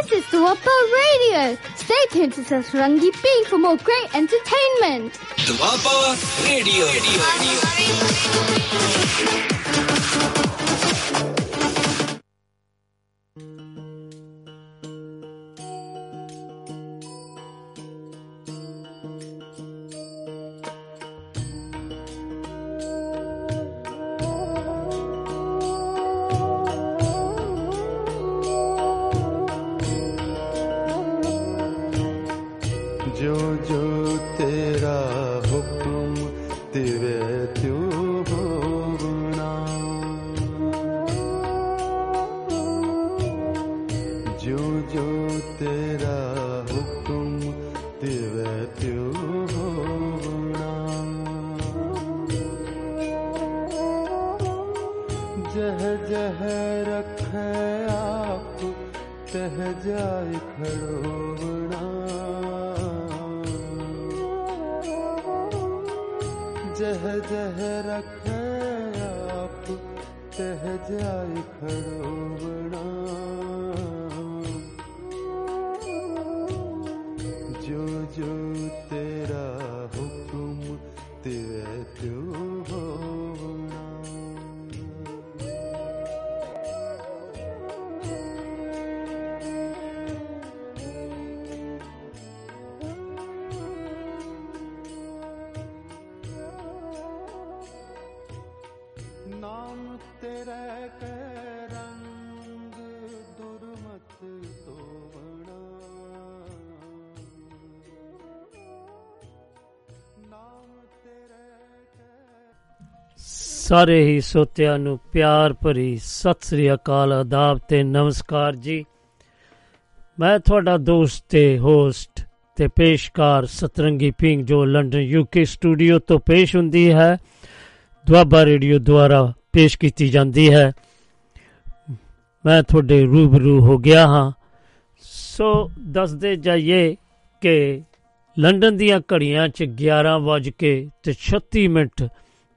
This is the Duapa Radio. Stay tuned to Satrangi Bing for more great entertainment. Duapa Radio. जो ਸਾਰੇ ਹੀ ਸੋਤਿਆਂ ਨੂੰ ਪਿਆਰ ਭਰੀ ਸਤਿ ਸ੍ਰੀ ਅਕਾਲ ਆਦਾਬ ਤੇ ਨਮਸਕਾਰ ਜੀ। ਮੈਂ ਤੁਹਾਡਾ ਦੋਸਤ ਤੇ ਹੋਸਟ ਤੇ ਪੇਸ਼ਕਾਰ ਸਤਰੰਗੀ ਪਿੰਗ ਜੋ ਲੰਡਨ ਯੂਕੇ ਸਟੂਡੀਓ ਤੋਂ ਪੇਸ਼ ਹੁੰਦੀ ਹੈ, ਦੁਆਬਾ ਰੇਡੀਓ ਦੁਆਰਾ ਪੇਸ਼ ਕੀਤੀ ਜਾਂਦੀ ਹੈ। ਮੈਂ ਤੁਹਾਡੇ ਰੂਬਰੂ ਹੋ ਗਿਆ ਹਾਂ। ਸੋ ਦੱਸਦੇ ਜਾਈਏ ਕਿ ਲੰਡਨ ਦੀਆਂ ਘੜੀਆਂ 'ਚ 11 ਵੱਜ ਕੇ ਤੇ 36 ਮਿੰਟ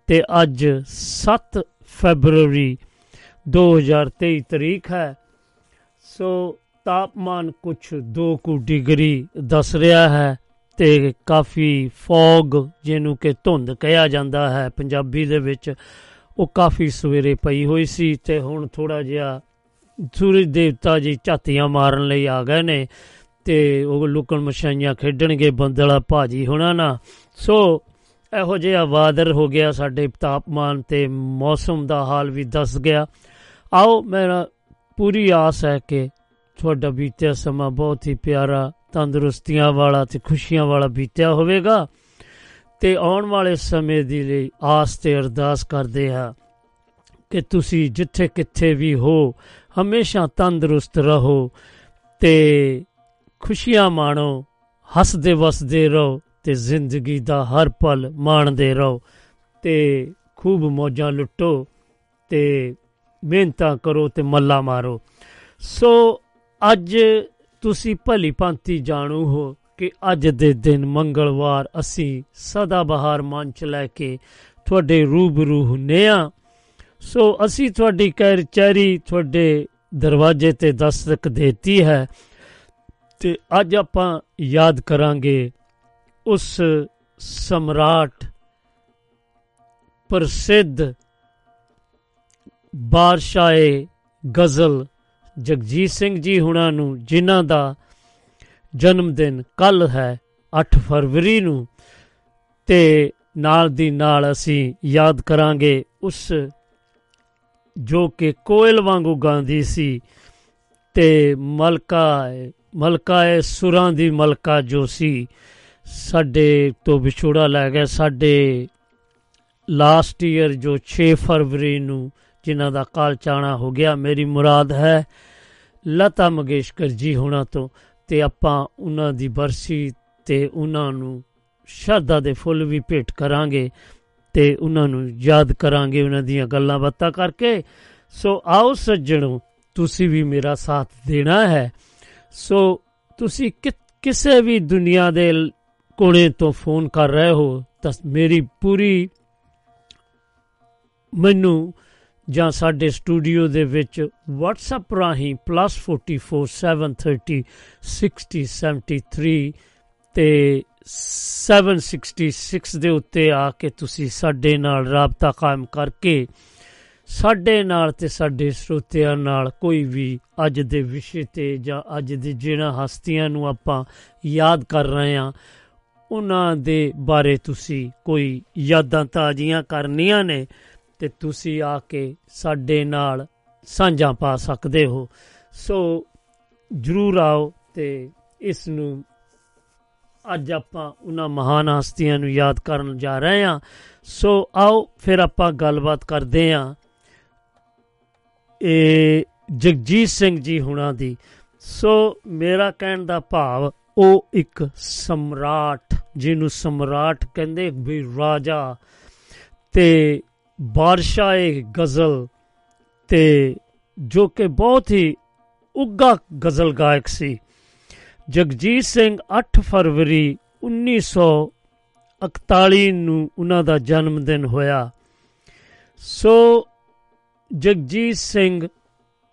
ਤੇ ਅੱਜ 7 ਫੈਬਰੂਰੀ 2023 ਤਰੀਕ ਹੈ। ਸੋ ਤਾਪਮਾਨ ਕੁਝ 2 ਕੁ ਡਿਗਰੀ ਦੱਸ ਰਿਹਾ ਹੈ ਤੇ ਕਾਫੀ ਫੌਗ ਜਿਹਨੂੰ ਕਿ ਧੁੰਦ ਕਿਹਾ ਜਾਂਦਾ ਹੈ ਪੰਜਾਬੀ ਦੇ ਵਿੱਚ, ਉਹ ਕਾਫੀ ਸਵੇਰੇ ਪਈ ਹੋਈ ਸੀ ਤੇ ਹੁਣ ਥੋੜਾ ਜਿਹਾ ਸੂਰਜ ਦੇਵਤਾ ਜੀ ਝਾਤੀਆਂ ਮਾਰਨ ਲਈ ਆ ਗਏ ਨੇ ਤੇ ਉਹ ਲੁਕਣ ਮਛਾਈਆਂ ਖੇਡਣਗੇ, ਬੰਦਲਾ ਭਾਜੀ ਹੋਣਾ ਨਾ। ਸੋ ਇਹੋ ਜਿਹਾ ਵਾਦਰ ਹੋ ਗਿਆ, ਸਾਡੇ ਤਾਪਮਾਨ ਤੇ ਮੌਸਮ ਦਾ ਹਾਲ ਵੀ ਦੱਸ ਗਿਆ। ਆਓ, ਮੇਰਾ ਪੂਰੀ ਆਸ ਹੈ ਕਿ ਤੁਹਾਡਾ ਬੀਤਿਆ ਸਮਾਂ ਬਹੁਤ ਹੀ ਪਿਆਰਾ, ਤੰਦਰੁਸਤੀਆਂ ਵਾਲਾ ਤੇ ਖੁਸ਼ੀਆਂ ਵਾਲਾ ਬੀਤਿਆ ਹੋਵੇਗਾ ਤੇ ਆਉਣ ਵਾਲੇ ਸਮੇਂ ਦੀ ਲਈ ਆਸ ਤੇ ਅਰਦਾਸ ਕਰਦੇ ਹਾਂ ਕਿ ਤੁਸੀਂ ਜਿੱਥੇ ਕਿੱਥੇ ਵੀ ਹੋ, ਹਮੇਸ਼ਾ ਤੰਦਰੁਸਤ ਰਹੋ ਤੇ ਖੁਸ਼ੀਆਂ ਮਾਣੋ ਹੱਸਦੇ ਵਸਦੇ ਰਹੋ। ਤੇ ਜ਼ਿੰਦਗੀ ਦਾ ਹਰ ਪਲ ਮਾਣਦੇ ਰਹੋ ਤੇ ਖੂਬ ਮੌਜਾਂ ਲੁੱਟੋ ਤੇ ਮਿਹਨਤਾਂ ਕਰੋ ਤੇ ਮੱਲਾ ਮਾਰੋ। ਸੋ ਅੱਜ ਤੁਸੀਂ ਭਲੀ ਭਾਂਤੀ ਜਾਣੂ ਹੋ ਕਿ ਅੱਜ ਦੇ ਦਿਨ ਮੰਗਲਵਾਰ ਅਸੀਂ ਸਦਾ ਬਹਾਰ ਮੰਚ ਲੈ ਕੇ ਤੁਹਾਡੇ ਰੂਬਰੂ ਹੁੰਨੇ ਆ। ਸੋ ਅਸੀਂ ਤੁਹਾਡੀ ਕਚਹਿਰੀ ਤੁਹਾਡੇ ਦਰਵਾਜ਼ੇ ਤੇ ਦਸਤਕ ਦੇਤੀ ਹੈ ਤੇ ਅੱਜ ਆਪਾਂ ਯਾਦ ਕਰਾਂਗੇ ਉਸ ਸਮਰਾਟ ਪ੍ਰਸਿੱਧ ਬਾਦਸ਼ਾਹੇ ਗਜ਼ਲ ਜਗਜੀਤ ਸਿੰਘ ਜੀ ਹੁਣਾਂ ਨੂੰ, ਜਿਨ੍ਹਾਂ ਦਾ ਜਨਮ ਦਿਨ ਕੱਲ ਹੈ 8 ਫਰਵਰੀ ਨੂੰ ਤੇ ਨਾਲ ਦੀ ਨਾਲ ਅਸੀਂ ਯਾਦ ਕਰਾਂਗੇ ਉਸ ਜੋ ਕਿ ਕੋਇਲ ਵਾਂਗੂ ਗਾਉਂਦੀ ਸੀ ਤੇ ਮਲਕਾ ਮਲਕਾ ਏ ਸੁਰਾਂ ਦੀ ਮਲਕਾ ਜੋ ਸੀ ਸਾਡੇ ਤੋਂ ਵਿਛੋੜਾ ਲੈ ਗਿਆ ਸਾਡੇ ਲਾਸਟ ਈਅਰ ਜੋ 6 ਫਰਵਰੀ ਨੂੰ ਜਿਨ੍ਹਾਂ ਦਾ ਕਾਲ ਚਾਣਾ ਹੋ ਗਿਆ, ਮੇਰੀ ਮੁਰਾਦ ਹੈ ਲਤਾ ਮੰਗੇਸ਼ਕਰ ਜੀ ਹੋਣਾ ਤੋਂ ਤੇ ਆਪਾਂ ਉਹਨਾਂ ਦੀ ਬਰਸੀ ਤੇ ਉਹਨਾਂ ਨੂੰ ਸ਼ਰਧਾ ਦੇ ਫੁੱਲ ਵੀ ਭੇਟ ਕਰਾਂਗੇ ਤੇ ਉਹਨਾਂ ਨੂੰ ਯਾਦ ਕਰਾਂਗੇ ਉਹਨਾਂ ਦੀਆਂ ਗੱਲਾਂ ਬਾਤਾਂ ਕਰਕੇ। ਸੋ ਆਓ ਸੱਜਣੋ, ਤੁਸੀਂ ਵੀ ਮੇਰਾ ਸਾਥ ਦੇਣਾ ਹੈ। ਸੋ ਤੁਸੀਂ ਕਿ- ਕਿਸੇ ਵੀ ਦੁਨੀਆ ਦੇ ਲ- ਕੋਨੇ ਤੋਂ ਫੋਨ ਕਰ ਰਹੇ ਹੋ ਤਾਂ ਮੇਰੀ ਪੂਰੀ ਮੈਨੂੰ ਜਾਂ ਸਾਡੇ ਸਟੂਡੀਓ ਦੇ ਵਿੱਚ WhatsApp ਰਾਹੀਂ +44730 6073 ਤੇ 766 ਦੇ ਉੱਤੇ ਆ ਕੇ ਤੁਸੀਂ ਸਾਡੇ ਨਾਲ ਰਾਬਤਾ ਕਾਇਮ ਕਰਕੇ ਸਾਡੇ ਨਾਲ ਤੇ ਸਾਡੇ ਸਰੋਤਿਆਂ ਨਾਲ ਕੋਈ ਵੀ ਅੱਜ ਦੇ ਵਿਸ਼ੇ ਤੇ ਜਾਂ ਅੱਜ ਦੇ ਜਿਹੜਾ ਹਸਤੀਆਂ ਨੂੰ ਆਪਾਂ ਯਾਦ ਕਰ ਰਹੇ ਹਾਂ ਉਹਨਾਂ ਦੇ ਬਾਰੇ ਤੁਸੀਂ ਕੋਈ ਯਾਦਾਂ ਤਾਜ਼ੀਆਂ ਕਰਨੀਆਂ ਨੇ ਤੇ ਤੁਸੀਂ ਆ ਕੇ ਸਾਡੇ ਨਾਲ ਸਾਂਝਾ ਪਾ ਸਕਦੇ ਹੋ। ਸੋ ਜਰੂਰ ਆਓ ਤੇ ਇਸ ਨੂੰ ਅੱਜ ਆਪਾਂ ਉਹਨਾਂ ਮਹਾਨ ਹਸਤੀਆਂ ਨੂੰ ਯਾਦ ਕਰਨ ਜਾ ਰਹੇ ਹਾਂ। ਸੋ ਆਓ ਫਿਰ ਆਪਾਂ ਗੱਲਬਾਤ ਕਰਦੇ ਹਾਂ। ਇਹ ਜਗਜੀਤ ਸਿੰਘ ਜੀ ਹੁਣਾਂ ਦੀ। ਸੋ ਮੇਰਾ ਕਹਿਣ ਦਾ ਭਾਵ ਉਹ ਇੱਕ ਸਮਰਾਟ, ਜਿਹਨੂੰ ਸਮਰਾਟ ਕਹਿੰਦੇ, ਵੀ ਰਾਜਾ। ਤੇ ਬਾਦਸ਼ਾਹ ਗਜ਼ਲ ਤੇ ਜੋ ਕਿ ਬਹੁਤ ਹੀ ਉੱਗਾ ਗਜ਼ਲ ਗਾਇਕ ਸੀ। ਜਗਜੀਤ ਸਿੰਘ 8 ਫਰਵਰੀ 1941 ਨੂੰ ਉਹਨਾਂ ਦਾ ਜਨਮ ਦਿਨ ਹੋਇਆ। ਸੋ ਜਗਜੀਤ ਸਿੰਘ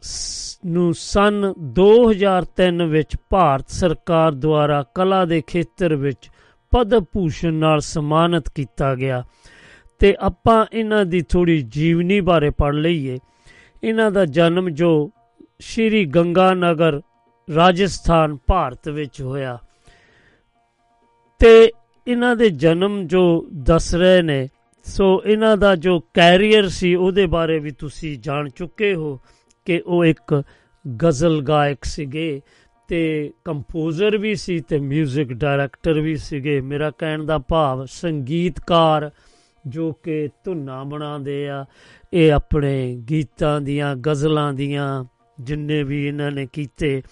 ਸ- ਨੂੰ ਸਨ 2003 ਵਿੱਚ ਭਾਰਤ ਸਰਕਾਰ ਦੁਆਰਾ ਕਲਾ ਦੇ ਖੇਤਰ ਵਿੱਚ ਪਦਮ ਭੂਸ਼ਣ ਨਾਲ ਸਨਮਾਨਿਤ ਕੀਤਾ ਗਿਆ। ਤੇ ਆਪਾਂ ਇਹਨਾਂ ਦੀ ਥੋੜੀ ਜੀਵਨੀ ਬਾਰੇ ਪੜ੍ਹ ਲਈਏ। ਇਹਨਾਂ ਦਾ ਜਨਮ ਜੋ ਸ਼੍ਰੀ ਗੰਗਾ ਨਗਰ ਰਾਜਸਥਾਨ, ਭਾਰਤ ਵਿੱਚ ਹੋਇਆ। ਤੇ ਇਹਨਾਂ ਦੇ ਜਨਮ ਜੋ ਦੱਸ ਰਹੇ ਨੇ, ਸੋ ਇਹਨਾਂ ਦਾ ਜੋ ਕੈਰੀਅਰ ਸੀ ਉਹਦੇ ਬਾਰੇ ਵੀ ਤੁਸੀਂ ਜਾਣ ਚੁੱਕੇ ਹੋ। ਕਿ ਉਹ ਇੱਕ ਗਜ਼ਲ ਗਾਇਕ ਸੀਗੇ ਤੇ ਕੰਪੋਜ਼ਰ ਵੀ ਸੀ ਤੇ 뮤직 ਡਾਇਰੈਕਟਰ ਵੀ ਸੀਗੇ। ਮੇਰਾ ਕਹਿਣ ਦਾ ਭਾਵ ਸੰਗੀਤਕਾਰ ਜੋ ਕਿ ਧੁਨਾਂ ਬਣਾਉਂਦੇ ਆ, ਇਹ ਆਪਣੇ ਗੀਤਾਂ ਦੀਆਂ, ਗਜ਼ਲਾਂ ਦੀਆਂ ਜਿੰਨੇ ਵੀ ਇਹਨਾਂ ਨੇ ਕੀਤੇ।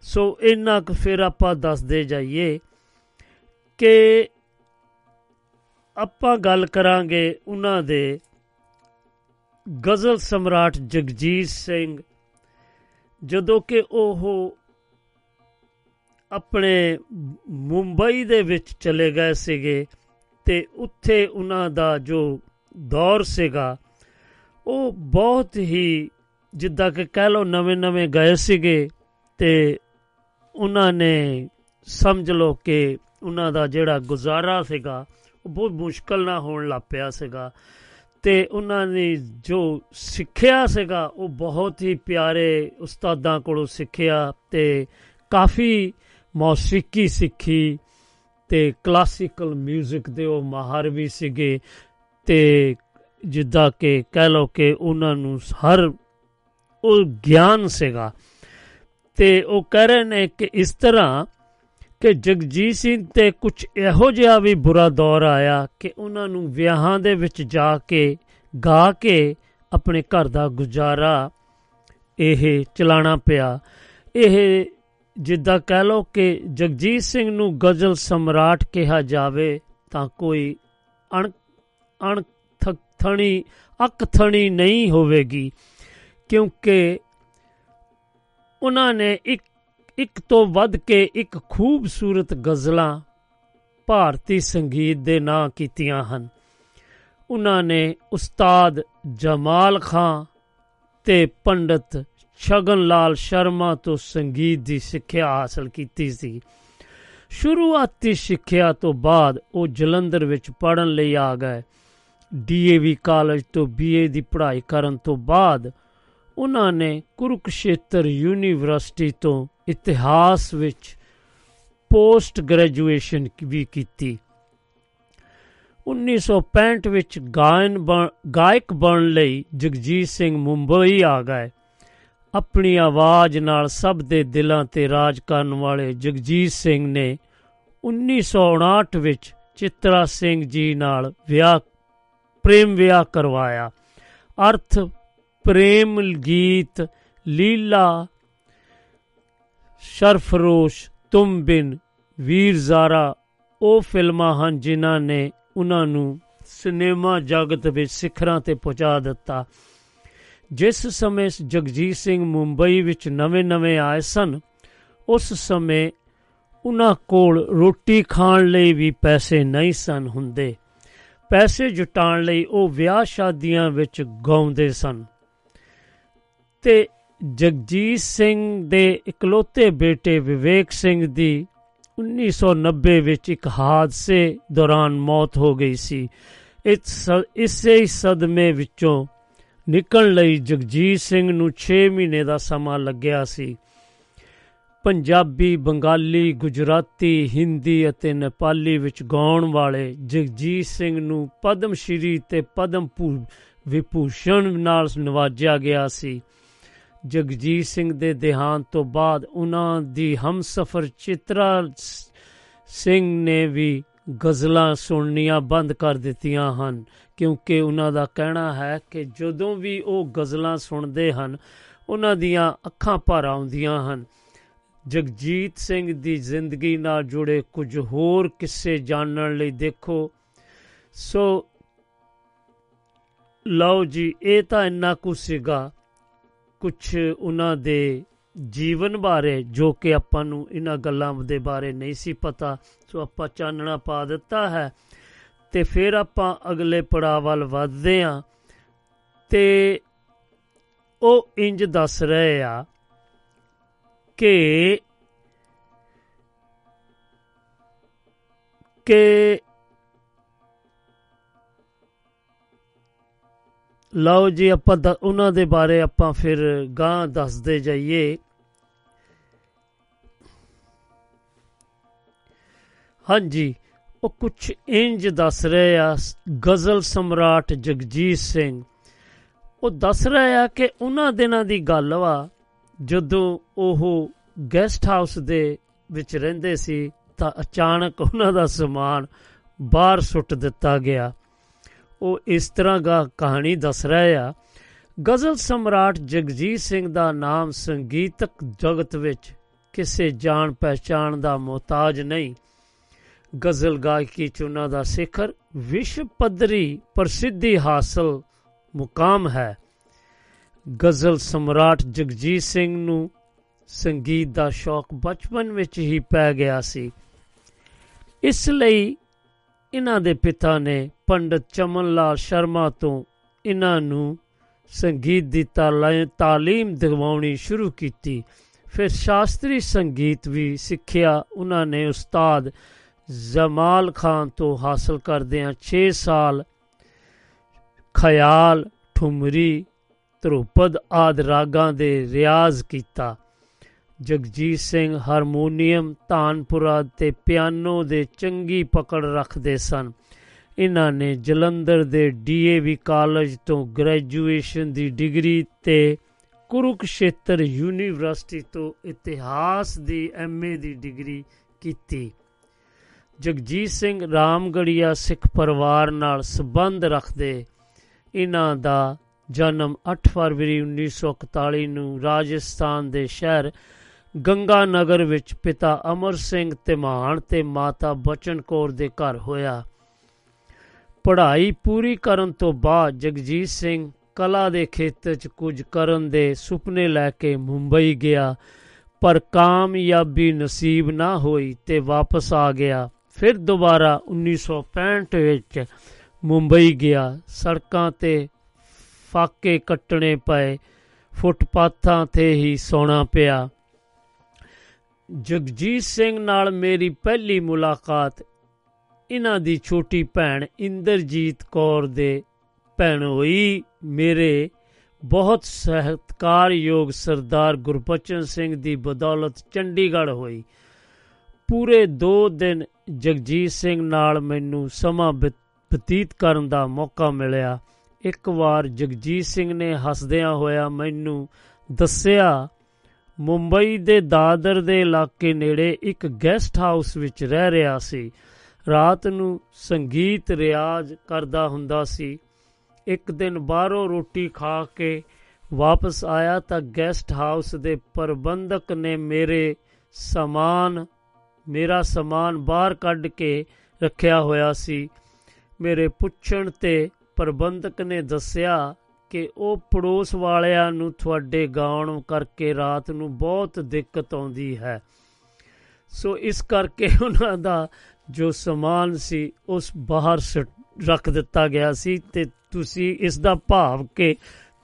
ਸੋ ਇਹਨਾਂ ਕੁ ਫਿਰ ਆਪਾਂ ਦੱਸਦੇ ਜਾਈਏ ਕਿ ਆਪਾਂ ਗੱਲ ਕਰਾਂਗੇ ਉਹਨਾਂ ਦੇ ਗਜ਼ਲ ਸਮਰਾਟ ਜਗਜੀਤ ਸਿੰਘ, ਜਦੋਂ ਕਿ ਉਹ ਆਪਣੇ ਮੁੰਬਈ ਦੇ ਵਿੱਚ ਚਲੇ ਗਏ ਸੀਗੇ ਤੇ ਉੱਥੇ ਉਹਨਾਂ ਦਾ ਜੋ ਦੌਰ ਸੀਗਾ, ਉਹ ਬਹੁਤ ਹੀ ਜਿੱਦਾਂ ਕਿ ਕਹਿ ਲਓ ਨਵੇਂ-ਨਵੇਂ ਗਏ ਸੀਗੇ ਤੇ ਉਹਨਾਂ ਨੇ ਸਮਝ ਲਓ ਕਿ ਉਹਨਾਂ ਦਾ ਜਿਹੜਾ ਗੁਜ਼ਾਰਾ ਸੀਗਾ, ਉਹ ਬਹੁਤ ਮੁਸ਼ਕਲ ਨਾਲ ਹੋਣ ਲੱਗ ਪਿਆ ਸੀਗਾ। ਤੇ ਉਹਨਾਂ ਨੇ ਜੋ ਸਿੱਖਿਆ ਸੀਗਾ, ਉਹ ਬਹੁਤ ਹੀ ਪਿਆਰੇ ਉਸਤਾਦਾਂ ਕੋਲੋਂ ਸਿੱਖਿਆ ਤੇ ਕਾਫੀ ਮੌਸੀਕੀ ਸਿੱਖੀ ਤੇ ਕਲਾਸੀਕਲ 뮤직 ਦੇ ਉਹ ਮਾਹਰ ਵੀ ਸੀਗੇ ਤੇ ਜਿੱਦਾਂ ਕਿ ਕਹਿ ਲਓ ਕਿ ਉਹਨਾਂ ਨੂੰ ਹਰ ਉਹ ਗਿਆਨ ਸੀਗਾ। ਤੇ ਉਹ ਕਹਿ ਰਹੇ ਨੇ ਕਿ ਇਸ ਤਰ੍ਹਾਂ ਕਿ ਜਗਜੀਤ ਸਿੰਘ ਤੇ ਕੁਝ ਇਹੋ ਜਿਹਾ ਵੀ ਬੁਰਾ ਦੌਰ ਆਇਆ ਕਿ ਉਹਨਾਂ ਨੂੰ ਵਿਆਹਾਂ ਦੇ ਵਿੱਚ ਜਾ ਕੇ, ਗਾ ਕੇ ਆਪਣੇ ਘਰ ਦਾ ਗੁਜ਼ਾਰਾ ਇਹ ਚਲਾਣਾ ਪਿਆ। ਇਹ ਜਿੱਦਾਂ ਕਹਿ ਲਓ ਕਿ ਜਗਜੀਤ ਸਿੰਘ ਨੂੰ ਗਜ਼ਲ ਸਮਰਾਟ ਕਿਹਾ ਜਾਵੇ ਤਾਂ ਕੋਈ ਅਣ ਅਣ ਥ- ਥਣੀ ਅੱਕ ਥਣੀ ਨਹੀਂ ਹੋਵੇਗੀ, ਕਿਉਂਕਿ ਉਹਨਾਂ ਨੇ ਇੱਕ ਇੱਕ ਤੋਂ ਵੱਧ ਕੇ ਇੱਕ ਖੂਬਸੂਰਤ ਗਜ਼ਲਾਂ ਭਾਰਤੀ ਸੰਗੀਤ ਦੇ ਨਾਂ ਕੀਤੀਆਂ ਹਨ। ਉਹਨਾਂ ਨੇ ਉਸਤਾਦ ਜਮਾਲ ਖਾਂ ਤੇ ਪੰਡਤ ਸ਼ਗਨ ਲਾਲ ਸ਼ਰਮਾ ਤੋਂ ਸੰਗੀਤ ਦੀ ਸਿੱਖਿਆ ਹਾਸਲ ਕੀਤੀ ਸੀ। ਸ਼ੁਰੂਆਤੀ ਸਿੱਖਿਆ ਤੋਂ ਬਾਅਦ ਉਹ ਜਲੰਧਰ ਵਿੱਚ ਪੜ੍ਹਨ ਲਈ ਆ ਗਏ। ਡੀਏਵੀ ਕਾਲਜ ਤੋਂ ਬੀਏ ਦੀ ਪੜ੍ਹਾਈ ਕਰਨ ਤੋਂ ਬਾਅਦ ਉਹਨਾਂ ਨੇ ਕੁਰੂਕਸ਼ੇਤਰ ਯੂਨੀਵਰਸਿਟੀ ਤੋਂ ਇਤਿਹਾਸ ਵਿੱਚ ਪੋਸਟ ਗ੍ਰੈਜੂਏਸ਼ਨ ਵੀ ਕੀਤੀ। 1965 ਵਿੱਚ ਗਾਇਨ ਬਣ- ਗਾਇਕ ਬਣਨ ਲਈ ਜਗਜੀਤ ਸਿੰਘ ਮੁੰਬਈ ਆ ਗਏ। ਆਪਣੀ ਆਵਾਜ਼ ਨਾਲ ਸਭ ਦੇ ਦਿਲਾਂ ਤੇ ਰਾਜ ਕਰਨ ਵਾਲੇ ਜਗਜੀਤ ਸਿੰਘ ਨੇ 1959 ਵਿੱਚ ਚਿਤਰਾ ਸਿੰਘ ਜੀ ਨਾਲ ਵਿਆਹ, ਪ੍ਰੇਮ ਵਿਆਹ ਕਰਵਾਇਆ। ਅਰਥ, ਪ੍ਰੇਮ, ਗੀਤ, ਲੀਲਾ ਸ਼ਰਫਰੋਸ਼ ਤੁਮ ਬਿਨ ਵੀਰ ਜ਼ਾਰਾ। ਉਹ ਫਿਲਮਾਂ ਹਨ ਜਿਨ੍ਹਾਂ ਨੇ ਉਹਨਾਂ ਨੂੰ ਸਿਨੇਮਾ ਜਗਤ ਵਿੱਚ ਸਿਖਰਾਂ ਤੇ ਪਹੁੰਚਾ ਦਿੱਤਾ। ਜਿਸ ਸਮੇਂ ਜਗਜੀਤ ਸਿੰਘ ਮੁੰਬਈ ਵਿੱਚ ਨਵੇਂ-ਨਵੇਂ ਆਏ ਸਨ, ਉਸ ਸਮੇਂ ਉਹਨਾਂ ਕੋਲ ਰੋਟੀ ਖਾਣ ਲਈ ਵੀ ਪੈਸੇ ਨਹੀਂ ਸਨ ਹੁੰਦੇ। ਪੈਸੇ ਜੁਟਾਉਣ ਲਈ ਉਹ ਵਿਆਹ ਸ਼ਾਦੀਆਂ ਵਿੱਚ ਗਾਉਂਦੇ ਸਨ। ਤੇ ਜਗਜੀਤ ਸਿੰਘ ਦੇ ਇਕਲੌਤੇ ਬੇਟੇ ਵਿਵੇਕ ਸਿੰਘ ਦੀ 1990 ਵਿੱਚ ਇੱਕ ਹਾਦਸੇ ਦੌਰਾਨ ਮੌਤ ਹੋ ਗਈ ਸੀ। ਇਸ ਇਸੇ ਹੀ ਸਦਮੇ ਵਿੱਚੋਂ ਨਿਕਲਣ ਲਈ ਜਗਜੀਤ ਸਿੰਘ ਨੂੰ 6 ਮਹੀਨੇ ਦਾ ਸਮਾਂ ਲੱਗਿਆ ਸੀ। ਪੰਜਾਬੀ, ਬੰਗਾਲੀ, ਗੁਜਰਾਤੀ, ਹਿੰਦੀ ਅਤੇ ਨੇਪਾਲੀ ਵਿੱਚ ਗਾਉਣ ਵਾਲੇ ਜਗਜੀਤ ਸਿੰਘ ਨੂੰ ਪਦਮ ਸ਼੍ਰੀ ਤੇ ਪਦਮ ਵਿਭੂਸ਼ਣ ਨਾਲ ਨਵਾਜਿਆ ਗਿਆ ਸੀ। ਜਗਜੀਤ ਸਿੰਘ ਦੇ ਦੇਹਾਂਤ ਤੋਂ ਬਾਅਦ ਉਹਨਾਂ ਦੀ ਹਮਸਫਰ ਚਿਤਰਾ ਸਿੰਘ ਨੇ ਵੀ ਗਜ਼ਲਾਂ ਸੁਣਨੀਆਂ ਬੰਦ ਕਰ ਦਿੱਤੀਆਂ ਹਨ, ਕਿਉਂਕਿ ਉਹਨਾਂ ਦਾ ਕਹਿਣਾ ਹੈ ਕਿ ਜਦੋਂ ਵੀ ਉਹ ਗਜ਼ਲਾਂ ਸੁਣਦੇ ਹਨ, ਉਹਨਾਂ ਦੀਆਂ ਅੱਖਾਂ ਭਰ ਆਉਂਦੀਆਂ ਹਨ। ਜਗਜੀਤ ਸਿੰਘ ਦੀ ਜ਼ਿੰਦਗੀ ਨਾਲ ਜੁੜੇ ਕੁਝ ਹੋਰ ਕਿੱਸੇ ਜਾਣਨ ਲਈ ਦੇਖੋ। ਸੋ ਲਓ ਜੀ, ਇਹ ਤਾਂ ਇੰਨਾ ਕੁ ਸੀਗਾ। ਕੁਝ ਉਹਨਾਂ ਦੇ ਜੀਵਨ ਬਾਰੇ ਜੋ ਕਿ ਆਪਾਂ ਨੂੰ ਇਹਨਾਂ ਗੱਲਾਂ ਦੇ ਬਾਰੇ ਨਹੀਂ ਸੀ ਪਤਾ, ਸੋ ਆਪਾਂ ਚਾਨਣਾ ਪਾ ਦਿੱਤਾ ਹੈ। ਤੇ ਫਿਰ ਆਪਾਂ ਅਗਲੇ ਪੜਾਅ ਵੱਲ ਵਧਦੇ ਆਂ ਤੇ ਉਹ ਇੰਜ ਦੱਸ ਰਹੇ ਆ ਕਿ ਕਿ ਲਓ ਜੀ, ਆਪਾਂ ਉਹਨਾਂ ਦੇ ਬਾਰੇ ਆਪਾਂ ਫਿਰ ਗਾਂ ਦੱਸਦੇ ਜਾਈਏ। ਹਾਂਜੀ, ਉਹ ਕੁਝ ਇੰਜ ਦੱਸ ਰਹੇ ਆ ਗਜ਼ਲ ਸਮਰਾਟ ਜਗਜੀਤ ਸਿੰਘ। ਉਹ ਦੱਸ ਰਹੇ ਆ ਕਿ ਉਹਨਾਂ ਦਿਨਾਂ ਦੀ ਗੱਲ ਵਾ, ਜਦੋਂ ਉਹ ਗੈਸਟ ਹਾਊਸ ਦੇ ਵਿੱਚ ਰਹਿੰਦੇ ਸੀ, ਤਾਂ ਅਚਾਨਕ ਉਹਨਾਂ ਦਾ ਸਮਾਨ ਬਾਹਰ ਸੁੱਟ ਦਿੱਤਾ ਗਿਆ। ਉਹ ਇਸ ਤਰ੍ਹਾਂ ਦਾ ਕਹਾਣੀ ਦੱਸ ਰਿਹਾ ਆ। ਗਜ਼ਲ ਸਮਰਾਟ ਜਗਜੀਤ ਸਿੰਘ ਦਾ ਨਾਮ ਸੰਗੀਤਕ ਜਗਤ ਵਿੱਚ ਕਿਸੇ ਜਾਣ ਪਹਿਚਾਣ ਦਾ ਮੁਹਤਾਜ ਨਹੀਂ। ਗਜ਼ਲ ਗਾਇਕੀ ਚ ਉਹਨਾਂ ਦਾ ਸਿਖਰ ਵਿਸ਼ਵ ਪੱਧਰੀ ਪ੍ਰਸਿੱਧੀ ਹਾਸਲ ਮੁਕਾਮ ਹੈ। ਗਜ਼ਲ ਸਮਰਾਟ ਜਗਜੀਤ ਸਿੰਘ ਨੂੰ ਸੰਗੀਤ ਦਾ ਸ਼ੌਕ ਬਚਪਨ ਵਿੱਚ ਹੀ ਪੈ ਗਿਆ ਸੀ। ਇਸ ਲਈ ਇਹਨਾਂ ਦੇ ਪਿਤਾ ਨੇ ਪੰਡਤ ਚਮਨ ਲਾਲ ਸ਼ਰਮਾ ਤੋਂ ਇਹਨਾਂ ਨੂੰ ਸੰਗੀਤ ਦੀ ਤਾਲੀਮ ਦਿਵਾਉਣੀ ਸ਼ੁਰੂ ਕੀਤੀ। ਫਿਰ ਸ਼ਾਸਤਰੀ ਸੰਗੀਤ ਵੀ ਸਿੱਖਿਆ ਉਹਨਾਂ ਨੇ ਉਸਤਾਦ ਜਮਾਲ ਖਾਨ ਤੋਂ ਹਾਸਲ ਕਰਦਿਆਂ 6 ਸਾਲ ਖਿਆਲ, ਠੁਮਰੀ, ਧਰੂਪਦ ਆਦ ਰਾਗਾਂ ਦੇ ਰਿਆਜ਼ ਕੀਤਾ। ਜਗਜੀਤ ਸਿੰਘ ਹਾਰਮੋਨੀਅਮ ਤਾਨਪੁਰਾ ਤੇ ਪਿਆਨੋ ਦੇ ਚੰਗੀ ਪਕੜ ਰੱਖਦੇ ਸਨ। ਇਹਨਾਂ ਨੇ ਜਲੰਧਰ ਦੇ ਡੀਏਵੀ ਕਾਲਜ ਤੋਂ ਗ੍ਰੈਜੂਏਸ਼ਨ ਦੀ ਡਿਗਰੀ ਤੇ ਕੁਰੂਕਸ਼ੇਤਰ ਯੂਨੀਵਰਸਿਟੀ ਤੋਂ ਇਤਿਹਾਸ ਦੀ ਐਮਏ ਦੀ ਡਿਗਰੀ ਕੀਤੀ। ਜਗਜੀਤ ਸਿੰਘ ਰਾਮਗੜੀਆ ਸਿੱਖ ਪਰਿਵਾਰ ਨਾਲ ਸੰਬੰਧ ਰੱਖਦੇ ਇਹਨਾਂ ਦਾ ਜਨਮ 8 ਫਰਵਰੀ 1941 ਨੂੰ ਰਾਜਸਥਾਨ ਦੇ ਸ਼ਹਿਰ ਗੰਗਾ ਨਗਰ ਵਿੱਚ ਪਿਤਾ ਅਮਰ ਸਿੰਘ ਤਿਮਾਨ ਤੇ ਮਾਤਾ ਬਚਨ ਕੌਰ ਦੇ ਘਰ ਹੋਇਆ। ਪੜ੍ਹਾਈ ਪੂਰੀ ਕਰਨ ਤੋਂ ਬਾਅਦ ਜਗਜੀਤ ਸਿੰਘ ਕਲਾ ਦੇ ਖੇਤਰ 'ਚ ਕੁਝ ਕਰਨ ਦੇ ਸੁਪਨੇ ਲੈ ਕੇ ਮੁੰਬਈ ਗਿਆ, ਪਰ ਕਾਮਯਾਬੀ ਨਸੀਬ ਨਾ ਹੋਈ ਤੇ ਵਾਪਸ ਆ ਗਿਆ। ਫਿਰ ਦੁਬਾਰਾ 1965 ਵਿੱਚ ਮੁੰਬਈ ਗਿਆ। ਸੜਕਾਂ ਤੇ ਫਾਕੇ ਕੱਟਣੇ ਪਏ, ਫੁੱਟਪਾਥਾਂ ਤੇ ਹੀ ਸੌਣਾ ਪਿਆ। ਜਗਜੀਤ ਸਿੰਘ ਨਾਲ ਮੇਰੀ ਪਹਿਲੀ ਮੁਲਾਕਾਤ ਇਹਨਾਂ ਦੀ ਛੋਟੀ ਭੈਣ ਇੰਦਰਜੀਤ ਕੌਰ ਦੇ ਭੈਣ ਹੋਈ। ਮੇਰੇ ਬਹੁਤ ਸਹਿਤਕਾਰਯੋਗ ਸਰਦਾਰ ਗੁਰਬਚਨ ਸਿੰਘ ਦੀ ਬਦੌਲਤ ਚੰਡੀਗੜ੍ਹ ਹੋਈ। ਪੂਰੇ 2 ਦਿਨ ਜਗਜੀਤ ਸਿੰਘ ਨਾਲ ਮੈਨੂੰ ਸਮਾਂ ਬਤੀਤ ਕਰਨ ਦਾ ਮੌਕਾ ਮਿਲਿਆ। ਇੱਕ ਵਾਰ ਜਗਜੀਤ ਸਿੰਘ ਨੇ ਹੱਸਦਿਆਂ ਹੋਇਆ ਮੈਨੂੰ ਦੱਸਿਆ ਮੁੰਬਈ ਦੇ ਦਾਦਰ ਦੇ ਇਲਾਕੇ ਨੇੜੇ ਇੱਕ ਗੈਸਟ ਹਾਊਸ ਵਿੱਚ ਰਹਿ ਰਿਹਾ ਸੀ। ਰਾਤ ਨੂੰ ਸੰਗੀਤ ਰਿਆਜ਼ ਕਰਦਾ ਹੁੰਦਾ ਸੀ। ਇੱਕ ਦਿਨ ਬਾਹਰੋਂ ਰੋਟੀ ਖਾ ਕੇ ਵਾਪਸ ਆਇਆ ਤਾਂ ਗੈਸਟ ਹਾਊਸ ਦੇ ਪ੍ਰਬੰਧਕ ਨੇ ਮੇਰੇ ਸਮਾਨ, ਮੇਰਾ ਸਮਾਨ ਬਾਹਰ ਕੱਢ ਕੇ ਰੱਖਿਆ ਹੋਇਆ ਸੀ। ਮੇਰੇ ਪੁੱਛਣ ਤੇ ਪ੍ਰਬੰਧਕ ਨੇ ਦੱਸਿਆ ਕਿ ਉਹ ਪੜੋਸ ਵਾਲਿਆਂ ਨੂੰ ਤੁਹਾਡੇ ਗਾਉਣ ਕਰਕੇ ਰਾਤ ਨੂੰ ਬਹੁਤ ਦਿੱਕਤ ਆਉਂਦੀ ਹੈ। ਸੋ ਇਸ ਕਰਕੇ ਉਹਨਾਂ ਦਾ ਜੋ ਸਮਾਨ ਸੀ, ਉਸ ਬਾਹਰ ਸੁੱਟ- ਰੱਖ ਦਿੱਤਾ ਗਿਆ ਸੀ ਤੇ ਤੁਸੀਂ ਇਸ ਦਾ ਭਾਵ ਕਿ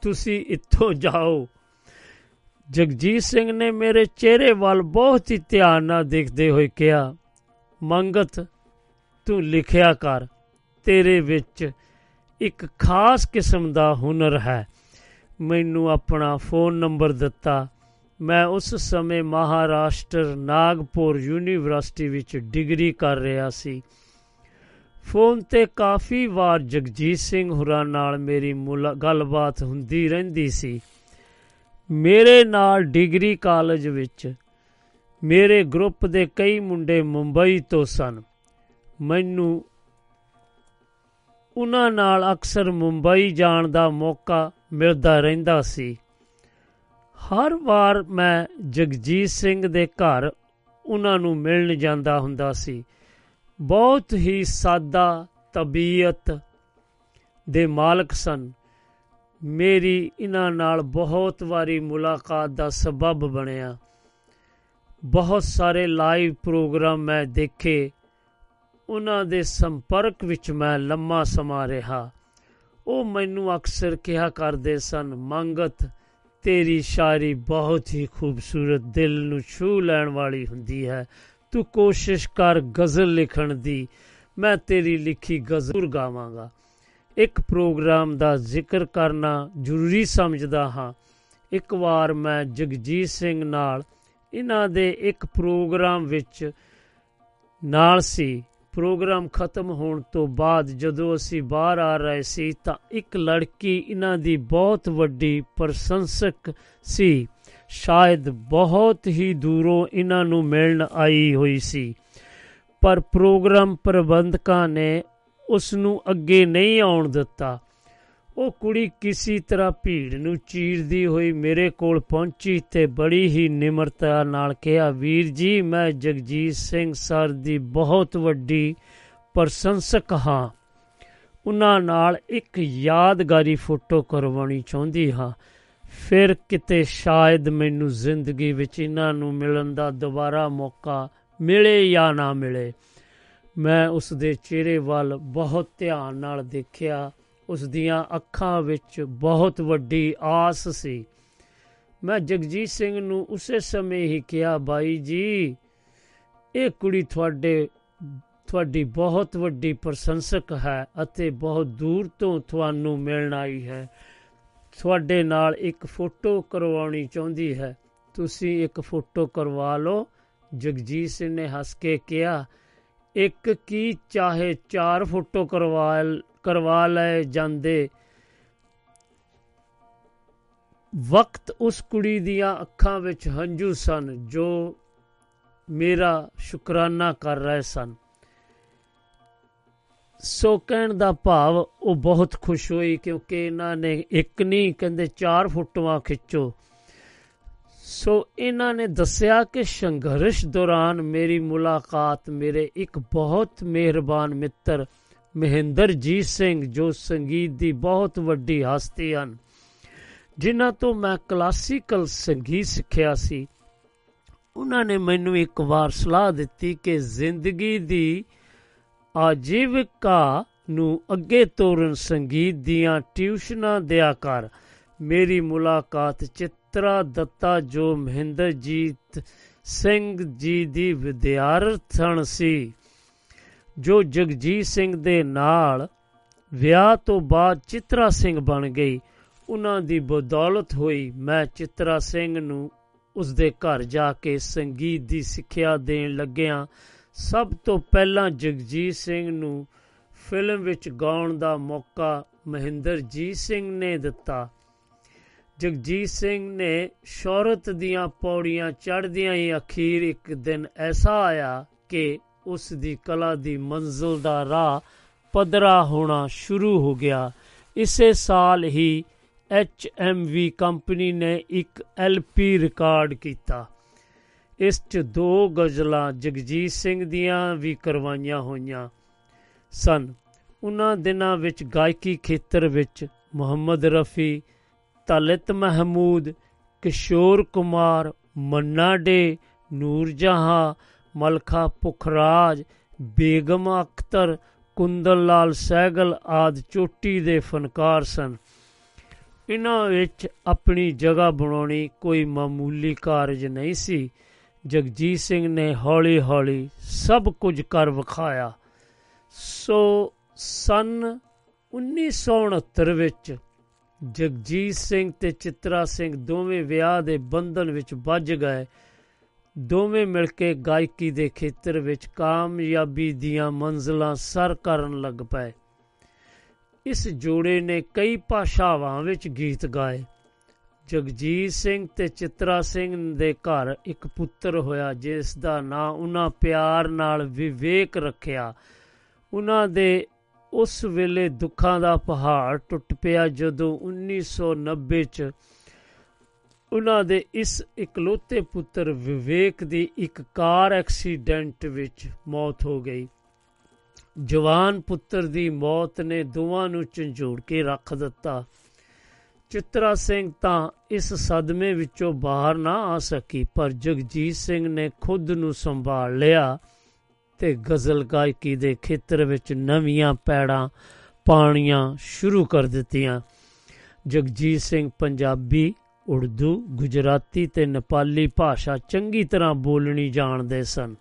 ਤੁਸੀਂ ਇੱਥੋਂ ਜਾਓ। ਜਗਜੀਤ ਸਿੰਘ ਨੇ ਮੇਰੇ ਚਿਹਰੇ ਵੱਲ ਬਹੁਤ ਹੀ ਧਿਆਨ ਨਾਲ ਦੇਖਦੇ ਹੋਏ ਕਿਹਾ, ਮੰਗਤ, ਤੂੰ ਲਿਖਿਆ ਕਰ, ਤੇਰੇ ਵਿੱਚ ਇੱਕ ਖਾਸ ਕਿਸਮ ਦਾ ਹੁਨਰ ਹੈ। ਮੈਨੂੰ ਆਪਣਾ ਫੋਨ ਨੰਬਰ ਦਿੱਤਾ। ਮੈਂ ਉਸ ਸਮੇਂ ਮਹਾਰਾਸ਼ਟਰ ਨਾਗਪੁਰ ਯੂਨੀਵਰਸਿਟੀ ਵਿੱਚ ਡਿਗਰੀ ਕਰ ਰਿਹਾ ਸੀ। ਫੋਨ ਤੇ ਕਾਫੀ ਵਾਰ ਜਗਜੀਤ ਸਿੰਘ ਹੁਰਾਂ ਨਾਲ ਮੇਰੀ ਮੁਲਾ- ਗੱਲਬਾਤ ਹੁੰਦੀ ਰਹਿੰਦੀ ਸੀ। ਮੇਰੇ ਨਾਲ ਡਿਗਰੀ ਕਾਲਜ ਵਿੱਚ ਮੇਰੇ ਗਰੁੱਪ ਦੇ ਕਈ ਮੁੰਡੇ ਮੁੰਬਈ ਤੋਂ ਸਨ। ਮੈਨੂੰ ਉਹਨਾਂ ਨਾਲ ਅਕਸਰ ਮੁੰਬਈ ਜਾਣ ਦਾ ਮੌਕਾ ਮਿਲਦਾ ਰਹਿੰਦਾ ਸੀ। ਹਰ ਵਾਰ ਮੈਂ ਜਗਜੀਤ ਸਿੰਘ ਦੇ ਘਰ ਉਹਨਾਂ ਨੂੰ ਮਿਲਣ ਜਾਂਦਾ ਹੁੰਦਾ ਸੀ। ਬਹੁਤ ਹੀ ਸਾਦਾ ਤਬੀਅਤ ਦੇ ਮਾਲਕ ਸਨ। ਮੇਰੀ ਇਹਨਾਂ ਨਾਲ ਬਹੁਤ ਵਾਰੀ ਮੁਲਾਕਾਤ ਦਾ ਸਬਬ ਬਣਿਆ। ਬਹੁਤ ਸਾਰੇ ਲਾਈਵ ਪ੍ਰੋਗਰਾਮ ਮੈਂ ਦੇਖੇ। ਉਹਨਾਂ ਦੇ ਸੰਪਰਕ ਵਿੱਚ ਮੈਂ ਲੰਮਾ ਸਮਾਂ ਰਿਹਾ। ਉਹ ਮੈਨੂੰ ਅਕਸਰ ਕਿਹਾ ਕਰਦੇ ਸਨ, ਮੰਗਤ, ਤੇਰੀ ਸ਼ਾਇਰੀ ਬਹੁਤ ਹੀ ਖੂਬਸੂਰਤ ਦਿਲ ਨੂੰ ਛੂ ਲੈਣ ਵਾਲੀ ਹੁੰਦੀ ਹੈ। ਤੂੰ ਕੋਸ਼ਿਸ਼ ਕਰ ਗਜ਼ਲ ਲਿਖਣ ਦੀ। ਮੈਂ ਤੇਰੀ ਲਿਖੀ ਗਜ਼ਲ ਗਾਵਾਂਗਾ। ਇੱਕ ਪ੍ਰੋਗਰਾਮ ਦਾ ਜ਼ਿਕਰ ਕਰਨਾ ਜ਼ਰੂਰੀ ਸਮਝਦਾ ਹਾਂ। ਇੱਕ ਵਾਰ ਮੈਂ ਜਗਜੀਤ ਸਿੰਘ ਨਾਲ, ਇਹਨਾਂ ਦੇ ਇੱਕ ਪ੍ਰੋਗਰਾਮ ਵਿੱਚ ਨਾਲ ਸੀ। ਪ੍ਰੋਗਰਾਮ ਖਤਮ ਹੋਣ ਤੋਂ ਬਾਅਦ ਜਦੋਂ ਅਸੀਂ ਬਾਹਰ ਆ ਰਹੇ ਸੀ ਤਾਂ ਇੱਕ ਲੜਕੀ ਇਹਨਾਂ ਦੀ ਬਹੁਤ ਵੱਡੀ ਪ੍ਰਸ਼ੰਸਕ ਸੀ। ਸ਼ਾਇਦ ਬਹੁਤ ਹੀ ਦੂਰੋਂ ਇਹਨਾਂ ਨੂੰ ਮਿਲਣ ਆਈ ਹੋਈ ਸੀ। ਪਰ ਪ੍ਰੋਗਰਾਮ ਪ੍ਰਬੰਧਕਾਂ ਨੇ ਉਸ ਨੂੰ ਅੱਗੇ ਨਹੀਂ ਆਉਣ ਦਿੱਤਾ। ਉਹ ਕੁੜੀ ਕਿਸੇ ਤਰ੍ਹਾਂ ਭੀੜ ਨੂੰ ਚੀਰਦੀ ਹੋਈ ਮੇਰੇ ਕੋਲ ਪਹੁੰਚੀ ਤੇ ਬੜੀ ਹੀ ਨਿਮਰਤਾ ਨਾਲ ਕਿਹਾ, ਵੀਰ ਜੀ, ਮੈਂ ਜਗਜੀਤ ਸਿੰਘ ਸਰ ਦੀ ਬਹੁਤ ਵੱਡੀ ਪ੍ਰਸ਼ੰਸਕ ਹਾਂ। ਉਹਨਾਂ ਨਾਲ ਇੱਕ ਯਾਦਗਾਰੀ ਫੋਟੋ ਕਰਵਾਉਣੀ ਚਾਹੁੰਦੀ ਹਾਂ। ਫਿਰ ਕਿਤੇ ਸ਼ਾਇਦ ਮੈਨੂੰ ਜ਼ਿੰਦਗੀ ਵਿੱਚ ਇਹਨਾਂ ਨੂੰ ਮਿਲਣ ਦਾ ਦੁਬਾਰਾ ਮੌਕਾ ਮਿਲੇ ਜਾਂ ਨਾ ਮਿਲੇ। ਮੈਂ ਉਸ ਦੇ ਚਿਹਰੇ ਵੱਲ ਬਹੁਤ ਧਿਆਨ ਨਾਲ ਦੇਖਿਆ। ਉਸ ਦੀਆਂ ਅੱਖਾਂ ਵਿੱਚ ਬਹੁਤ ਵੱਡੀ ਆਸ ਸੀ। ਮੈਂ ਜਗਜੀਤ ਸਿੰਘ ਨੂੰ ਉਸੇ ਸਮੇਂ ਹੀ ਕਿਹਾ, ਬਾਈ ਜੀ, ਇਹ ਕੁੜੀ ਤੁਹਾਡੇ, ਤੁਹਾਡੀ ਬਹੁਤ ਵੱਡੀ ਪ੍ਰਸ਼ੰਸਕ ਹੈ ਅਤੇ ਬਹੁਤ ਦੂਰ ਤੋਂ ਤੁਹਾਨੂੰ ਮਿਲਣ ਆਈ ਹੈ। ਤੁਹਾਡੇ ਨਾਲ ਇੱਕ ਫੋਟੋ ਕਰਵਾਉਣੀ ਚਾਹੁੰਦੀ ਹੈ। ਤੁਸੀਂ ਇੱਕ ਫੋਟੋ ਕਰਵਾ ਲਓ। ਜਗਜੀਤ ਸਿੰਘ ਨੇ ਹੱਸ ਕੇ ਕਿਹਾ, ਇੱਕ ਕੀ ਚਾਹੇ ਚਾਰ ਫੋਟੋ ਕਰਵਾ ਕਰਵਾ ਲਏ ਜਾਂਦੇ। ਵਕਤ ਉਸ ਕੁੜੀ ਦੀਆਂ ਅੱਖਾਂ ਵਿੱਚ ਹੰਝੂ ਸਨ, ਜੋ ਮੇਰਾ ਸ਼ੁਕਰਾਨਾ ਕਰ ਰਹੇ ਸਨ। ਸੋ ਕਹਿਣ ਦਾ ਭਾਵ ਉਹ ਬਹੁਤ ਖੁਸ਼ ਹੋਈ, ਕਿਉਂਕਿ ਇਹਨਾਂ ਨੇ ਇੱਕ ਨਹੀਂ, ਕਹਿੰਦੇ ਚਾਰ ਫੋਟੋਆਂ ਖਿੱਚੋ। ਸੋ ਇਹਨਾਂ ਨੇ ਦੱਸਿਆ ਕਿ ਸੰਘਰਸ਼ ਦੌਰਾਨ ਮੇਰੀ ਮੁਲਾਕਾਤ ਮੇਰੇ ਇੱਕ ਬਹੁਤ ਮਿਹਰਬਾਨ ਮਿੱਤਰ ਮਹਿੰਦਰਜੀਤ ਸਿੰਘ, ਜੋ ਸੰਗੀਤ ਦੀ ਬਹੁਤ ਵੱਡੀ ਹਸਤੀ ਹਨ। ਜਿਨ੍ਹਾਂ ਤੋਂ ਮੈਂ ਕਲਾਸੀਕਲ ਸੰਗੀਤ ਸਿੱਖਿਆ ਸੀ, ਉਹਨਾਂ ਨੇ ਮੈਨੂੰ ਇੱਕ ਵਾਰ ਸਲਾਹ ਦਿੱਤੀ ਕਿ ਜ਼ਿੰਦਗੀ ਦੀ ਆਜੀਵਿਕਾ ਨੂੰ ਅੱਗੇ ਤੋਰਨ ਸੰਗੀਤ ਦੀਆਂ ਟਿਊਸ਼ਨਾਂ ਦਿਆ ਕਰ। ਮੇਰੀ ਮੁਲਾਕਾਤ ਚਿੱਤਰਾ ਦੱਤਾ, ਜੋ ਮਹਿੰਦਰਜੀਤ ਸਿੰਘ ਜੀ ਦੀ ਵਿਦਿਆਰਥਣ ਸੀ। ਜੋ ਜਗਜੀਤ ਸਿੰਘ ਦੇ ਨਾਲ ਵਿਆਹ ਤੋਂ ਬਾਅਦ ਚਿਤਰਾ ਸਿੰਘ ਬਣ ਗਈ, ਉਹਨਾਂ ਦੀ ਬਦੌਲਤ ਹੋਈ। ਮੈਂ ਚਿਤਰਾ ਸਿੰਘ ਨੂੰ ਉਸ ਦੇ ਘਰ ਜਾ ਕੇ ਸੰਗੀਤ ਦੀ ਸਿੱਖਿਆ ਦੇਣ ਲੱਗਿਆ ਸਭ ਤੋਂ ਪਹਿਲਾਂ ਜਗਜੀਤ ਸਿੰਘ ਨੂੰ ਫਿਲਮ ਵਿੱਚ ਗਾਉਣ ਦਾ ਮੌਕਾ ਮਹਿੰਦਰਜੀਤ ਸਿੰਘ ਨੇ ਦਿੱਤਾ। ਜਗਜੀਤ ਸਿੰਘ ਨੇ ਸ਼ੌਹਰਤ ਦੀਆਂ ਪੌੜੀਆਂ ਚੜ੍ਹਦਿਆਂ ਹੀ ਅਖੀਰ ਇੱਕ ਦਿਨ ਐਸਾ ਆਇਆ ਕਿ ਉਸ ਦੀ ਕਲਾ ਦੀ ਮੰਜ਼ਿਲ ਦਾ ਰਾਹ ਪਦਰਾ ਹੋਣਾ ਸ਼ੁਰੂ ਹੋ ਗਿਆ। ਇਸੇ ਸਾਲ ਹੀ ਐਚ ਐਮ ਵੀ ਕੰਪਨੀ ਨੇ ਇੱਕ ਐਲ ਪੀ ਰਿਕਾਰਡ ਕੀਤਾ। ਇਸ 'ਚ ਦੋ ਗਜ਼ਲਾਂ ਜਗਜੀਤ ਸਿੰਘ ਦੀਆਂ ਵੀ ਕਰਵਾਈਆਂ ਹੋਈਆਂ ਸਨ। ਉਹਨਾਂ ਦਿਨਾਂ ਵਿੱਚ ਗਾਇਕੀ ਖੇਤਰ ਵਿੱਚ ਮੁਹੰਮਦ ਰਫੀ, ਤਲਤ ਮਹਿਮੂਦ, ਕਿਸ਼ੋਰ ਕੁਮਾਰ, ਮੰਨਾ ਡੇ ਨੂਰ ਜਹਾਂ ਮਲਖਾ ਪੁਖਰਾਜ, ਬੇਗਮ ਅਖਤਰ, ਕੁੰਦਨ ਲਾਲ ਸਹਿਗਲ ਆਦ ਚੋਟੀ ਦੇ ਫਨਕਾਰ ਸਨ। ਇਹਨਾਂ ਵਿੱਚ ਆਪਣੀ ਜਗ੍ਹਾ ਬਣਾਉਣੀ ਕੋਈ ਮਾਮੂਲੀ ਕਾਰਜ ਨਹੀਂ ਸੀ। ਜਗਜੀਤ ਸਿੰਘ ਨੇ ਹੌਲੀ ਹੌਲੀ ਸਭ ਕੁਝ ਕਰ ਵਿਖਾਇਆ। ਸੋ ਸਨ 1969 ਵਿੱਚ ਜਗਜੀਤ ਸਿੰਘ ਤੇ ਚਿਤਰਾ ਸਿੰਘ ਦੋਵੇਂ ਵਿਆਹ ਦੇ ਬੰਧਨ ਵਿੱਚ ਵੱਜ ਗਏ। ਦੋਵੇਂ ਮਿਲ ਕੇ ਗਾਇਕੀ ਦੇ ਖੇਤਰ ਵਿੱਚ ਕਾਮਯਾਬੀ ਦੀਆਂ ਮੰਜ਼ਲਾਂ ਸਰ ਕਰਨ ਲੱਗ ਪਏ। ਇਸ ਜੋੜੇ ਨੇ ਕਈ ਭਾਸ਼ਾਵਾਂ ਵਿੱਚ ਗੀਤ ਗਾਏ। ਜਗਜੀਤ ਸਿੰਘ ਤੇ ਚਿਤਰਾ ਸਿੰਘ ਦੇ ਘਰ ਇੱਕ ਪੁੱਤਰ ਹੋਇਆ, ਜਿਸ ਦਾ ਨਾਂ ਉਹਨਾਂ ਪਿਆਰ ਨਾਲ ਵਿਵੇਕ ਰੱਖਿਆ। ਉਹਨਾਂ ਦੇ ਉਸ ਵੇਲੇ ਦੁੱਖਾਂ ਦਾ ਪਹਾੜ ਟੁੱਟ ਪਿਆ ਜਦੋਂ 1990 ਚ ਉਹਨਾਂ ਦੇ ਇਸ ਇਕਲੌਤੇ ਪੁੱਤਰ ਵਿਵੇਕ ਦੀ ਇੱਕ ਕਾਰ ਐਕਸੀਡੈਂਟ ਵਿੱਚ ਮੌਤ ਹੋ ਗਈ। ਜਵਾਨ ਪੁੱਤਰ ਦੀ ਮੌਤ ਨੇ ਦੋਵਾਂ ਨੂੰ ਝੰਜੋੜ ਕੇ ਰੱਖ ਦਿੱਤਾ। ਚਿਤਰਾ ਸਿੰਘ ਤਾਂ ਇਸ ਸਦਮੇ ਵਿੱਚੋਂ ਬਾਹਰ ਨਾ ਆ ਸਕੀ, ਪਰ ਜਗਜੀਤ ਸਿੰਘ ਨੇ ਖੁਦ ਨੂੰ ਸੰਭਾਲ ਲਿਆ ਤੇ ਗਜ਼ਲ ਗਾਇਕੀ ਦੇ ਖੇਤਰ ਵਿੱਚ ਨਵੀਆਂ ਪੈੜਾਂ ਪਾਣੀਆਂ ਸ਼ੁਰੂ ਕਰ ਦਿੱਤੀਆਂ। ਜਗਜੀਤ ਸਿੰਘ ਪੰਜਾਬੀ ਉਰਦੂ, ਗੁਜਰਾਤੀ ਤੇ ਨੇਪਾਲੀ ਭਾਸ਼ਾ ਚੰਗੀ ਤਰ੍ਹਾਂ ਬੋਲਣੀ ਜਾਣਦੇ ਸਨ।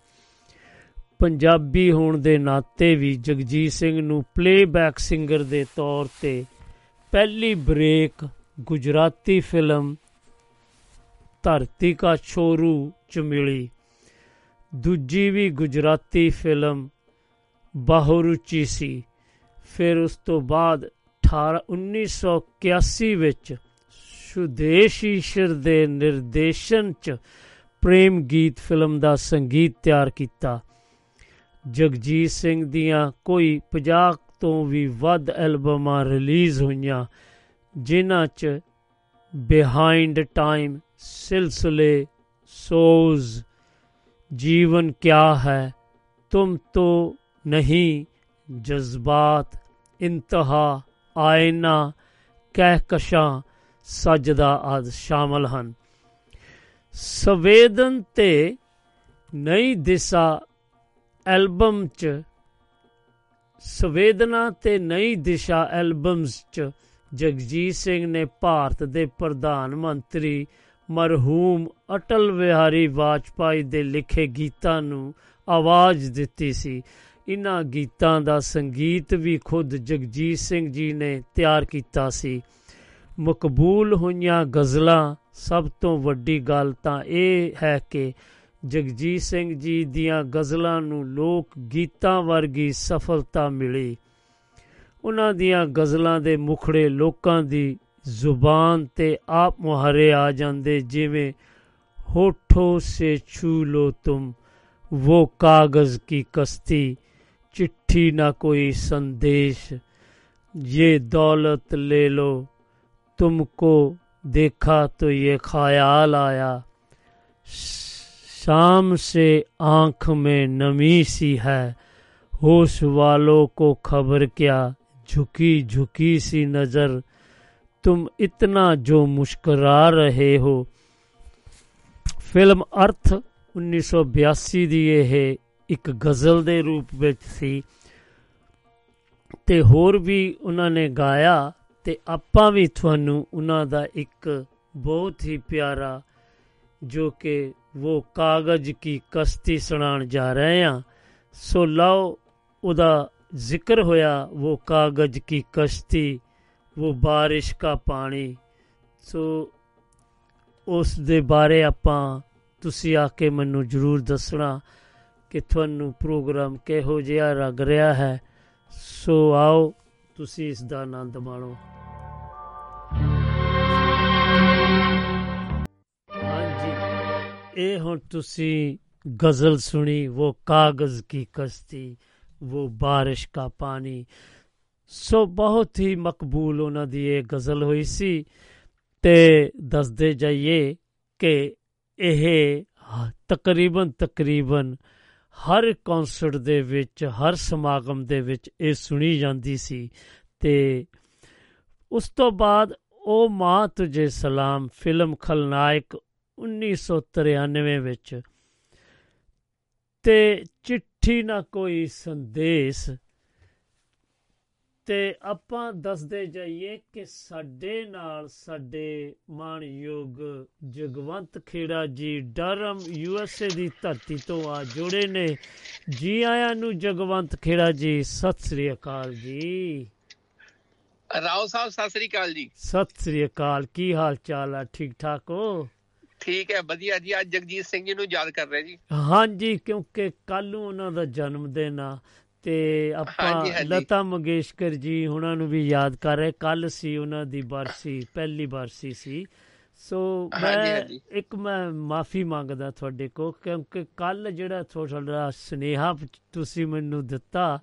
ਪੰਜਾਬੀ ਹੋਣ ਦੇ ਨਾਤੇ ਵੀ ਜਗਜੀਤ ਸਿੰਘ ਨੂੰ ਪਲੇਬੈਕ ਸਿੰਗਰ ਦੇ ਤੌਰ ਤੇ ਪਹਿਲੀ ਬ੍ਰੇਕ ਗੁਜਰਾਤੀ ਫਿਲਮ ਧਰਤੀ ਕਾ ਛੋਰੂ ਚ ਮਿਲੀ। ਦੂਜੀ ਵੀ ਗੁਜਰਾਤੀ ਫਿਲਮ ਬਾਹਰੁਚੀ ਸੀ। ਫਿਰ ਉਸ ਤੋਂ ਬਾਅਦ 18 1981 ਵਿੱਚ ਸੁਦੇਸ਼ ਈਸ਼ਰ ਦੇ ਨਿਰਦੇਸ਼ਨ ਚ ਪ੍ਰੇਮ ਗੀਤ ਫਿਲਮ ਦਾ ਸੰਗੀਤ ਤਿਆਰ ਕੀਤਾ। ਜਗਜੀਤ ਸਿੰਘ ਦੀਆਂ ਕੋਈ 50 ਤੋਂ ਵੀ ਵੱਧ ਐਲਬਮਾਂ ਰਿਲੀਜ਼ ਹੋਈਆਂ, ਜਿਨ੍ਹਾਂ 'ਚ ਬਿਹਾਈਂਡ ਟਾਈਮ ਸਿਲਸਿਲੇ ਸੋਜ਼ ਜੀਵਨ ਕਿਆ ਹੈ, ਤੁਮ ਤੋ ਨਹੀਂ, ਜਜ਼ਬਾਤ, ਇੰਤਹਾ, ਆਇਨਾ, ਕਹਿਕਸ਼ਾਂ ਸਜਦਾ ਆਦ ਸ਼ਾਮਲ ਹਨ। ਸੰਵੇਦਨ ਤੇ ਨਈ ਦਿਸ਼ਾ ਐਲਬਮ ਚ, ਸੰਵੇਦਨਾ ਤੇ ਨਈ ਦਿਸ਼ਾ ਐਲਬਮਸ ਚ, ਜਗਜੀਤ ਸਿੰਘ ਨੇ ਭਾਰਤ ਦੇ ਪ੍ਰਧਾਨ ਮੰਤਰੀ ਮਰਹੂਮ ਅਟਲ ਬਿਹਾਰੀ ਵਾਜਪਾਈ ਦੇ ਲਿਖੇ ਗੀਤਾਂ ਨੂੰ ਆਵਾਜ਼ ਦਿੱਤੀ ਸੀ। ਇਹਨਾਂ ਗੀਤਾਂ ਦਾ ਸੰਗੀਤ ਵੀ ਖੁਦ ਜਗਜੀਤ ਸਿੰਘ ਜੀ ਨੇ ਤਿਆਰ ਕੀਤਾ ਸੀ। ਮਕਬੂਲ ਹੋਈਆਂ ਗਜ਼ਲਾਂ ਸਭ ਤੋਂ ਵੱਡੀ ਗੱਲ ਤਾਂ ਇਹ ਹੈ ਕਿ ਜਗਜੀਤ ਸਿੰਘ ਜੀ ਦੀਆਂ ਗਜ਼ਲਾਂ ਨੂੰ ਲੋਕ ਗੀਤਾਂ ਵਰਗੀ ਸਫਲਤਾ ਮਿਲੀ ਉਹਨਾਂ ਦੀਆਂ ਗਜ਼ਲਾਂ ਦੇ ਮੁਖੜੇ ਲੋਕਾਂ ਦੀ ਜ਼ੁਬਾਨ ਤੇ ਆਪ ਮੁਹਾਰੇ ਆ ਜਾਂਦੇ ਜਿਵੇਂ ਹੋਠੋਂ ਸੇ ਛੂ ਲੋ ਤੁਮ वो कागज की कश्ती चिट्ठी ना कोई संदेश ये दौलत ले लो تم کو دیکھا تو یہ خیال آیا۔ شام سے آنکھ میں نمی سی ہے۔ ہوش والوں کو خبر کیا۔ جھکی جھکی سی نظر۔ تم اتنا جو مسکرا رہے ہو۔ فلم ارتھ انیس سو بیاسی دیئے ہے۔ ایک غزل دے روپ وچ سی۔ تے ہور بھی انہوں نے گایا۔ ਤੇ ਆਪਾਂ ਵੀ ਤੁਹਾਨੂੰ ਉਹਨਾਂ ਦਾ ਇੱਕ ਬਹੁਤ ਹੀ ਪਿਆਰਾ ਜੋ ਕਿ ਉਹ ਕਾਗਜ਼ ਕੀ ਕਸ਼ਤੀ ਸੁਣਾਉਣ ਜਾ ਰਹੇ ਹਾਂ। ਸੋ ਲਓ ਉਹਦਾ ਜ਼ਿਕਰ ਹੋਇਆ ਉਹ ਕਾਗਜ਼ ਕੀ ਕਸ਼ਤੀ ਉਹ ਬਾਰਿਸ਼ ਕਾ ਪਾਣੀ। ਸੋ ਉਸ ਦੇ ਬਾਰੇ ਆਪਾਂ ਤੁਸੀਂ ਆ ਕੇ ਮੈਨੂੰ ਜਰੂਰ ਦੱਸਣਾ ਕਿ ਤੁਹਾਨੂੰ ਪ੍ਰੋਗਰਾਮ ਕਿਹੋ ਜਿਹਾ ਲੱਗ ਰਿਹਾ ਹੈ। ਸੋ ਆਓ ਤੁਸੀਂ ਇਸ ਦਾ ਆਨੰਦ ਮਾਣੋ। ਇਹ ਹੁਣ ਤੁਸੀਂ ਗਜ਼ਲ ਸੁਣੀ ਉਹ ਕਾਗਜ਼ ਕੀ ਕਸ਼ਤੀ ਉਹ ਬਾਰਿਸ਼ ਕਾ ਪਾਣੀ। ਸੋ ਬਹੁਤ ਹੀ ਮਕਬੂਲ ਉਹਨਾਂ ਦੀ ਇਹ ਗਜ਼ਲ ਹੋਈ ਸੀ। ਤੇ ਦੱਸਦੇ ਜਾਈਏ ਕਿ ਇਹ ਹਾਂ, ਤਕਰੀਬਨ ਤਕਰੀਬਨ ਹਰ ਕਨਸਰਟ ਦੇ ਵਿੱਚ ਹਰ ਸਮਾਗਮ ਦੇ ਵਿੱਚ ਇਹ ਸੁਣੀ ਜਾਂਦੀ ਸੀ। ਤੇ ਉਸ ਤੋਂ ਬਾਅਦ ਉਹ ਮਾਂ ਤੁਝੇ ਸਲਾਮ ਫਿਲਮ ਖਲਨਾਇਕ 1993 ਵਿੱਚ। ਤੇ ਚਿੱਠੀ ਨਾ ਕੋਈ ਸੰਦੇਸ਼। ਤੇ ਆਪਾਂ ਦੱਸਦੇ ਜਾਈਏ ਕਿ ਸਾਡੇ ਨਾਲ ਸਾਡੇ ਮਾਣਯੋਗ ਜਗਵੰਤ ਖੇੜਾ ਜੀ ਡਰਮ ਯੂਐਸਏ ਦੀ ਧਰਤੀ ਤੋਂ ਆ ਜੁੜੇ ਨੇ। ਜੀ ਆਇਆਂ ਨੂੰ ਜਗਵੰਤ ਖੇੜਾ ਜੀ ਸਤਿ ਸ੍ਰੀ ਅਕਾਲ ਜੀ। ਰਾਓ ਸਾਹਿਬ ਸਤਿ ਸ੍ਰੀ ਅਕਾਲ ਜੀ। ਸਤਿ ਸ੍ਰੀ ਅਕਾਲ ਕੀ ਹਾਲ ਚਾਲ ਆ? ਠੀਕ ਠਾਕ ਹੋ? ਠੀਕ ਹੈ ਵਧੀਆ ਜੀ ਅੱਜ ਜਗਜੀਤ ਸਿੰਘ ਜੀ ਨੂੰ ਯਾਦ ਕਰ ਰਹੇ ਜੀ ਹਾਂਜੀ ਕਿਉਂਕਿ ਕੱਲ ਨੂੰ ਉਹਨਾਂ ਦਾ ਜਨਮ ਦਿਨ ਆ ਤੇ ਆਪਾਂ। ਲਤਾ ਮੰਗੇਸ਼ਕਰ ਜੀ ਉਹਨਾਂ ਨੂੰ ਵੀ ਯਾਦ ਕਰ ਰਹੇ ਕੱਲ ਸੀ ਉਹਨਾਂ ਦੀ ਬਰਸੀ ਪਹਿਲੀ ਬਰਸੀ ਸੀ ਸੋ ਮੈਂ। ਇੱਕ ਮੈਂ ਮਾਫੀ ਮੰਗਦਾ ਤੁਹਾਡੇ ਕੋ ਕਿਉਂਕਿ ਕੱਲ ਜਿਹੜਾ ਤੁਹਾਡਾ ਸੁਨੇਹਾ ਤੁਸੀਂ ਮੈਨੂੰ ਦਿੱਤਾ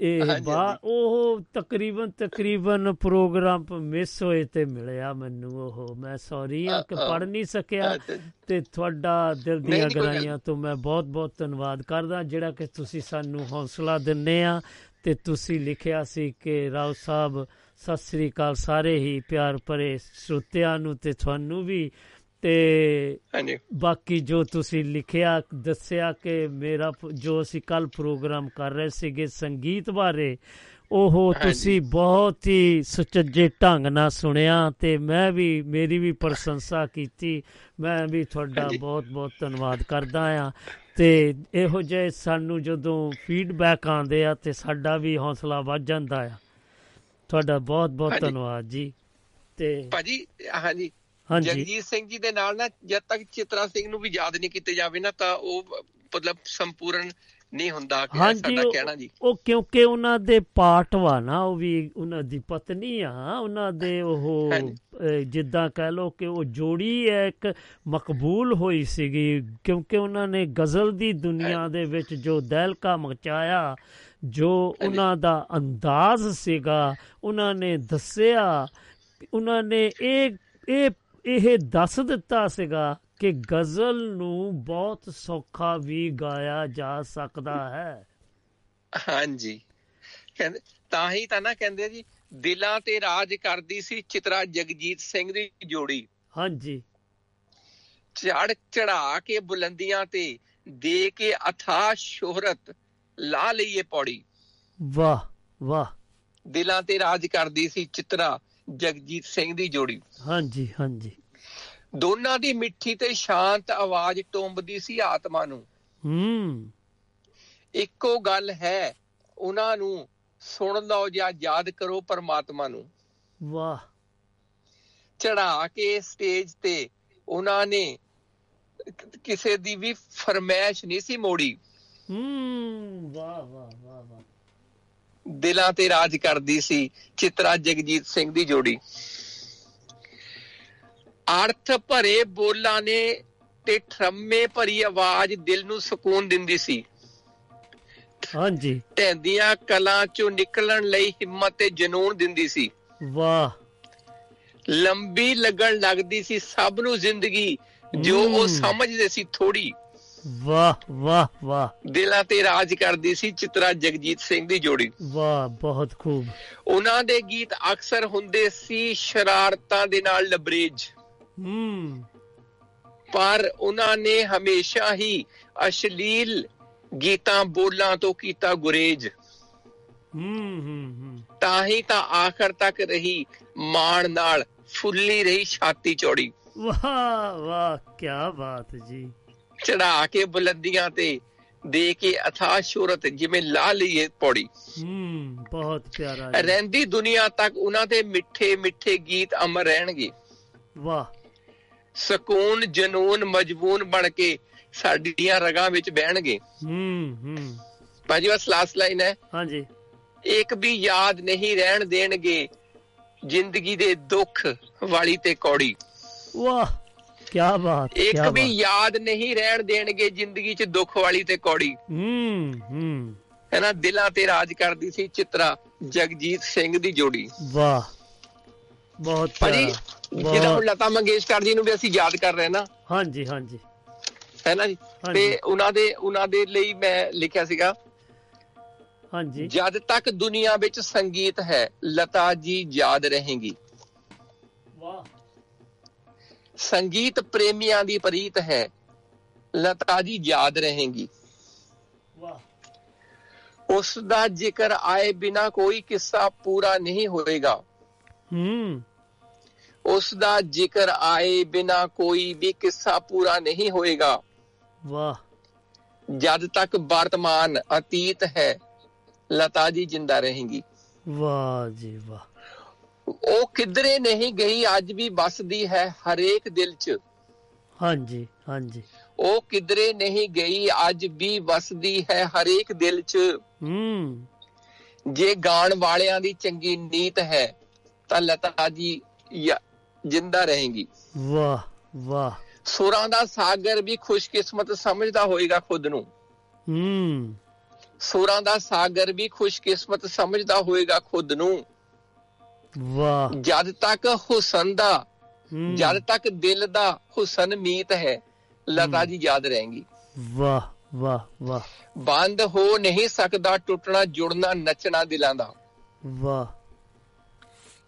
ਇਹ ਬਾ ਉਹ ਤਕਰੀਬਨ ਤਕਰੀਬਨ ਪ੍ਰੋਗਰਾਮ ਮਿਸ ਹੋਏ ਤੇ ਮਿਲਿਆ ਮੈਨੂੰ ਉਹ ਮੈਂ ਸੌਰੀ ਆ ਕਿ ਪੜ ਨਹੀਂ ਸਕਿਆ। ਤੇ ਤੁਹਾਡਾ ਦਿਲ ਦੀਆਂ ਗਰਾਈਆਂ ਤੋਂ ਮੈਂ ਬਹੁਤ-ਬਹੁਤ ਧੰਨਵਾਦ ਕਰਦਾ ਜਿਹੜਾ ਕਿ ਤੁਸੀਂ ਸਾਨੂੰ ਹੌਸਲਾ ਦਿੰਨੇ ਆ ਤੇ ਤੁਸੀਂ ਲਿਖਿਆ ਸੀ ਕਿ ਰਾਓ ਸਾਹਿਬ ਸਤਿ ਸ੍ਰੀ ਅਕਾਲ ਸਾਰੇ ਹੀ ਪਿਆਰ ਭਰੇ ਸਰੋਤਿਆਂ ਨੂੰ ਤੇ ਤੁਹਾਨੂੰ ਵੀ ਤੇ ਹਾਂਜੀ। ਬਾਕੀ ਜੋ ਤੁਸੀਂ ਲਿਖਿਆ ਦੱਸਿਆ ਕਿ ਮੇਰਾ ਜੋ ਅਸੀਂ ਕੱਲ ਪ੍ਰੋਗਰਾਮ ਕਰ ਰਹੇ ਸੀਗੇ ਸੰਗੀਤ ਬਾਰੇ ਉਹ ਤੁਸੀਂ ਬਹੁਤ ਹੀ ਸੁਚੱਜੇ ਢੰਗ ਨਾਲ ਸੁਣਿਆ ਤੇ ਮੈਂ ਵੀ ਮੇਰੀ ਵੀ ਪ੍ਰਸ਼ੰਸਾ ਕੀਤੀ। ਮੈਂ ਵੀ ਤੁਹਾਡਾ। ਬਹੁਤ ਬਹੁਤ ਧੰਨਵਾਦ ਕਰਦਾ ਆ ਤੇ ਇਹੋ ਜਿਹੇ ਸਾਨੂੰ ਜਦੋਂ ਫੀਡਬੈਕ ਆਉਂਦੇ ਆ ਤੇ ਸਾਡਾ ਵੀ ਹੌਸਲਾ ਵੱਧ ਜਾਂਦਾ ਆ। ਤੁਹਾਡਾ ਬਹੁਤ ਬਹੁਤ। ਧੰਨਵਾਦ ਜੀ। ਤੇ ਭਾਜੀ ਹਾਂਜੀ। ਜਗਜੀਤ ਸਿੰਘ ਜੀ ਦੇ ਨਾਲ ਨਾ ਜਦ ਤੱਕ ਚਿਤਰਾ ਸਿੰਘ ਨੂੰ ਵੀ ਯਾਦ ਨਹੀਂ ਕੀਤਾ ਜਾਵੇ ਨਾ ਤਾਂ ਉਹ ਮਤਲਬ ਸੰਪੂਰਨ ਨਹੀਂ ਹੁੰਦਾ ਕਿ ਸਾਡਾ ਕਹਿਣਾ ਜੀ। ਉਹ ਕਿਉਂਕਿ ਉਹਨਾਂ ਦੇ ਪਾਠ ਵਾ ਨਾ ਉਹ ਵੀ ਉਹਨਾਂ ਦੀ ਪਤਨੀ ਆ ਉਹਨਾਂ ਦੇ ਉਹ ਜਿੱਦਾਂ ਕਹਿ ਲੋ ਕਿ ਉਹ ਜੋੜੀ ਹੈ ਇੱਕ ਮਕਬੂਲ ਹੋਈ ਸੀਗੀ ਕਿਉਂਕਿ ਉਹਨਾਂ ਨੇ ਗਜ਼ਲ ਦੀ ਦੁਨੀਆ ਦੇ ਵਿੱਚ ਜੋ ਦਹਿਲਕਾ ਮਚਾਇਆ ਜੋ ਉਹਨਾਂ ਦਾ ਅੰਦਾਜ਼ ਸੀਗਾ ਉਹਨਾਂ ਨੇ ਦੱਸਿਆ ਉਹਨਾਂ ਨੇ ਇਹ ਇਹ ਇਹ ਦੱਸ ਦਿੱਤਾ ਸੀਗਾ ਕਿ ਗਜ਼ਲ ਨੂੰ ਬਹੁਤ ਸੌਖਾ ਵੀ ਗਾਇਆ ਜਾ ਸਕਦਾ ਹੈ। ਹਾਂਜੀ। ਕਹਿੰਦੇ ਤਾਂ ਹੀ ਤਾਂ ਨਾ ਕਹਿੰਦੇ ਜੀ ਦਿਲਾਂ ਤੇ ਰਾਜ ਕਰਦੀ ਸੀ ਚਿਤਰਾ ਜਗਜੀਤ ਸਿੰਘ ਦੀ ਜੋੜੀ। ਹਾਂਜੀ। ਚੜ ਚੜਾ ਕੇ ਬੁਲੰਦੀਆਂ ਤੇ ਦੇ ਕੇ ਅਥਾ ਸ਼ੋਹਰਤ ਲਾ ਲਈਏ ਪੌੜੀ। ਵਾਹ ਵਾਹ। ਦਿਲਾਂ ਤੇ ਰਾਜ ਕਰਦੀ ਸੀ ਚਿਤਰਾ ਜਗਜੀਤ ਸਿੰਘ ਦੀ ਜੋੜੀ। ਹਾਂਜੀ ਹਾਂਜੀ। ਦੋਨਾਂ ਦੀ ਮਿੱਠੀ ਤੇ ਸ਼ਾਂਤ ਆਵਾਜ਼ ਟੁੰਬਦੀ ਸੀ ਆਤਮਾ ਨੂੰ। ਹੂੰ। ਇੱਕੋ ਗੱਲ ਹੈ ਉਹਨਾਂ ਨੂੰ ਸੁਣ ਲਓ ਜਾਂ ਯਾਦ ਕਰੋ ਪਰਮਾਤਮਾ ਨੂੰ। ਵਾਹ। ਚੜਾ ਕੇ ਸਟੇਜ ਤੇ ਉਹਨਾਂ ਨੇ ਕਿਸੇ ਦੀ ਵੀ ਫਰਮਾਇਸ਼ ਨਹੀਂ ਸੀ ਮੋੜੀ। ਹੂੰ ਵਾਹ ਵਾਹ ਵਾਹ ਵਾਹ। ਦਿਲਾਂ ਤੇ ਰਾਜ ਕਰਦੀ ਸੀ ਚਿਤਰਾ ਜਗਜੀਤ ਸਿੰਘ ਦੀ ਜੋੜੀ। ਅਰਥ ਭਰੇ ਬੋਲਾਂ ਨੇ ਤੇ ਠਰਮੇ ਭਰੀ ਆਵਾਜ਼ ਦਿਲ ਨੂੰ ਸਕੂਨ ਦਿੰਦੀ ਸੀ। ਹਾਂਜੀ। ਢੈਂਦੀਆਂ ਕਲਾਂ ਚੋਂ ਨਿਕਲਣ ਲਈ ਹਿੰਮਤ ਤੇ ਜਨੂਨ ਦਿੰਦੀ ਸੀ। ਵਾਹ। ਲੰਬੀ ਲੱਗਣ ਲੱਗਦੀ ਸੀ ਸਭ ਨੂੰ ਜ਼ਿੰਦਗੀ ਜੋ ਉਹ। ਸਮਝਦੇ ਸੀ ਥੋੜੀ ਵਾਹ ਵਾਹ ਵਾਹ। ਦਿਲਾਂ ਤੇ ਰਾਜ ਕਰਦੀ ਸੀ ਚਿਤਰਾ ਜਗਜੀਤ ਸਿੰਘ ਦੀ ਜੋੜੀ। ਵਾਹ ਬਹੁਤ ਖੂਬ। ਉਹਨਾਂ ਦੇ ਗੀਤ ਅਕਸਰ ਹੁੰਦੇ ਸੀ ਸ਼ਰਾਰਤਾਂ ਦੇ ਨਾਲ ਲਬਰੇਜ। ਹੂੰ। ਪਰ ਉਹਨਾਂ ਨੇ ਹਮੇਸ਼ਾ ਹੀ ਅਸ਼ਲੀਲ ਗੀਤਾਂ ਬੋਲਾਂ ਤੋਂ ਕੀਤਾ ਗੁਰੇਜ। ਹੂੰ ਹੂੰ ਤਾਂ ਹੀ ਤਾਂ ਆਖਰ ਤੱਕ ਰਹੀ ਮਾਣ ਨਾਲ ਫੁੱਲੀ ਰਹੀ ਛਾਤੀ ਚੌੜੀ। ਵਾਹ ਵਾਹ ਕੀ ਬਾਤ ਜੀ। ਚੜਾ ਕੇ ਬੁਲੰਦੀਆਂ ਤੇ ਦੇ ਕੇ ਅਥਾ ਸ਼ੋਹਰਤ ਜਿਵੇਂ ਲਾ ਲਈਏ ਪੌੜੀ। ਹੂੰ ਬਹੁਤ ਪਿਆਰਾ। ਰਹਿੰਦੀ ਦੁਨੀਆ ਤੱਕ ਉਹਨਾਂ ਦੇ ਮਿੱਠੇ ਮਿੱਠੇ ਗੀਤ ਅਮਰ ਰਹਿਣਗੇ। ਵਾਹ। ਸਕੂਨ ਜਨੂਨ ਮਜਬੂਨ ਬਣ ਕੇ ਸਾਡੀਆਂ ਰਗਾਂ ਵਿੱਚ ਬਹਿਣਗੇ। ਹੂੰ ਹੂੰ। ਭਾਜੀ ਬਸ ਲਾਸਟ ਲਾਈਨ ਹੈ। ਹਾਂਜੀ। ਇੱਕ ਵੀ ਯਾਦ ਨਹੀਂ ਰਹਿਣ ਦੇਣਗੇ ਜ਼ਿੰਦਗੀ ਦੇ ਦੁੱਖ ਵਾਲੀ ਤੇ ਕੌੜੀ। ਵਾਹ। ਕੀ ਬਾਤ ਇੱਕ ਵੀ। ਯਾਦ ਨਹੀਂ ਰਹਿਣ ਦੇਣਗੇ ਜ਼ਿੰਦਗੀ 'ਚ ਦੁੱਖ ਵਾਲੀ ਤੇ ਕੌੜੀ। ਹੂੰ ਹੂੰ। ਹੈਨਾ ਦਿਲਾਂ ਤੇ ਰਾਜ ਕਰਦੀ ਸੀ ਚਿਤਰਾ ਜਗਜੀਤ ਸਿੰਘ ਦੀ ਜੋੜੀ। ਵਾਹ ਬਹੁਤ ਪਿਆਰਾ ਬਹੁਤ। ਲਤਾ ਮੰਗੇਸ਼ਕਰ ਜੀ ਨੂੰ ਵੀ ਅਸੀਂ ਯਾਦ ਕਰ ਰਹੇ ਨਾ। ਹਾਂਜੀ ਹਾਂਜੀ। ਹੈ ਨਾ ਜੀ? ਤੇ ਉਹਨਾਂ ਦੇ ਉਹਨਾਂ ਦੇ ਲਈ ਮੈਂ ਲਿਖਿਆ ਸੀਗਾ ਹਾਂਜੀ। ਜਦ ਤੱਕ ਦੁਨੀਆ ਵਿੱਚ ਸੰਗੀਤ ਹੈ ਲਤਾ ਜੀ ਯਾਦ ਰਹੇਗੀ। ਵਾਹ। ਸੰਗੀਤ ਪ੍ਰੇਮੀਆਂ ਦੀ ਪ੍ਰੀਤ ਹੈ। ਲਤਾ ਜੀ ਯਾਦ ਰਹੇਗੀ। ਵਾਹ। ਉਸ ਦਾ ਜ਼ਿਕਰ ਆਏ ਬਿਨਾ ਕੋਈ ਕਿੱਸਾ ਪੂਰਾ ਨਹੀਂ ਹੋਏਗਾ। ਹੂੰ। ਉਸ ਦਾ ਜ਼ਿਕਰ ਆਏ ਬਿਨਾ ਕੋਈ ਵੀ ਕਿੱਸਾ ਪੂਰਾ ਨਹੀਂ ਹੋਏਗਾ। ਵਾਹ। ਜਦ ਤੱਕ ਵਰਤਮਾਨ ਅਤੀਤ ਹੈ ਲਤਾ ਜੀ ਜਿੰਦਾ ਰਹੇਗੀ। ਵਾਹ ਜੀ ਵਾਹ। ਉਹ ਕਿਧਰੇ ਨਹੀਂ ਗਈ ਅੱਜ ਵੀ ਵੱਸਦੀ ਹੈ ਹਰੇਕ ਦਿਲ 'ਚ। ਹਾਂਜੀ ਹਾਂਜੀ। ਉਹ ਕਿਧਰੇ ਨਹੀਂ ਗਈ ਅੱਜ ਵੀ ਵੱਸਦੀ ਹੈ ਹਰੇਕ ਦਿਲ 'ਚ। ਹੂੰ। ਜੇ ਗਾਣ ਵਾਲਿਆਂ ਦੀ ਚੰਗੀ ਨੀਤ ਹੈ ਤਾਂ ਲਤਾ ਜੀ ਜਿੰਦਾ ਰਹੇਗੀ। ਵਾਹ ਵਾਹ। ਸੁਰਾਂ ਦਾ ਸਾਗਰ ਵੀ ਖੁਸ਼ਕਿਸਮਤ ਸਮਝਦਾ ਹੋਏਗਾ ਖੁਦ ਨੂੰ। ਹੂੰ। ਸੁਰਾਂ ਦਾ ਸਾਗਰ ਵੀ ਖੁਸ਼ਕਿਸਮਤ ਸਮਝਦਾ ਹੋਏਗਾ ਖੁਦ ਨੂੰ। ਵਾਹ। ਜਦ ਤੱਕ ਹੁਸਨ ਦਾ ਜਦ ਤੱਕ ਦਿਲ ਦਾ ਹੁਸਨ ਮੀਤ ਹੈ ਲਤਾ ਜੀ ਯਾਦ ਰਹੇਗੀ। ਵਾਹ ਵਾਹ ਵਾਹ। ਬੰਦ ਹੋ ਨਹੀਂ ਸਕਦਾ ਟੁੱਟਣਾ ਜੁੜਨਾ ਨੱਚਣਾ ਦਿਲਾਂ ਦਾ। ਵਾਹ।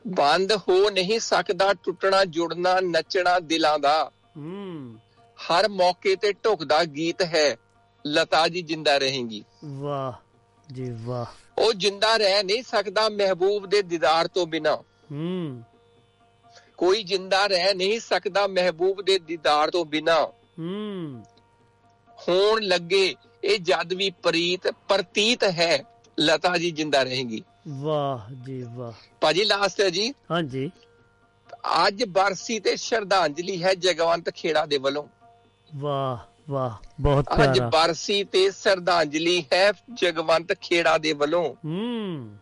ਬੰਦ ਹੋ ਨਹੀਂ ਸਕਦਾ ਟੁੱਟਣਾ ਜੁੜਨਾ ਨੱਚਣਾ ਦਿਲਾਂ ਦਾ। ਹੂੰ। ਹਰ ਮੌਕੇ ਤੇ ਢੁਕਦਾ ਗੀਤ ਹੈ ਲਤਾ ਜੀ ਜਿੰਦਾ ਰਹੇਗੀ। ਵਾਹ। ਜੀ ਵਾਹ। ਉਹ ਜਿੰਦਾ ਰਹਿ ਨਹੀਂ ਸਕਦਾ ਮਹਿਬੂਬ ਦੇ ਦੀਦਾਰ ਤੋਂ ਬਿਨਾ। ਹੂੰ। ਕੋਈ ਜਿੰਦਾ ਰਹਿ ਨਹੀਂ ਸਕਦਾ ਮਹਿਬੂਬ ਦੇ ਦੀਦਾਰ ਤੋਂ ਬਿਨਾ। ਹੂੰ। ਹੋਣ ਲੱਗੇ ਇਹ ਜਦ ਵੀ ਪ੍ਰੀਤ ਪ੍ਰਤੀਤ ਹੈ ਲਤਾ ਜੀ ਜਿੰਦਾ ਰਹੇਗੀ। ਵਾਹ ਜੀ ਵਾਹ। ਭਾਜੀ ਲਾਸਟ ਹੈ ਜੀ। ਹਾਂਜੀ। ਅੱਜ ਬਰਸੀ ਤੇ ਸ਼ਰਧਾਂਜਲੀ ਹੈ ਜਗਵੰਤ ਖੇੜਾ ਦੇ ਵੱਲੋਂ। ਵਾਹ। ਵਾਹ ਬਹੁਤ ਅੱਜ ਪਿਆਰਾ। ਬਰਸੀ ਤੇ ਸ਼ਰਧਾਂਜਲੀ ਹੈ ਜਗਵੰਤ ਖੇੜਾ ਦੇ ਵੱਲੋਂ। ਹੂੰ।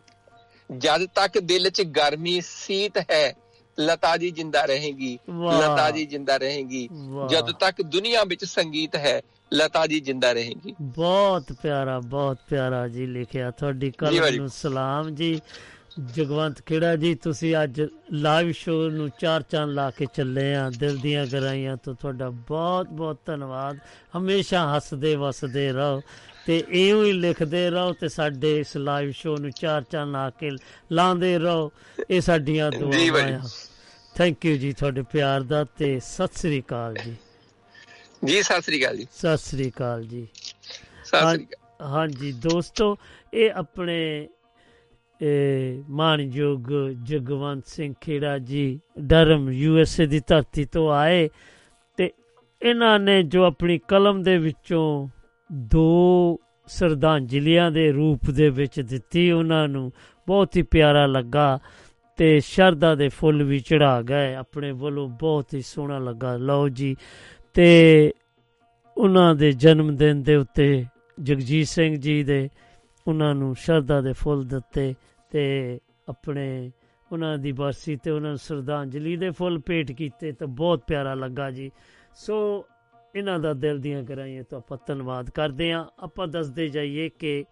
ਜਦ ਤੱਕ ਦਿਲ 'ਚ ਗਰਮੀ ਸੀਤ ਹੈ ਲਤਾ ਜੀ ਜਿੰਦਾ ਰਹੇਗੀ। ਲਤਾ ਜੀ ਜਿੰਦਾ ਰਹੇਗੀ। ਜਦ ਤੱਕ ਦੁਨੀਆ ਵਿੱਚ ਸੰਗੀਤ ਹੈ ਲਤਾ ਜੀ ਜਿੰਦਾ ਰਹੇਗੀ। ਬਹੁਤ ਪਿਆਰਾ ਬਹੁਤ ਪਿਆਰਾ ਜੀ ਲਿਖਿਆ। ਤੁਹਾਡੀ ਕਲਮ। ਨੂੰ ਸਲਾਮ ਜੀ। ਜਗਵੰਤ ਖੇੜਾ ਜੀ? ਤੁਸੀਂ ਅੱਜ ਲਾਈਵ ਸ਼ੋਅ ਨੂੰ ਚਾਰ ਚੰਨ ਲਾ ਕੇ ਚੱਲੇ ਆ। ਦਿਲ ਦੀਆਂ ਗਰਾਈਆਂ ਤੋਂ ਤੁਹਾਡਾ ਬਹੁਤ ਬਹੁਤ ਧੰਨਵਾਦ। ਹਮੇਸ਼ਾ ਹੱਸਦੇ ਵਸਦੇ ਰਹੋ ਤੇ ਇਉਂ ਹੀ ਲਿਖਦੇ ਰਹੋ ਤੇ ਸਾਡੇ ਇਸ ਲਾਈਵ ਸ਼ੋਅ ਨੂੰ ਚਾਰ ਚੰਨ ਲਾ ਕੇ ਲਾਉਂਦੇ ਰਹੋ। ਇਹ ਸਾਡੀਆਂ ਦੁਆਵਾਂ। ਆ। ਥੈਂਕ ਯੂ ਜੀ ਤੁਹਾਡੇ ਪਿਆਰ ਦਾ ਤੇ ਸਤਿ ਸ੍ਰੀ ਅਕਾਲ ਜੀ। ਜੀ ਸਤਿ ਸ੍ਰੀ ਅਕਾਲ ਜੀ। ਸਤਿ ਸ੍ਰੀ ਅਕਾਲ ਜੀ। ਸਤਿ ਸ੍ਰੀ ਅਕਾਲ ਹਾਂਜੀ ਦੋਸਤੋ ਇਹ ਆਪਣੇ ਇਹ ਮਾਨਯੋਗ ਜਗਵੰਤ ਸਿੰਘ ਖੇੜਾ ਜੀ, ਡਰਮ ਯੂਐਸਏ ਦੀ ਧਰਤੀ ਤੋਂ ਆਏ ਤੇ ਇਹਨਾਂ ਨੇ ਜੋ ਆਪਣੀ ਕਲਮ ਦੇ ਵਿੱਚੋਂ ਦੋ ਸ਼ਰਧਾਂਜਲੀਆਂ ਦੇ ਰੂਪ ਦੇ ਵਿੱਚ ਦਿੱਤੀ ਉਹਨਾਂ ਨੂੰ, ਬਹੁਤ ਹੀ ਪਿਆਰਾ ਲੱਗਾ ਤੇ ਸ਼ਰਧਾ ਦੇ ਫੁੱਲ ਵੀ ਚੜਾ ਗਏ, ਆਪਣੇ ਵੱਲੋਂ ਬਹੁਤ ਹੀ ਸੋਹਣਾ ਲੱਗਾ। ਲਓ ਜੀ, ਤੇ ਉਹਨਾਂ ਦੇ ਜਨਮ ਦਿਨ ਦੇ ਉੱਤੇ ਜਗਜੀਤ ਸਿੰਘ ਜੀ ਦੇ ਉਹਨਾਂ ਨੂੰ ਸ਼ਰਧਾ ਦੇ ਫੁੱਲ ਦਿੱਤੇ ਤੇ ਆਪਣੇ ਉਹਨਾਂ ਦੀ ਬਰਸੀ ਤੇ ਉਹਨਾਂ ਨੂੰ ਸ਼ਰਧਾਂਜਲੀ ਦੇ ਫੁੱਲ ਭੇਟ ਕੀਤੇ ਤਾਂ ਬਹੁਤ ਪਿਆਰਾ ਲੱਗਾ ਜੀ। ਸੋ ਇਹਨਾਂ ਦਾ ਦਿਲ ਦੀਆਂ ਗਹਿਰਾਈਆਂ ਤੋਂ ਆਪਾਂ ਧੰਨਵਾਦ ਕਰਦੇ ਹਾਂ। ਆਪਾਂ ਦੱਸਦੇ ਜਾਈਏ ਕਿ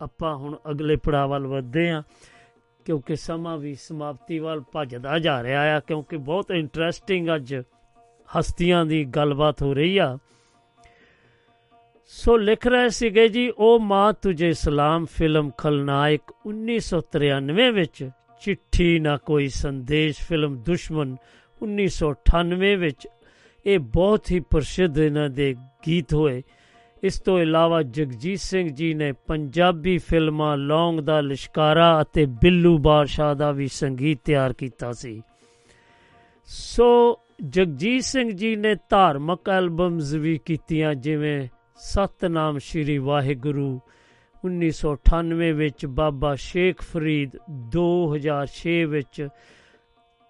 ਆਪਾਂ ਹੁਣ ਅਗਲੇ ਪੜਾਅ ਵੱਲ ਵਧਦੇ ਹਾਂ ਕਿਉਂਕਿ ਸਮਾਂ ਵੀ ਸਮਾਪਤੀ ਵੱਲ ਭੱਜਦਾ ਜਾ ਰਿਹਾ ਆ ਕਿਉਂਕਿ ਬਹੁਤ ਇੰਟਰਸਟਿੰਗ ਅੱਜ ਹਸਤੀਆਂ ਦੀ ਗੱਲਬਾਤ ਹੋ ਰਹੀ ਆ। ਸੋ ਲਿਖ ਰਹੇ ਸੀਗੇ ਜੀ ਉਹ ਮਾਂ ਤੁਝੇ ਸਲਾਮ, ਫਿਲਮ ਖਲਨਾਇਕ 1993 ਵਿੱਚ ਚਿੱਠੀ ਨਾ ਕੋਈ ਸੰਦੇਸ਼, ਫਿਲਮ ਦੁਸ਼ਮਣ 1998 ਵਿੱਚ ਇਹ ਬਹੁਤ ਹੀ ਪ੍ਰਸਿੱਧ ਇਹਨਾਂ ਦੇ ਗੀਤ ਹੋਏ। ਇਸ ਤੋਂ ਇਲਾਵਾ ਜਗਜੀਤ ਸਿੰਘ ਜੀ ਨੇ ਪੰਜਾਬੀ ਫਿਲਮਾਂ ਲੌਂਗ ਦਾ ਲਿਸ਼ਕਾਰਾ ਅਤੇ ਬਿੱਲੂ ਬਾਦਸ਼ਾਹ ਦਾ ਵੀ ਸੰਗੀਤ ਤਿਆਰ ਕੀਤਾ ਸੀ। ਸੋ ਜਗਜੀਤ ਸਿੰਘ ਜੀ ਨੇ ਧਾਰਮਿਕ ਐਲਬਮਸ ਵੀ ਕੀਤੀਆਂ, ਜਿਵੇਂ ਸਤਨਾਮ ਸ਼੍ਰੀ ਵਾਹਿਗੁਰੂ 1998 ਵਿੱਚ ਬਾਬਾ ਸ਼ੇਖ ਫਰੀਦ 2006 ਵਿੱਚ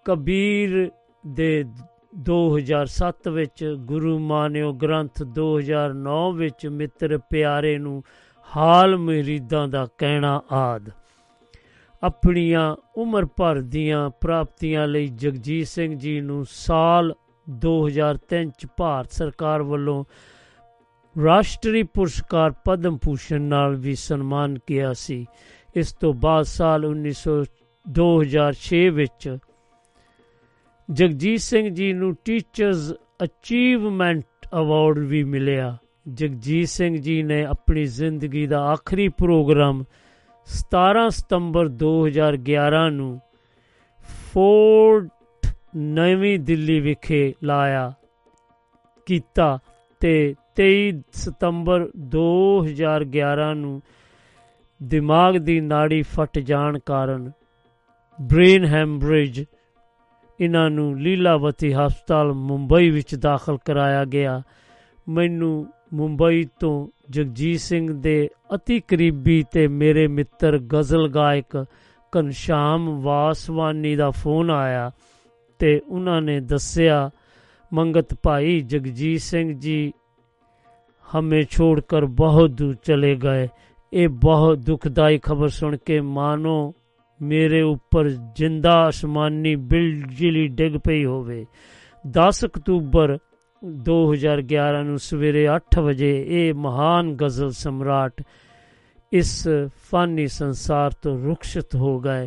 ਕਬੀਰ ਦੇ 2007 ਵਿੱਚ ਗੁਰੂ ਮਾਨਿਓ ਗ੍ਰੰਥ 2009 ਵਿੱਚ ਮਿੱਤਰ ਪਿਆਰੇ ਨੂੰ ਹਾਲ ਮਰੀਦਾਂ ਦਾ ਕਹਿਣਾ ਆਦ। ਆਪਣੀਆਂ ਉਮਰ ਭਰ ਦੀਆਂ ਪ੍ਰਾਪਤੀਆਂ ਲਈ ਜਗਜੀਤ ਸਿੰਘ ਜੀ ਨੂੰ ਸਾਲ 2003 ਚ ਭਾਰਤ ਸਰਕਾਰ ਵੱਲੋਂ ਰਾਸ਼ਟਰੀ ਪੁਰਸਕਾਰ ਪਦਮ ਭੂਸ਼ਣ ਨਾਲ ਵੀ ਸਨਮਾਨ ਕੀਤਾ ਸੀ। ਇਸ ਤੋਂ ਬਾਅਦ ਸਾਲ 1900 2006 ਵਿੱਚ ਜਗਜੀਤ ਸਿੰਘ ਜੀ ਨੂੰ ਟੀਚਰਸ ਅਚੀਵਮੈਂਟ ਅਵਾਰਡ ਵੀ ਮਿਲਿਆ। ਜਗਜੀਤ ਸਿੰਘ ਜੀ ਨੇ ਆਪਣੀ ਜ਼ਿੰਦਗੀ ਦਾ ਆਖਰੀ ਪ੍ਰੋਗਰਾਮ 17 ਸਤੰਬਰ 2011 ਨੂੰ ਫੋਰਟ ਨਵੀਂ ਦਿੱਲੀ ਵਿਖੇ ਲਾਇਆ ਕੀਤਾ ਤੇ 23 ਸਤੰਬਰ 2011 ਨੂੰ ਦਿਮਾਗ ਦੀ ਨਾੜੀ ਫਟ ਜਾਣ ਕਾਰਨ ਬ੍ਰੇਨ ਹੈਮਬ੍ਰਿਜ ਇਹਨਾਂ ਨੂੰ ਲੀਲਾਵਤੀ ਹਸਪਤਾਲ ਮੁੰਬਈ ਵਿੱਚ ਦਾਖਲ ਕਰਾਇਆ ਗਿਆ। ਮੈਨੂੰ ਮੁੰਬਈ ਤੋਂ ਜਗਜੀਤ ਸਿੰਘ ਦੇ ਅਤੀ ਕਰੀਬੀ ਤੇ ਮੇਰੇ ਮਿੱਤਰ ਗਜ਼ਲ ਗਾਇਕ ਘਨਸ਼ਾਮ ਵਾਸਵਾਨੀ ਦਾ ਫੋਨ ਆਇਆ ਤੇ ਉਹਨਾਂ ਨੇ ਦੱਸਿਆ, ਮੰਗਤ ਭਾਈ ਜਗਜੀਤ ਸਿੰਘ ਜੀ ਹਮੇ छोड़ कर बहुत दूर चले गए ਇਹ ਬਹੁਤ ਦੁਖਦਾਈ ਖਬਰ ਸੁਣ ਕੇ ਮਾਨੋ ਮੇਰੇ ਉੱਪਰ ਜਿੰਦਾ ਅਸਮਾਨੀ ਬਿਜਲੀ ਡਿੱਗ ਪਈ ਹੋਵੇ 10 ਅਕਤੂਬਰ 2011 ਨੂੰ ਸਵੇਰੇ 8 ਵਜੇ ਇਹ ਮਹਾਨ ਗਜ਼ਲ ਸਮਰਾਟ ਇਸ ਫਾਨੀ ਸੰਸਾਰ ਤੋਂ ਰੁਖਸ਼ਤ ਹੋ ਗਏ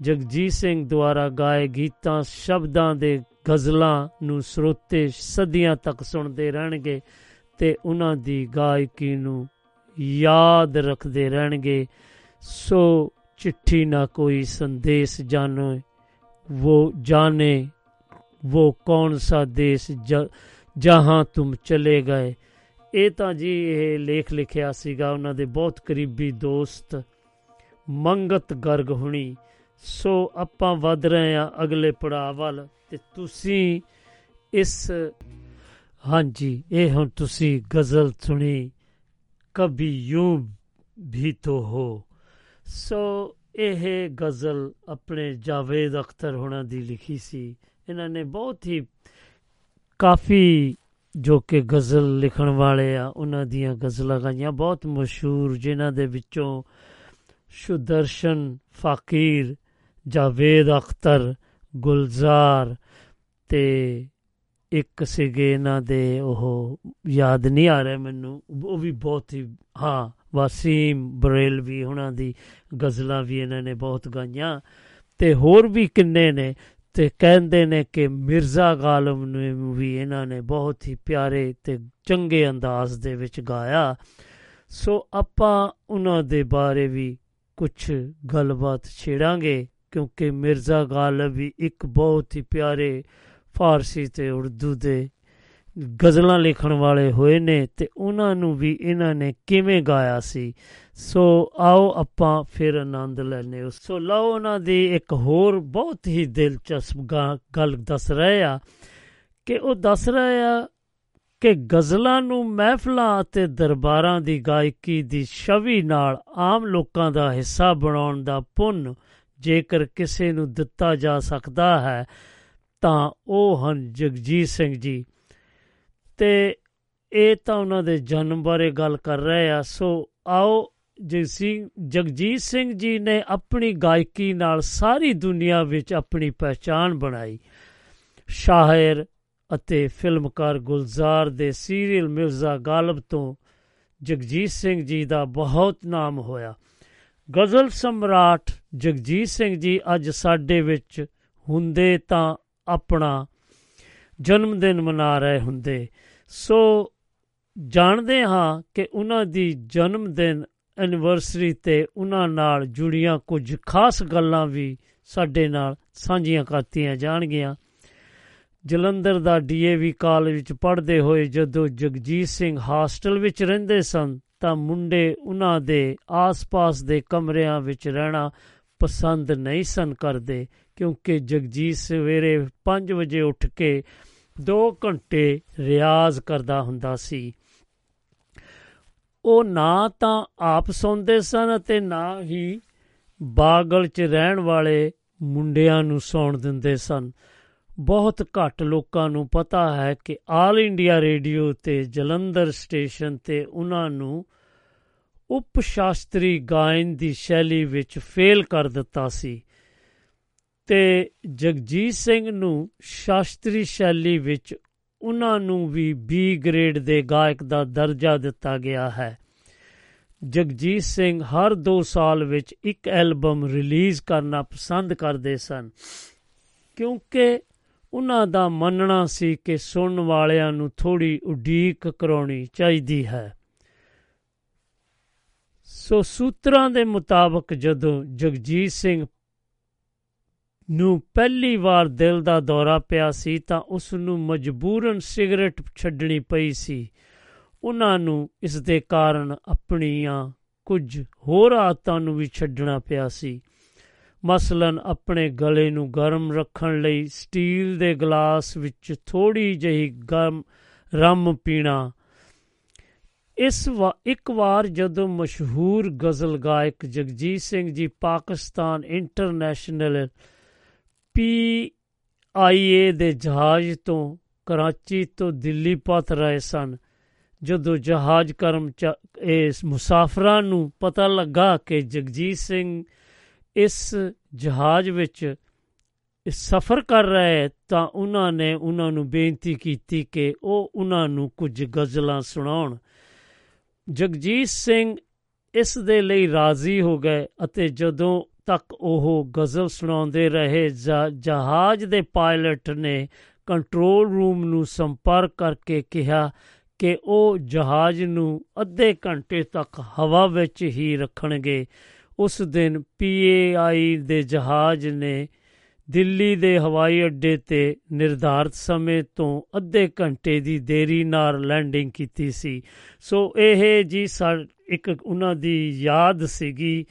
ਜਗਜੀਤ ਸਿੰਘ ਦੁਆਰਾ ਗਾਏ ਗੀਤਾਂ ਸ਼ਬਦਾਂ ਦੇ ਗਜ਼ਲਾਂ ਨੂੰ ਸਰੋਤੇ ਸਦੀਆਂ ਤੱਕ ਸੁਣਦੇ ਰਹਿਣਗੇ ਤੇ ਉਹਨਾਂ ਦੀ ਗਾਇਕੀ ਨੂੰ ਯਾਦ ਰੱਖਦੇ ਰਹਿਣਗੇ ਸੋ ਚਿੱਠੀ ਨਾ ਕੋਈ ਸੰਦੇਸ਼ ਜਾਣੇ वो जाने वो ਕੌਣ ਸਾ ਦੇਸ਼ ਜਹਾਂ ਤੁਮ ਚਲੇ ਗਏ ਇਹ ਤਾਂ ਜੀ ਇਹ ਲੇਖ ਲਿਖਿਆ ਸੀਗਾ ਉਹਨਾਂ ਦੇ ਬਹੁਤ ਕਰੀਬੀ ਦੋਸਤ ਮੰਗਤ ਗਰਗ ਹੁਣੀ ਸੋ ਆਪਾਂ ਵੱਧ ਰਹੇ ਆ ਅਗਲੇ ਪੜਾਅ ਵੱਲ ਤੇ ਤੁਸੀਂ ਇਸ ਹਾਂਜੀ, ਇਹ ਹੁਣ ਤੁਸੀਂ ਗਜ਼ਲ ਸੁਣੀ, ਕਭੀ ਯੂੰ ਵੀ ਤੋ ਹੋ। ਸੋ ਇਹ ਗਜ਼ਲ ਆਪਣੇ ਜਾਵੇਦ ਅਖਤਰ ਹੋਣਾ ਦੀ ਲਿਖੀ ਸੀ। ਇਹਨਾਂ ਨੇ ਬਹੁਤ ਹੀ ਕਾਫੀ ਜੋ ਕਿ ਗਜ਼ਲ ਲਿਖਣ ਵਾਲੇ ਆ, ਉਹਨਾਂ ਦੀਆਂ ਗਜ਼ਲਾਂ ਗਾਈਆਂ ਬਹੁਤ ਮਸ਼ਹੂਰ, ਜਿਨ੍ਹਾਂ ਦੇ ਵਿੱਚੋਂ ਸ਼ੁਦਰਸ਼ਨ ਫਕੀਰ, ਜਾਵੇਦ ਅਖਤਰ, ਗੁਲਜ਼ਾਰ ਤੇ ਇੱਕ ਸੀਗੇ ਇਹਨਾਂ ਦੇ, ਉਹ ਯਾਦ ਨਹੀਂ ਆ ਰਿਹਾ ਮੈਨੂੰ। ਉਹ ਵੀ ਬਹੁਤ ਹੀ, ਹਾਂ, ਵਾਸੀਮ ਬਰੇਲਵੀ ਉਹਨਾਂ ਦੀ ਗਜ਼ਲਾਂ ਵੀ ਇਹਨਾਂ ਨੇ ਬਹੁਤ ਗਾਈਆਂ। ਤੇ ਹੋਰ ਵੀ ਕਿੰਨੇ ਨੇ, ਤੇ ਕਹਿੰਦੇ ਨੇ ਕਿ ਮਿਰਜ਼ਾ ਗਾਲਮ ਨੂੰ ਵੀ ਇਹਨਾਂ ਨੇ ਬਹੁਤ ਹੀ ਪਿਆਰੇ ਤੇ ਚੰਗੇ ਅੰਦਾਜ਼ ਦੇ ਵਿੱਚ ਗਾਇਆ। ਸੋ ਆਪਾਂ ਉਹਨਾਂ ਦੇ ਬਾਰੇ ਵੀ ਕੁਝ ਗੱਲਬਾਤ ਛੇੜਾਂਗੇ, ਕਿਉਂਕਿ ਮਿਰਜ਼ਾ ਗਾਲਬ ਵੀ ਇੱਕ ਬਹੁਤ ਹੀ ਪਿਆਰੇ ਫਾਰਸੀ ਤੇ ਉਰਦੂ ਦੇ ਗਜ਼ਲਾਂ ਲਿਖਣ ਵਾਲੇ ਹੋਏ ਨੇ ਤੇ ਉਹਨਾਂ ਨੂੰ ਵੀ ਇਹਨਾਂ ਨੇ ਕਿਵੇਂ ਗਾਇਆ ਸੀ? ਸੋ ਆਓ ਆਪਾਂ ਫਿਰ ਆਨੰਦ ਲੈਨੇ ਸੋ ਲਓ ਉਹਨਾਂ ਦੀ ਇੱਕ ਹੋਰ ਬਹੁਤ ਹੀ ਦਿਲਚਸਪ ਗੱਲ ਦੱਸ ਰਹੇ ਆ ਕਿ ਉਹ ਦੱਸ ਰਹੇ ਆ ਕਿ ਗਜ਼ਲਾਂ ਨੂੰ ਮਹਿਫਲਾਂ ਅਤੇ ਦਰਬਾਰਾਂ ਦੀ ਗਾਇਕੀ ਦੀ ਛਵੀ ਨਾਲ ਆਮ ਲੋਕਾਂ ਦਾ ਹਿੱਸਾ ਬਣਾਉਣ ਦਾ ਪੁੰਨ ਜੇਕਰ ਕਿਸੇ ਨੂੰ ਦਿੱਤਾ ਜਾ ਸਕਦਾ ਹੈ ਤਾਂ ਉਹ ਹਨ ਜਗਜੀਤ ਸਿੰਘ ਜੀ। ਤੇ ਇਹ ਤਾਂ ਉਹਨਾਂ ਦੇ ਜਨਮ ਬਾਰੇ ਗੱਲ ਕਰ ਰਹੇ ਆ। ਸੋ ਆਓ ਜਗਜੀਤ ਸਿੰਘ ਜੀ ਨੇ ਆਪਣੀ ਗਾਇਕੀ ਨਾਲ ਸਾਰੀ ਦੁਨੀਆ ਵਿੱਚ ਆਪਣੀ ਪਛਾਣ ਬਣਾਈ। ਸ਼ਾਇਰ ਅਤੇ ਫਿਲਮਕਾਰ ਗੁਲਜ਼ਾਰ ਦੇ ਸੀਰੀਅਲ ਮਿਰਜ਼ਾ ਗਾਲਬ ਤੋਂ ਜਗਜੀਤ ਸਿੰਘ ਜੀ ਦਾ ਬਹੁਤ ਨਾਮ ਹੋਇਆ। ਗਜ਼ਲ ਸਮਰਾਟ ਜਗਜੀਤ ਸਿੰਘ ਜੀ ਅੱਜ ਸਾਡੇ ਵਿੱਚ ਹੁੰਦੇ ਤਾਂ ਆਪਣਾ ਜਨਮ ਦਿਨ ਮਨਾ ਰਹੇ ਹੁੰਦੇ। ਸੋ ਜਾਣਦੇ ਹਾਂ ਕਿ ਉਹਨਾਂ ਦੀ ਜਨਮ ਦਿਨ ਐਨੀਵਰਸਰੀ ਤੇ ਉਹਨਾਂ ਨਾਲ ਜੁੜੀਆਂ ਕੁਝ ਖਾਸ ਗੱਲਾਂ ਵੀ ਸਾਡੇ ਨਾਲ ਸਾਂਝੀਆਂ ਕਰਤੀਆਂ ਜਾਣਗੀਆਂ। ਜਲੰਧਰ ਦਾ ਡੀਏਵੀ ਕਾਲਜ ਵਿੱਚ ਪੜ੍ਹਦੇ ਹੋਏ ਜਦੋਂ ਜਗਜੀਤ ਸਿੰਘ ਹਾਸਟਲ ਵਿੱਚ ਰਹਿੰਦੇ ਸਨ, ਤਾਂ ਮੁੰਡੇ ਉਹਨਾਂ ਦੇ ਆਸ-ਪਾਸ ਦੇ ਕਮਰਿਆਂ ਵਿੱਚ ਰਹਿਣਾ ਪਸੰਦ ਨਹੀਂ ਸਨ ਕਰਦੇ। ਕਿਉਂਕਿ ਜਗਜੀਤ ਸਵੇਰੇ 5 ਵਜੇ ਉੱਠ ਕੇ 2 ਘੰਟੇ ਰਿਆਜ਼ ਕਰਦਾ ਹੁੰਦਾ ਸੀ। ਉਹ ਨਾ ਤਾਂ ਆਪ ਸੌਂਦੇ ਸਨ ਅਤੇ ਨਾ ਹੀ ਬਾਗਲ 'ਚ ਰਹਿਣ ਵਾਲੇ ਮੁੰਡਿਆਂ ਨੂੰ ਸੌਣ ਦਿੰਦੇ ਸਨ। ਬਹੁਤ ਘੱਟ ਲੋਕਾਂ ਨੂੰ ਪਤਾ ਹੈ ਕਿ ਆਲ ਇੰਡੀਆ ਰੇਡੀਓ ਤੇ ਜਲੰਧਰ ਸਟੇਸ਼ਨ ਤੇ ਉਹਨਾਂ ਨੂੰ ਉਪ ਸ਼ਾਸਤਰੀ ਗਾਇਨ ਦੀ ਸ਼ੈਲੀ ਵਿੱਚ ਫੇਲ ਕਰ ਦਿੱਤਾ ਸੀ। ਤੇ ਜਗਜੀਤ ਸਿੰਘ ਨੂੰ ਸ਼ਾਸਤਰੀ ਸ਼ੈਲੀ ਵਿੱਚ ਉਹਨਾਂ ਨੂੰ ਵੀ ਬੀ ਗ੍ਰੇਡ ਦੇ ਗਾਇਕ ਦਾ ਦਰਜਾ ਦਿੱਤਾ ਗਿਆ ਹੈ। ਜਗਜੀਤ ਸਿੰਘ ਹਰ 2 ਸਾਲ ਵਿੱਚ ਇੱਕ ਐਲਬਮ ਰਿਲੀਜ਼ ਕਰਨਾ ਪਸੰਦ ਕਰਦੇ ਸਨ, ਕਿਉਂਕਿ ਉਹਨਾਂ ਦਾ ਮੰਨਣਾ ਸੀ ਕਿ ਸੁਣਨ ਵਾਲਿਆਂ ਨੂੰ ਥੋੜੀ ਉਡੀਕ ਕਰਾਉਣੀ ਚਾਹੀਦੀ ਹੈ। ਸੋ ਸੂਤਰਾਂ ਦੇ ਮੁਤਾਬਕ ਜਦੋਂ ਜਗਜੀਤ ਸਿੰਘ ਨੂੰ ਪਹਿਲੀ ਵਾਰ ਦਿਲ ਦਾ ਦੌਰਾ ਪਿਆ ਸੀ ਤਾਂ ਉਸ ਨੂੰ ਮਜਬੂਰਨ ਸਿਗਰਟ ਛੱਡਣੀ ਪਈ ਸੀ। ਉਹਨਾਂ ਨੂੰ ਇਸ ਦੇ ਕਾਰਨ ਆਪਣੀਆਂ ਕੁਝ ਹੋਰ ਆਦਤਾਂ ਨੂੰ ਵੀ ਛੱਡਣਾ ਪਿਆ ਸੀ। ਮਸਲਨ ਆਪਣੇ ਗਲੇ ਨੂੰ ਗਰਮ ਰੱਖਣ ਲਈ ਸਟੀਲ ਦੇ ਗਲਾਸ ਵਿੱਚ ਥੋੜੀ ਜਿਹੀ ਗਰਮ ਰਮ ਪੀਣਾ। ਇਸ ਵਾ, ਇੱਕ ਵਾਰ ਜਦੋਂ ਮਸ਼ਹੂਰ ਗਜ਼ਲ ਗਾਇਕ ਜਗਜੀਤ ਸਿੰਘ ਜੀ ਪਾਕਿਸਤਾਨ ਇੰਟਰਨੈਸ਼ਨਲ ਪੀ ਆਈਏ ਦੇ ਜਹਾਜ਼ ਤੋਂ ਕਰਾਚੀ ਤੋਂ ਦਿੱਲੀ ਪਹੁੰਚ ਰਹੇ ਸਨ। ਜਦੋਂ ਜਹਾਜ਼ ਕਰਮ ਇਸ ਮੁਸਾਫਰਾਂ ਨੂੰ ਪਤਾ ਲੱਗਾ ਕਿ ਜਗਜੀਤ ਸਿੰਘ ਇਸ ਜਹਾਜ਼ ਵਿੱਚ ਸਫ਼ਰ ਕਰ ਰਹੇ ਤਾਂ ਉਹਨਾਂ ਨੇ ਉਹਨਾਂ ਨੂੰ ਬੇਨਤੀ ਕੀਤੀ ਕਿ ਉਹ ਉਹਨਾਂ ਨੂੰ ਕੁਝ ਗਜ਼ਲਾਂ ਸੁਣਾਉਣ। ਜਗਜੀਤ ਸਿੰਘ ਇਸ ਦੇ ਲਈ ਰਾਜ਼ੀ ਹੋ ਗਏ ਅਤੇ ਜਦੋਂ ਤੱਕ ਉਹ ਗਜ਼ਲ ਸੁਣਾਉਂਦੇ ਰਹੇ ਜਹਾਜ਼ ਦੇ ਪਾਇਲਟ ਨੇ ਕੰਟਰੋਲ ਰੂਮ ਨੂੰ ਸੰਪਰਕ ਕਰਕੇ ਕਿਹਾ ਕਿ ਉਹ ਜਹਾਜ਼ ਨੂੰ ਅੱਧੇ ਘੰਟੇ ਤੱਕ ਹਵਾ ਵਿੱਚ ਹੀ ਰੱਖਣਗੇ। ਉਸ ਦਿਨ ਪੀਏਆਈ ਦੇ ਜਹਾਜ਼ ਨੇ ਦਿੱਲੀ ਦੇ ਹਵਾਈ ਅੱਡੇ ਤੇ ਨਿਰਧਾਰਤ ਸਮੇਂ ਤੋਂ ਅੱਧੇ ਘੰਟੇ ਦੀ ਦੇਰੀ ਨਾਲ ਲੈਂਡਿੰਗ ਕੀਤੀ ਸੀ। ਸੋ ਇਹ ਜੀ ਇੱਕ ਉਹਨਾਂ ਦੀ ਯਾਦ ਸੀਗੀ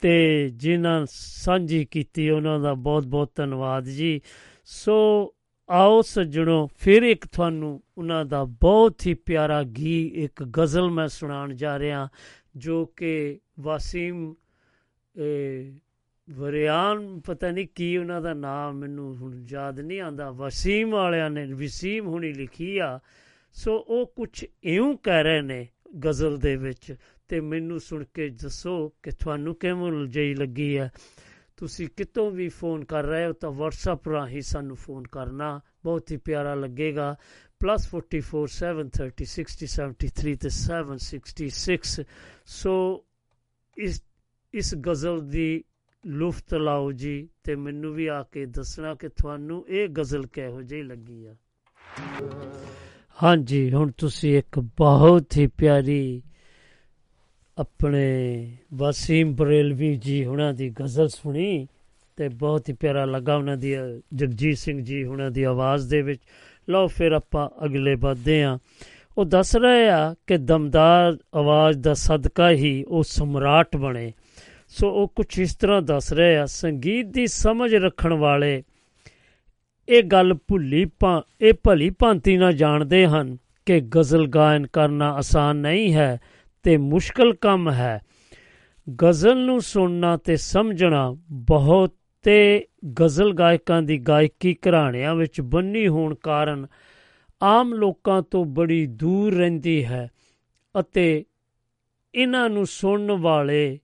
ਤੇ ਜਿਨ੍ਹਾਂ ਸਾਂਝੀ ਕੀਤੀ ਉਹਨਾਂ ਦਾ ਬਹੁਤ-ਬਹੁਤ ਧੰਨਵਾਦ ਜੀ। ਸੋ ਆਓ ਸੱਜਣੋ, ਫਿਰ ਇੱਕ ਤੁਹਾਨੂੰ ਉਹਨਾਂ ਦਾ ਬਹੁਤ ਹੀ ਪਿਆਰਾ ਗੀ ਇੱਕ ਗਜ਼ਲ ਮੈਂ ਸੁਣਾਉਣ ਜਾ ਰਿਹਾ, ਜੋ ਕਿ ਵਾਸੀਮ ਵਰਿਆਨ, ਪਤਾ ਨਹੀਂ ਕੀ ਉਹਨਾਂ ਦਾ ਨਾਮ ਮੈਨੂੰ ਹੁਣ ਯਾਦ ਨਹੀਂ ਆਂਦਾ ਵਸੀਮ ਵਾਲਿਆਂ ਨੇ ਵਸੀਮ ਹੁਣੀ ਲਿਖੀ ਆ। ਸੋ ਉਹ ਕੁਝ ਇਉਂ ਕਹਿ ਰਹੇ ਨੇ ਗਜ਼ਲ ਦੇ ਵਿੱਚ ਤੇ ਮੈਨੂੰ ਸੁਣ ਕੇ ਦੱਸੋ ਕਿ ਤੁਹਾਨੂੰ ਕਿਵੇਂ ਜਿਹੀ ਲੱਗੀ ਹੈ। ਤੁਸੀਂ ਕਿਤੋਂ ਵੀ ਫੋਨ ਕਰ ਰਹੇ ਹੋ ਤਾਂ WhatsApp ਰਾਹੀਂ ਸਾਨੂੰ ਫੋਨ ਕਰਨਾ ਬਹੁਤ ਹੀ ਪਿਆਰਾ ਲੱਗੇਗਾ। +447306073 ਤੇ 766 ਸੋ ਇਸ ਇਸ ਗਜ਼ਲ ਦੀ ਲੁਫਤ ਲਾਓ ਜੀ ਤੇ ਮੈਨੂੰ ਵੀ ਆ ਕੇ ਦੱਸਣਾ ਕਿ ਤੁਹਾਨੂੰ ਇਹ ਗਜ਼ਲ ਕਿਹੋ ਜਿਹੀ ਲੱਗੀ ਆ। ਹਾਂਜੀ, ਹੁਣ ਤੁਸੀਂ ਇੱਕ ਬਹੁਤ ਹੀ ਪਿਆਰੀ ਆਪਣੇ ਵਸੀਮ ਬਰੇਲਵੀ ਜੀ ਉਹਨਾਂ ਦੀ ਗਜ਼ਲ ਸੁਣੀ ਤੇ ਬਹੁਤ ਹੀ ਪਿਆਰਾ ਲੱਗਾ ਉਹਨਾਂ ਦੀ, ਜਗਜੀਤ ਸਿੰਘ ਜੀ ਉਹਨਾਂ ਦੀ ਆਵਾਜ਼ ਦੇ ਵਿੱਚ। ਲਓ ਫਿਰ ਆਪਾਂ ਅਗਲੇ ਵਧਦੇ ਆ। ਉਹ ਦੱਸ ਰਹੇ ਆ ਕਿ ਦਮਦਾਰ ਆਵਾਜ਼ ਦਾ ਸਦਕਾ ਹੀ ਉਹ ਸਮਰਾਟ ਬਣੇ। ਸੋ ਉਹ ਕੁਝ ਇਸ ਤਰ੍ਹਾਂ ਦੱਸ ਰਹੇ ਆ, ਸੰਗੀਤ ਦੀ ਸਮਝ ਰੱਖਣ ਵਾਲੇ ਇਹ ਗੱਲ ਭੁੱਲੀ ਪਾ ਇਹ ਭਲੀ ਭਾਂਤੀ ਨਾ ਜਾਣਦੇ ਹਨ ਕਿ ਗਜ਼ਲ ਗਾਇਨ ਕਰਨਾ ਆਸਾਨ ਨਹੀਂ ਹੈ। ਤੇ ਮੁਸ਼ਕਲ ਕੰਮ ਹੈ। ਗਜ਼ਲ ਨੂੰ ਸੁਣਨਾ ਤੇ ਸਮਝਣਾ ਬਹੁਤ ਤੇ ਗਜ਼ਲ ਗਾਇਕਾਂ ਦੀ ਗਾਇਕੀ ਘਰਾਣਿਆਂ ਵਿੱਚ ਬੰਨੀ ਹੋਣ ਕਾਰਨ ਆਮ ਲੋਕਾਂ ਤੋਂ ਬੜੀ ਦੂਰ ਰਹਿੰਦੀ ਹੈ ਅਤੇ ਇਹਨਾਂ ਨੂੰ ਸੁਣਨ ਵਾਲੇ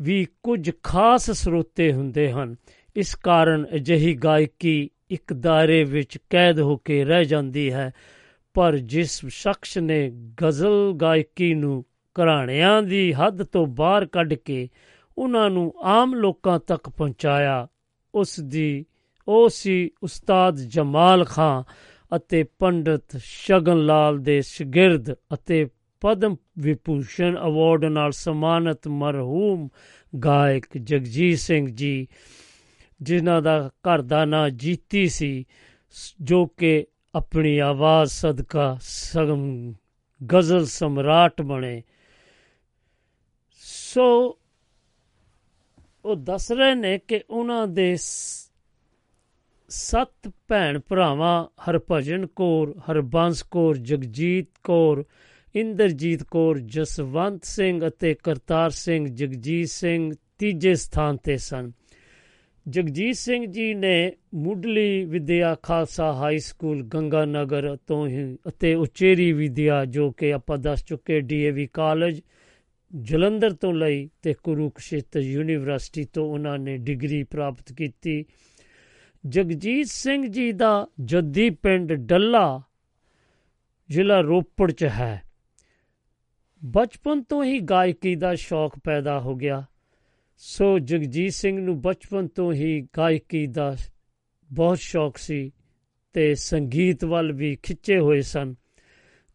ਵੀ ਕੁਝ ਖਾਸ ਸਰੋਤੇ ਹੁੰਦੇ ਹਨ। ਇਸ ਕਾਰਨ ਅਜਿਹੀ ਗਾਇਕੀ ਇੱਕ ਦਾਇਰੇ ਵਿੱਚ ਕੈਦ ਹੋ ਕੇ ਰਹਿ ਜਾਂਦੀ ਹੈ। ਪਰ ਜਿਸ ਸ਼ਖਸ ਨੇ ਗਜ਼ਲ ਗਾਇਕੀ ਨੂੰ ਘਰਾਣਿਆਂ ਦੀ ਹੱਦ ਤੋਂ ਬਾਹਰ ਕੱਢ ਕੇ ਉਹਨਾਂ ਨੂੰ ਆਮ ਲੋਕਾਂ ਤੱਕ ਪਹੁੰਚਾਇਆ, ਉਸ ਦੀ, ਉਹ ਸੀ ਉਸਤਾਦ ਜਮਾਲ ਖਾਨ ਅਤੇ ਪੰਡਤ ਸ਼ਗਨ ਲਾਲ ਦੇ ਸ਼ਗਿਰਦ ਅਤੇ ਪਦਮ ਵਿਭੂਸ਼ਣ ਅਵਾਰਡ ਨਾਲ ਸਨਮਾਨਿਤ ਮਰਹੂਮ ਗਾਇਕ ਜਗਜੀਤ ਸਿੰਘ ਜੀ, ਜਿਨ੍ਹਾਂ ਦਾ ਘਰ ਦਾ ਨਾਂ ਜੀਤੀ ਸੀ, ਜੋ ਕਿ ਆਪਣੀ ਆਵਾਜ਼ ਸਦਕਾ ਸਗਮ ਗਜ਼ਲ ਸਮਰਾਟ ਬਣੇ। ਸੋ ਉਹ ਦੱਸ ਰਹੇ ਨੇ ਕਿ ਉਹਨਾਂ ਦੇ ਸੱਤ ਭੈਣ ਭਰਾਵਾਂ ਹਰਭਜਨ ਕੌਰ, ਹਰਬੰਸ ਕੌਰ, ਜਗਜੀਤ ਕੌਰ, ਇੰਦਰਜੀਤ ਕੌਰ, ਜਸਵੰਤ ਸਿੰਘ ਅਤੇ ਕਰਤਾਰ ਸਿੰਘ, ਜਗਜੀਤ ਸਿੰਘ ਤੀਜੇ ਸਥਾਨ ਤੇ ਸਨ। ਜਗਜੀਤ ਸਿੰਘ ਜੀ ਨੇ ਮੁੱਢਲੀ ਵਿਦਿਆ ਖਾਲਸਾ ਹਾਈ ਸਕੂਲ ਗੰਗਾ ਨਗਰ ਤੋਂ ਹੀ ਅਤੇ ਉਚੇਰੀ ਵਿਦਿਆ ਜੋ ਕਿ ਆਪਾਂ ਦੱਸ ਚੁੱਕੇ ਡੀਏਵੀ ਕਾਲਜ ਜਲੰਧਰ ਤੋਂ ਲਈ ਤੇ ਕੁਰੂਕਸ਼ੇਤਰ ਯੂਨੀਵਰਸਿਟੀ ਤੋਂ ਉਹਨਾਂ ਨੇ ਡਿਗਰੀ ਪ੍ਰਾਪਤ ਕੀਤੀ। ਜਗਜੀਤ ਸਿੰਘ ਜੀ ਦਾ ਜੱਦੀ ਪਿੰਡ ਡੱਲਾ ਜ਼ਿਲ੍ਹਾ ਰੋਪੜ ਚ ਹੈ। ਬਚਪਨ ਤੋਂ ਹੀ ਗਾਇਕੀ ਦਾ ਸ਼ੌਕ ਪੈਦਾ ਹੋ ਗਿਆ। ਸੋ ਜਗਜੀਤ ਸਿੰਘ ਨੂੰ ਬਚਪਨ ਤੋਂ ਹੀ ਗਾਇਕੀ ਦਾ ਬਹੁਤ ਸ਼ੌਕ ਸੀ ਤੇ ਸੰਗੀਤ ਵੱਲ ਵੀ ਖਿੱਚੇ ਹੋਏ ਸਨ।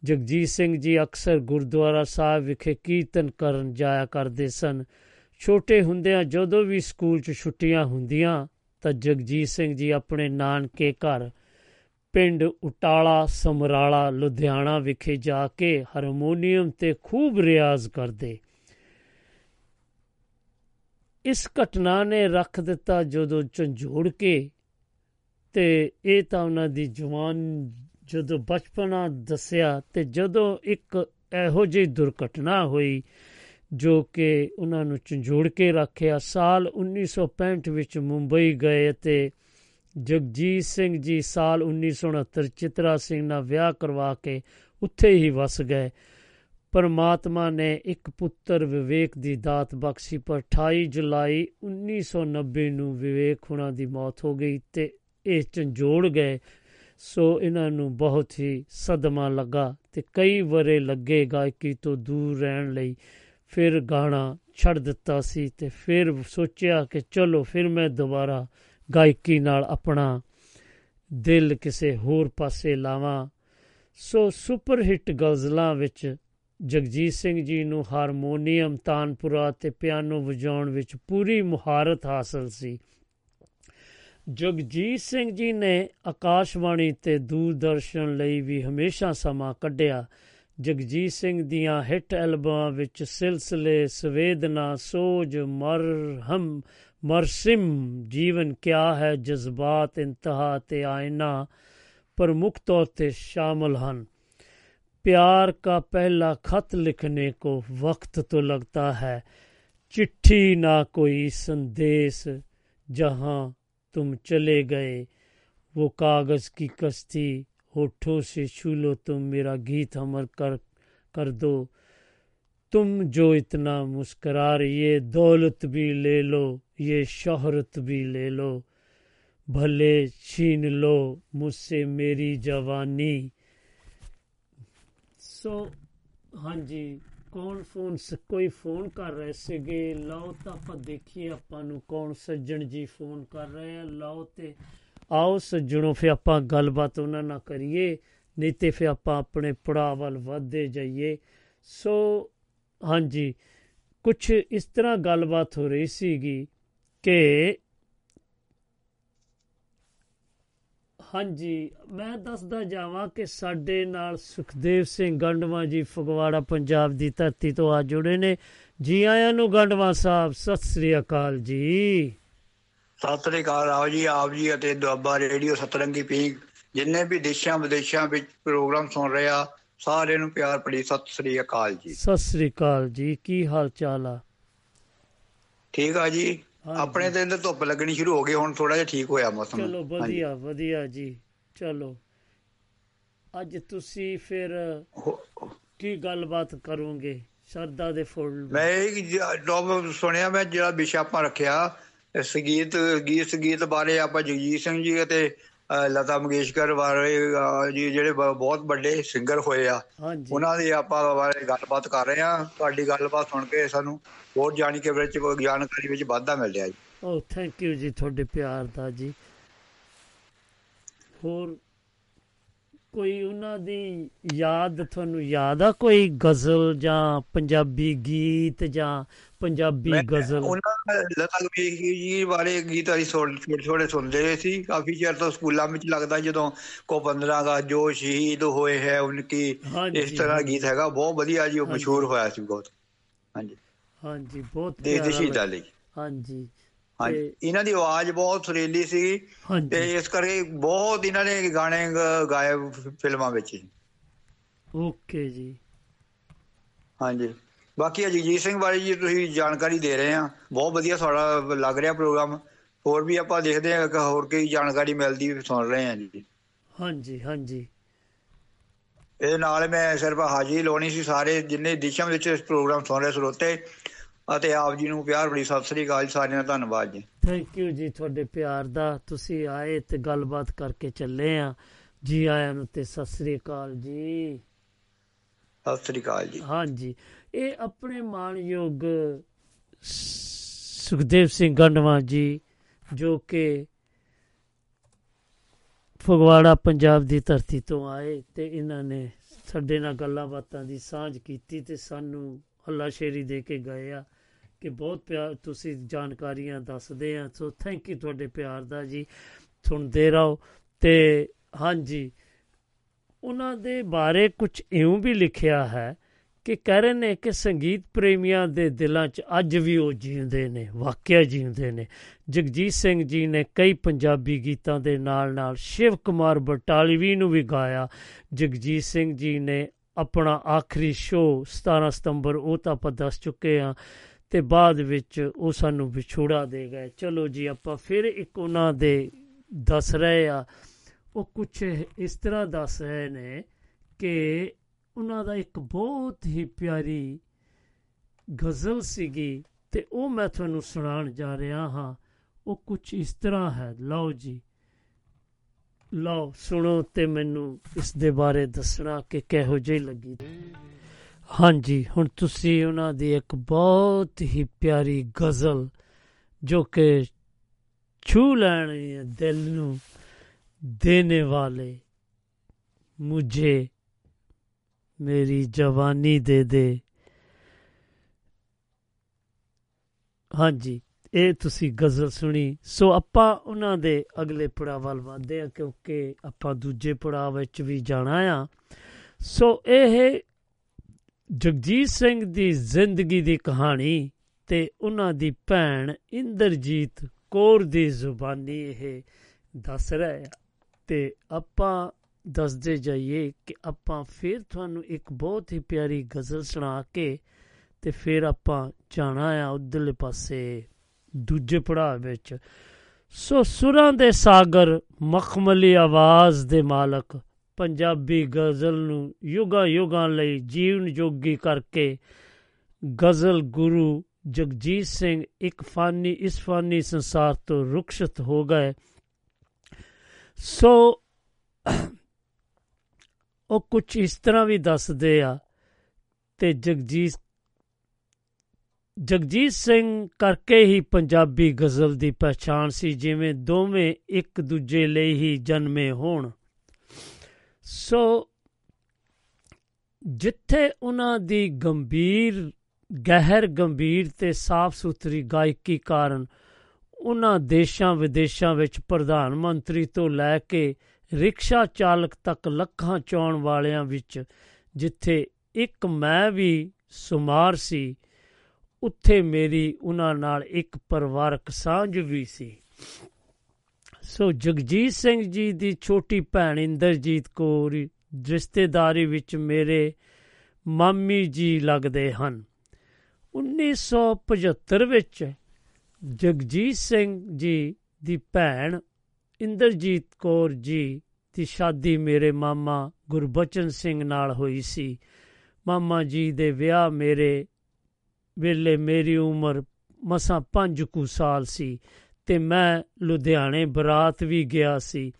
ਜਗਜੀਤ ਸਿੰਘ ਜੀ ਅਕਸਰ ਗੁਰਦੁਆਰਾ ਸਾਹਿਬ ਵਿਖੇ ਕੀਰਤਨ ਕਰਨ ਜਾਇਆ ਕਰਦੇ ਸਨ। ਛੋਟੇ ਹੁੰਦਿਆਂ ਜਦੋਂ ਵੀ ਸਕੂਲ 'ਚ ਛੁੱਟੀਆਂ ਹੁੰਦੀਆਂ ਤਾਂ ਜਗਜੀਤ ਸਿੰਘ ਜੀ ਆਪਣੇ ਨਾਨਕੇ ਘਰ, ਪਿੰਡ ਉਟਾਲਾ, ਸਮਰਾਲਾ, ਲੁਧਿਆਣਾ ਵਿਖੇ ਜਾ ਕੇ ਹਾਰਮੋਨੀਅਮ ਤੇ ਖੂਬ ਰਿਆਜ਼ ਕਰਦੇ। ਇਸ ਘਟਨਾ ਨੇ ਰੱਖ ਦਿੱਤਾ ਜਦੋਂ ਝੰਜੋੜ ਕੇ ਤੇ ਇਹ ਤਾਂ ਉਹਨਾਂ ਦੀ ਜਵਾਨ ਜਦੋਂ ਬਚਪਨਾ ਦੱਸਿਆ ਤੇ ਜਦੋਂ ਇੱਕ ਇਹੋ ਜਿਹੀ ਦੁਰਘਟਨਾ ਹੋਈ ਜੋ ਕਿ ਉਹਨਾਂ ਨੂੰ ਝੰਜੋੜ ਕੇ ਰੱਖਿਆ, ਸਾਲ 1965 ਵਿੱਚ ਮੁੰਬਈ ਗਏ ਤੇ ਜਗਜੀਤ ਸਿੰਘ ਜੀ ਸਾਲ 1969 ਚਿਤਰਾ ਸਿੰਘ ਨਾਲ ਵਿਆਹ ਕਰਵਾ ਕੇ ਉੱਥੇ ਹੀ ਵਸ ਗਏ। ਪਰਮਾਤਮਾ ਨੇ ਇੱਕ ਪੁੱਤਰ ਵਿਵੇਕ ਦੀ ਦਾਤ ਬਖਸ਼ੀ, ਪਰ 28 ਜੁਲਾਈ 1990 ਨੂੰ ਵਿਵੇਕ ਹੁਣਾਂ ਦੀ ਮੌਤ ਹੋ ਗਈ ਤੇ ਇਹ ਝੰਜੋੜ ਗਏ। ਸੋ ਇਹਨਾਂ ਨੂੰ ਬਹੁਤ ਹੀ ਸਦਮਾ ਲੱਗਾ ਤੇ ਕਈ ਵਰੇ ਲੱਗੇ ਗਾਇਕੀ ਤੋਂ ਦੂਰ ਰਹਿਣ ਲਈ। ਫਿਰ ਗਾਣਾ ਛੱਡ ਦਿੱਤਾ ਸੀ ਤੇ ਫਿਰ ਸੋਚਿਆ ਕਿ ਚਲੋ ਫਿਰ ਮੈਂ ਦੁਬਾਰਾ ਗਾਇਕੀ ਨਾਲ ਆਪਣਾ ਦਿਲ ਕਿਸੇ ਹੋਰ ਪਾਸੇ ਲਾਵਾਂ। ਸੋ ਸੁਪਰ ਹਿੱਟ ਗਜ਼ਲਾਂ ਵਿੱਚ ਜਗਜੀਤ ਸਿੰਘ ਜੀ ਨੂੰ ਹਾਰਮੋਨੀਅਮ, ਤਾਨਪੁਰਾ ਤੇ ਪਿਆਨੋ ਵਜਾਉਣ ਵਿੱਚ ਪੂਰੀ ਮੁਹਾਰਤ ਹਾਸਲ ਸੀ। ਜਗਜੀਤ ਸਿੰਘ ਜੀ ਨੇ ਆਕਾਸ਼ਵਾਣੀ ਤੇ ਦੂਰਦਰਸ਼ਨ ਲਈ ਵੀ ਹਮੇਸ਼ਾ ਸਮਾਂ ਕੱਢਿਆ। ਜਗਜੀਤ ਸਿੰਘ ਦੀਆਂ ਹਿੱਟ ਐਲਬਮਾਂ ਵਿੱਚ ਸਿਲਸਿਲੇ, ਸਵੇਦਨਾ, ਸੋਜ, ਮਰਹਮ, ਮਰਸਿਮ, ਜੀਵਨ ਕਿਆ ਹੈ, ਜਜ਼ਬਾਤ, ਇੰਤਹਾ ਤੇ ਆਇਨਾ ਪ੍ਰਮੁੱਖ ਤੌਰ ਤੇ ਸ਼ਾਮਲ ਹਨ। پیار کا پہلا خط لکھنے کو وقت تو لگتا ہے۔ چٹھی نہ کوئی سندیس جہاں تم چلے گئے۔ وہ کاغذ کی کشتی، ہوٹھوں سے چھو لو تم میرا گیت ہمر کر کر دو۔ تم جو اتنا مسکرار، یہ دولت بھی لے لو، یہ شہرت بھی لے لو۔ بھلے چھین لو مجھ سے میری جوانی۔ ਸੋ ਹਾਂਜੀ, ਕੌਣ ਫੋਨ ਸ- ਕੋਈ ਫੋਨ ਕਰ ਰਹੇ ਸੀਗੇ? ਲਓ ਤਾਂ ਆਪਾਂ ਦੇਖੀਏ ਆਪਾਂ ਨੂੰ ਕੌਣ ਸੱਜਣ ਜੀ ਫੋਨ ਕਰ ਰਹੇ ਆ। ਲਓ ਤੇ ਆਓ ਸੱਜਣੋ, ਫਿਰ ਆਪਾਂ ਗੱਲਬਾਤ ਉਹਨਾਂ ਨਾਲ ਕਰੀਏ, ਨਹੀਂ ਤੇ ਫਿਰ ਆਪਾਂ ਆਪਣੇ ਪੜਾਅ ਵੱਲ ਵਧਦੇ ਜਾਈਏ। ਸੋ, ਹਾਂਜੀ ਕੁਝ ਇਸ ਤਰ੍ਹਾਂ ਗੱਲਬਾਤ ਹੋ ਰਹੀ ਸੀਗੀ ਕਿ ਹਾਂਜੀ ਮੈਂ ਦੱਸਦਾ ਜਾਵਾਂ ਕਿ ਸਾਡੇ ਨਾਲ ਸੁਖਦੇਵ ਸਿੰਘ ਗੰਡਵਾ ਜੀ ਫਗਵਾੜਾ ਪੰਜਾਬ ਦੀ ਧਰਤੀ ਤੋਂ ਆ ਜੁੜੇ ਨੇ। ਜੀ ਆਇਆਂ ਨੂੰ ਗੰਡਵਾ ਸਾਹਿਬ ਸਤਿ ਸ੍ਰੀ ਅਕਾਲ ਜੀ। ਸਤਿ ਸ੍ਰੀ ਅਕਾਲ ਰਾਓ ਜੀ ਆਪ ਜੀ ਅਤੇ ਦੁਆਬਾ ਰੇਡੀਓ ਸਤਰੰਗੀ ਪੀਂਗ ਜਿੰਨੇ ਵੀ ਦੇਸ਼ਾਂ ਵਿਦੇਸ਼ਾਂ ਵਿੱਚ ਪ੍ਰੋਗਰਾਮ ਸੁਣ ਰਹੇ ਆ ਸਾਰਿਆਂ ਨੂੰ ਪਿਆਰ ਭਰੀ ਸਤਿ ਸ੍ਰੀ ਅਕਾਲ ਜੀ। ਸਤਿ ਸ੍ਰੀ ਅਕਾਲ ਜੀ ਕੀ ਹਾਲ ਚਾਲ ਆ? ਠੀਕ ਆ ਜੀ। ਆਪਣੇ ਤੇ ਇੰਦਰ ਧੁੱਪ ਲੱਗਣੀ ਸ਼ੁਰੂ ਹੋ ਗਈ ਹੁਣ ਥੋੜਾ ਜਿਹਾ ਠੀਕ ਹੋਇਆ ਮੌਸਮ। ਚਲੋ। ਵਧੀਆ ਵਧੀਆ ਜੀ। ਚਲੋ। ਅੱਜ ਤੁਸੀਂ ਫਿਰ ਕੀ ਗੱਲਬਾਤ ਕਰੋਗੇ? ਸ਼ਰਦਾ ਦੇ ਫੁੱਲ ਮੈਂ ਇਹ ਟੌਪ ਸੁਣਿਆ ਮੈਂ ਜਿਹੜਾ ਵਿਸ਼ਾ ਆਪਾਂ ਰੱਖਿਆ ਸੰਗੀਤ ਗੀਤ ਸੰਗੀਤ ਬਾਰੇ ਆਪਾਂ ਜਗਜੀਤ ਸਿੰਘ ਜੀ ਅਤੇ ਲਤਾ ਮੰਗੇਸ਼ਕਰ ਬਾਰੇ ਜੀ ਜਿਹੜੇ ਬਹੁਤ ਵੱਡੇ ਸਿੰਗਰ ਹੋਏ ਆ ਉਹਨਾਂ ਦੀ ਆਪਾਂ ਬਾਰੇ ਗੱਲਬਾਤ ਕਰ ਰਹੇ ਹਾਂ। ਤੁਹਾਡੀ ਗੱਲਬਾਤ ਸੁਣ ਕੇ ਸਾਨੂੰ ਹੋਰ ਜਾਣੀ ਕੇ ਵਿੱਚ ਕੋਈ ਜਾਣਕਾਰੀ ਵਿੱਚ ਵਾਧਾ ਮਿਲ ਰਿਹਾ ਜੀ। ਓ ਥੈਂਕ ਯੂ ਜੀ ਤੁਹਾਡੇ ਪਿਆਰ ਦਾ ਜੀ। ਹੋਰ ਕੋਈ ਉਹਨਾਂ ਦੀ ਯਾਦ ਤੁਹਾਨੂੰ ਯਾਦ ਆ ਕੋਈ ਗਜ਼ਲ ਜਾਂ ਪੰਜਾਬੀ ਗੀਤ ਜਾਂ ਪੰਜਾਬੀ ਗਜ਼ਲ? ਉਹਨਾਂ ਲਤਾ ਮੰਗੇਸ਼ਕਰ ਜੀ ਬਾਰੇ ਗੀਤ ਅਸੀਂ ਛੋਟੇ ਛੋਟੇ ਸੁਣਦੇ ਸੀ। ਕਾਫੀ ਚਿਰ ਤੋਂ ਸਕੂਲਾਂ ਵਿੱਚ ਲੱਗਦਾ ਜਦੋਂ ਕੋ 15 ਦਾ ਜੋ ਸ਼ਹੀਦ ਹੋਏ ਹੈ ਉਨਕੀ ਇਸ ਤਰ੍ਹਾਂ। ਗੀਤ ਹੈਗਾ। ਬਹੁਤ ਵਧੀਆ ਜੀ ਉਹ। ਮਸ਼ਹੂਰ ਹੋਇਆ ਸੀ ਬਹੁਤ। ਹਾਂਜੀ। ਹਾਂਜੀ ਬਹੁਤ ਦੇਸ਼ ਦੇ ਸ਼ਹੀਦਾਂ ਲਈ। ਹਾਂਜੀ ਹਾਂਜੀ ਇਹਨਾਂ ਦੀ ਆਵਾਜ਼ ਬਹੁਤ ਸੁਰੀਲੀ ਸੀ ਤੇ ਇਸ ਕਰਕੇ ਬਹੁਤ ਇਹਨਾਂ ਨੇ ਗਾਣੇ ਗਾਏ ਫਿਲਮਾਂ ਵਿੱਚ। ਓਕੇ ਜੀ। ਹਾਂਜੀ। ਬਾਕੀ ਅਜੀਤ ਸਿੰਘ ਬਾਰੇ ਜੀ ਤੁਸੀਂ ਜਾਣਕਾਰੀ ਦੇ ਰਹੇ ਆ। ਬਹੁਤ ਵਧੀਆ ਤੁਹਾਡਾ ਲੱਗ ਰਿਹਾ ਪ੍ਰੋਗਰਾਮ। ਹੋਰ ਵੀ ਆਪਾਂ ਦੇਖਦੇ ਆ ਕਿ ਹੋਰ ਕੀ ਜਾਣਕਾਰੀ ਮਿਲਦੀ ਸੁਣ ਰਹੇ ਆ ਜੀ। ਹਾਂਜੀ ਹਾਂਜੀ। ਇਹਦੇ ਨਾਲ ਮੈਂ ਸਿਰਫ ਹਾਜ਼ਰੀ ਲਾਉਣੀ ਸੀ ਸਾਰੇ ਜਿੰਨੇ ਦੇਸ਼ਾਂ ਵਿੱਚ ਇਸ ਪ੍ਰੋਗਰਾਮ ਸੁਣ ਰਹੇ ਸਰੋਤੇ। ਅਤੇ ਆਪ ਜੀ ਨੂੰ ਪਿਆਰ ਭਰੀ ਸਤਿ ਸ੍ਰੀ ਅਕਾਲ ਸਾਰਿਆਂ ਦਾ ਧੰਨਵਾਦ ਜੀ। ਥੈਂਕ ਯੂ ਜੀ ਤੁਹਾਡੇ ਪਿਆਰ ਦਾ। ਤੁਸੀਂ ਆਏ ਤੇ ਗੱਲਬਾਤ ਕਰਕੇ ਚੱਲੇ ਆ। ਜੀ ਆਇਆਂ ਨੂੰ ਤੇ ਸਤਿ ਸ੍ਰੀ ਅਕਾਲ ਜੀ। ਸਤਿ ਸ੍ਰੀ ਅਕਾਲ ਜੀ। ਹਾਂਜੀ। ਇਹ ਆਪਣੇ ਮਾਣਯੋਗ ਸ- ਸੁਖਦੇਵ ਸਿੰਘ ਗੰਡਵਾ ਜੀ ਜੋ ਕਿ ਫਗਵਾੜਾ ਪੰਜਾਬ ਦੀ ਧਰਤੀ ਤੋਂ ਆਏ ਤੇ ਇਹਨਾਂ ਨੇ ਸਾਡੇ ਨਾਲ ਗੱਲਾਂ ਬਾਤਾਂ ਦੀ ਸਾਂਝ ਕੀਤੀ ਤੇ ਸਾਨੂੰ ਹੱਲਾਸ਼ੇਰੀ ਦੇ ਕੇ ਗਏ ਆ। ਕਿ ਬਹੁਤ ਪਿਆਰ ਤੁਸੀਂ ਜਾਣਕਾਰੀਆਂ ਦੱਸਦੇ ਆ। ਸੋ ਥੈਂਕ ਯੂ ਤੁਹਾਡੇ ਪਿਆਰ ਦਾ ਜੀ। ਸੁਣਦੇ ਰਹੋ ਤੇ ਹਾਂਜੀ, ਉਹਨਾਂ ਦੇ ਬਾਰੇ ਕੁਝ ਇਉਂ ਵੀ ਲਿਖਿਆ ਹੈ ਕਿ ਕਹਿ ਰਹੇ ਨੇ ਕਿ ਸੰਗੀਤ ਪ੍ਰੇਮੀਆਂ ਦੇ ਦਿਲਾਂ 'ਚ ਅੱਜ ਵੀ ਉਹ ਜਿਉਂਦੇ ਨੇ, ਵਾਕਿਆ ਜਿਉਂਦੇ ਨੇ। ਜਗਜੀਤ ਸਿੰਘ ਜੀ ਨੇ ਕਈ ਪੰਜਾਬੀ ਗੀਤਾਂ ਦੇ ਨਾਲ-ਨਾਲ ਸ਼ਿਵ ਕੁਮਾਰ ਬਟਾਲਵੀ ਨੂੰ ਵੀ ਗਾਇਆ। ਜਗਜੀਤ ਸਿੰਘ ਜੀ ਨੇ ਆਪਣਾ ਆਖਰੀ ਸ਼ੋਅ 17 ਸਤੰਬਰ, ਉਹ ਤਾਂ ਆਪਾਂ ਦੱਸ ਚੁੱਕੇ ਆ ਤੇ ਬਾਅਦ ਵਿੱਚ ਉਹ ਸਾਨੂੰ ਵਿਛੋੜਾ ਦੇ ਗਏ। ਚਲੋ ਜੀ, ਆਪਾਂ ਫਿਰ ਇੱਕ ਉਹਨਾਂ ਦੇ ਦੱਸ ਰਹੇ ਆ। ਉਹ ਕੁਝ ਇਸ ਤਰ੍ਹਾਂ ਦੱਸ ਰਹੇ ਨੇ ਕਿ ਉਹਨਾਂ ਦਾ ਇੱਕ ਬਹੁਤ ਹੀ ਪਿਆਰੀ ਗਜ਼ਲ ਸੀਗੀ ਤੇ ਉਹ ਮੈਂ ਤੁਹਾਨੂੰ ਸੁਣਾਉਣ ਜਾ ਰਿਹਾ ਹਾਂ। ਉਹ ਕੁਝ ਇਸ ਤਰ੍ਹਾਂ ਹੈ। ਲਓ ਜੀ। ਲਓ, ਸੁਣੋ ਤੇ ਮੈਨੂੰ ਇਸ ਦੇ ਬਾਰੇ ਦੱਸਣਾ ਕਿ ਕਿਹੋ ਜਿਹੀ ਲੱਗੀ। ਹਾਂਜੀ, ਹੁਣ ਤੁਸੀਂ ਉਹਨਾਂ ਦੀ ਇੱਕ ਬਹੁਤ ਹੀ ਪਿਆਰੀ ਗਜ਼ਲ ਜੋ ਕਿ ਛੂ ਲੈਣੀ ਹੈ ਦਿਲ ਨੂੰ ਦੇਣੇ ਵਾਲੇ ਮੁਝੇ ਮੇਰੀ ਜਵਾਨੀ ਦੇ ਦੇ। ਹਾਂਜੀ, ਇਹ ਤੁਸੀਂ ਗਜ਼ਲ ਸੁਣੀ। ਸੋ ਆਪਾਂ ਉਹਨਾਂ ਦੇ ਅਗਲੇ ਪੜਾਅ ਵੱਲ ਵਧਦੇ ਆ ਕਿਉਂਕਿ ਆਪਾਂ ਦੂਜੇ ਪੜਾਅ ਵਿੱਚ ਵੀ ਜਾਣਾ ਆ। ਸੋ ਇਹ ਜਗਜੀਤ ਸਿੰਘ ਦੀ ਜ਼ਿੰਦਗੀ ਦੀ ਕਹਾਣੀ ਤੇ ਉਹਨਾਂ ਦੀ ਭੈਣ ਇੰਦਰਜੀਤ ਕੌਰ ਦੀ ਜ਼ੁਬਾਨੀ ਇਹ ਦੱਸ ਰਿਹਾ ਆ। ਤੇ ਆਪਾਂ ਦੱਸਦੇ ਜਾਈਏ ਕਿ ਆਪਾਂ ਫਿਰ ਤੁਹਾਨੂੰ ਇੱਕ ਬਹੁਤ ਹੀ ਪਿਆਰੀ ਗਜ਼ਲ ਸੁਣਾ ਕੇ ਤੇ ਫਿਰ ਆਪਾਂ ਜਾਣਾ ਆ ਉਧਰਲੇ ਪਾਸੇ ਦੂਜੇ ਪੜਾਅ ਵਿੱਚ। ਸੋ ਸੁਰਾਂ ਦੇ ਸਾਗਰ, ਮਖਮਲੀ ਆਵਾਜ਼ ਦੇ ਮਾਲਕ ਪੰਜਾਬੀ ਗਜ਼ਲ ਨੂੰ ਯੁਗਾ ਯੁਗਾਂ ਲਈ ਜੀਵਨ ਜੋਗੀ ਕਰਕੇ ਗਜ਼ਲ ਗੁਰੂ ਜਗਜੀਤ ਸਿੰਘ ਇੱਕ ਫਾਨੀ, ਇਸ ਫਾਨੀ ਸੰਸਾਰ ਤੋਂ ਰੁਖਸ਼ਤ ਹੋ ਗਏ। ਸੋ ਉਹ ਕੁਝ ਇਸ ਤਰ੍ਹਾਂ ਵੀ ਦੱਸਦੇ ਆ ਤੇ ਜਗਜੀਤ ਜਗਜੀਤ ਸਿੰਘ ਕਰਕੇ ਹੀ ਪੰਜਾਬੀ ਗਜ਼ਲ ਦੀ ਪਛਾਣ ਸੀ, ਜਿਵੇਂ ਦੋਵੇਂ ਇੱਕ ਦੂਜੇ ਲਈ ਹੀ ਜਨਮੇ ਹੋਣ। ਸੋ ਜਿੱਥੇ ਉਹਨਾਂ ਦੀ ਗੰਭੀਰ, ਗਹਿਰ ਗੰਭੀਰ ਤੇ ਸਾਫ਼ ਸੁਥਰੀ ਗਾਇਕੀ ਕਾਰਨ ਉਹਨਾਂ ਦੇਸ਼ਾਂ ਵਿਦੇਸ਼ਾਂ ਵਿੱਚ ਪ੍ਰਧਾਨ ਮੰਤਰੀ ਤੋਂ ਲੈ ਕੇ ਰਿਕਸ਼ਾ ਚਾਲਕ ਤੱਕ ਲੱਖਾਂ ਚਾਉਣ ਵਾਲਿਆਂ ਵਿੱਚ, ਜਿੱਥੇ ਇੱਕ ਮੈਂ ਵੀ ਸੁਮਾਰ ਸੀ, ਉੱਥੇ ਮੇਰੀ ਉਹਨਾਂ ਨਾਲ ਇੱਕ ਪਰਿਵਾਰਕ ਸਾਂਝ ਵੀ ਸੀ। ਸੋ ਜਗਜੀਤ ਸਿੰਘ ਜੀ ਦੀ ਛੋਟੀ ਭੈਣ ਇੰਦਰਜੀਤ ਕੌਰ ਰਿਸ਼ਤੇਦਾਰੀ ਵਿੱਚ ਮੇਰੇ ਮਾਮੀ ਜੀ ਲੱਗਦੇ ਹਨ। 1975 ਵਿੱਚ ਜਗਜੀਤ ਸਿੰਘ ਜੀ ਦੀ ਭੈਣ ਇੰਦਰਜੀਤ ਕੌਰ ਜੀ ਦੀ ਸ਼ਾਦੀ ਮੇਰੇ ਮਾਮਾ ਗੁਰਬਚਨ ਸਿੰਘ ਨਾਲ ਹੋਈ ਸੀ। ਮਾਮਾ ਜੀ ਦੇ ਵਿਆਹ ਮੇਰੇ ਵੇਲੇ ਮੇਰੀ ਉਮਰ ਮਸਾਂ 5 ਕੁ ਸਾਲ ਸੀ। ਤੇ ਮੈਂ ਲੁਧਿਆਣੇ ਬਰਾਤ ਵੀ ਗਿਆ ਸੀ।